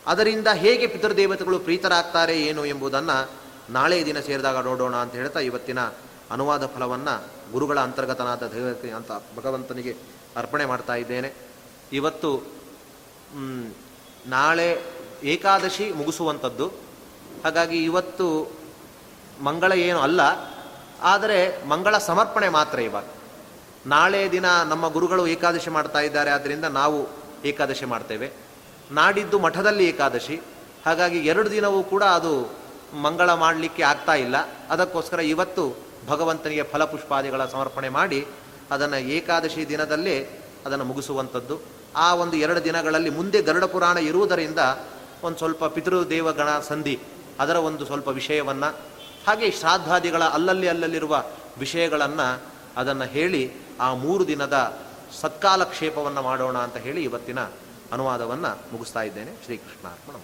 ಅದರಿಂದ ಹೇಗೆ ಪಿತೃದೇವತೆಗಳು ಪ್ರೀತರಾಗ್ತಾರೆ ಏನು ಎಂಬುದನ್ನು ನಾಳೆ ದಿನ ಸೇರಿದಾಗ ನೋಡೋಣ ಅಂತ ಹೇಳ್ತಾ ಇವತ್ತಿನ ಅನುವಾದ ಫಲವನ್ನು ಗುರುಗಳ ಅಂತರ್ಗತನಾದ ದೇವತೆ ಅಂತ ಭಗವಂತನಿಗೆ ಅರ್ಪಣೆ ಮಾಡ್ತಾ ಇದ್ದೇನೆ. ಇವತ್ತು ನಾಳೆ ಏಕಾದಶಿ ಮುಗಿಸುವಂಥದ್ದು. ಹಾಗಾಗಿ ಇವತ್ತು ಮಂಗಳ ಏನು ಅಲ್ಲ, ಆದರೆ ಮಂಗಳ ಸಮರ್ಪಣೆ ಮಾತ್ರ ಇವಾಗ ನಾಳೆ ದಿನ ನಮ್ಮ ಗುರುಗಳು ಏಕಾದಶಿ ಮಾಡ್ತಾ ಇದ್ದಾರೆ ಆದ್ದರಿಂದ ನಾವು ಏಕಾದಶಿ ಮಾಡ್ತೇವೆ. ನಾಡಿದ್ದು ಮಠದಲ್ಲಿ ಏಕಾದಶಿ. ಹಾಗಾಗಿ ಎರಡು ದಿನವೂ ಕೂಡ ಅದು ಮಂಗಳ ಮಾಡಲಿಕ್ಕೆ ಆಗ್ತಾ ಇಲ್ಲ. ಅದಕ್ಕೋಸ್ಕರ ಇವತ್ತು ಭಗವಂತನಿಗೆ ಫಲಪುಷ್ಪಾದಿಗಳ ಸಮರ್ಪಣೆ ಮಾಡಿ ಅದನ್ನು ಏಕಾದಶಿ ದಿನದಲ್ಲೇ ಅದನ್ನು ಮುಗಿಸುವಂಥದ್ದು. ಆ ಒಂದು ಎರಡು ದಿನಗಳಲ್ಲಿ ಮುಂದೆ ಗರುಡ ಪುರಾಣ ಇರುವುದರಿಂದ ಒಂದು ಸ್ವಲ್ಪ ಪಿತೃದೇವಗಣ ಸಂಧಿ ಅದರ ಒಂದು ಸ್ವಲ್ಪ ವಿಷಯವನ್ನು ಹಾಗೆ ಶ್ರಾದ್ದಾದಿಗಳ ಅಲ್ಲಲ್ಲಿ ಅಲ್ಲಲ್ಲಿರುವ ವಿಷಯಗಳನ್ನು ಅದನ್ನು ಹೇಳಿ ಆ ಮೂರು ದಿನದ ಸತ್ಕಾಲಕ್ಷೇಪವನ್ನು ಮಾಡೋಣ ಅಂತ ಹೇಳಿ ಇವತ್ತಿನ ಅನುವಾದವನ್ನು ಮುಗಿಸ್ತಾ ಇದ್ದೇನೆ. ಶ್ರೀಕೃಷ್ಣಾರ್ಪಣ.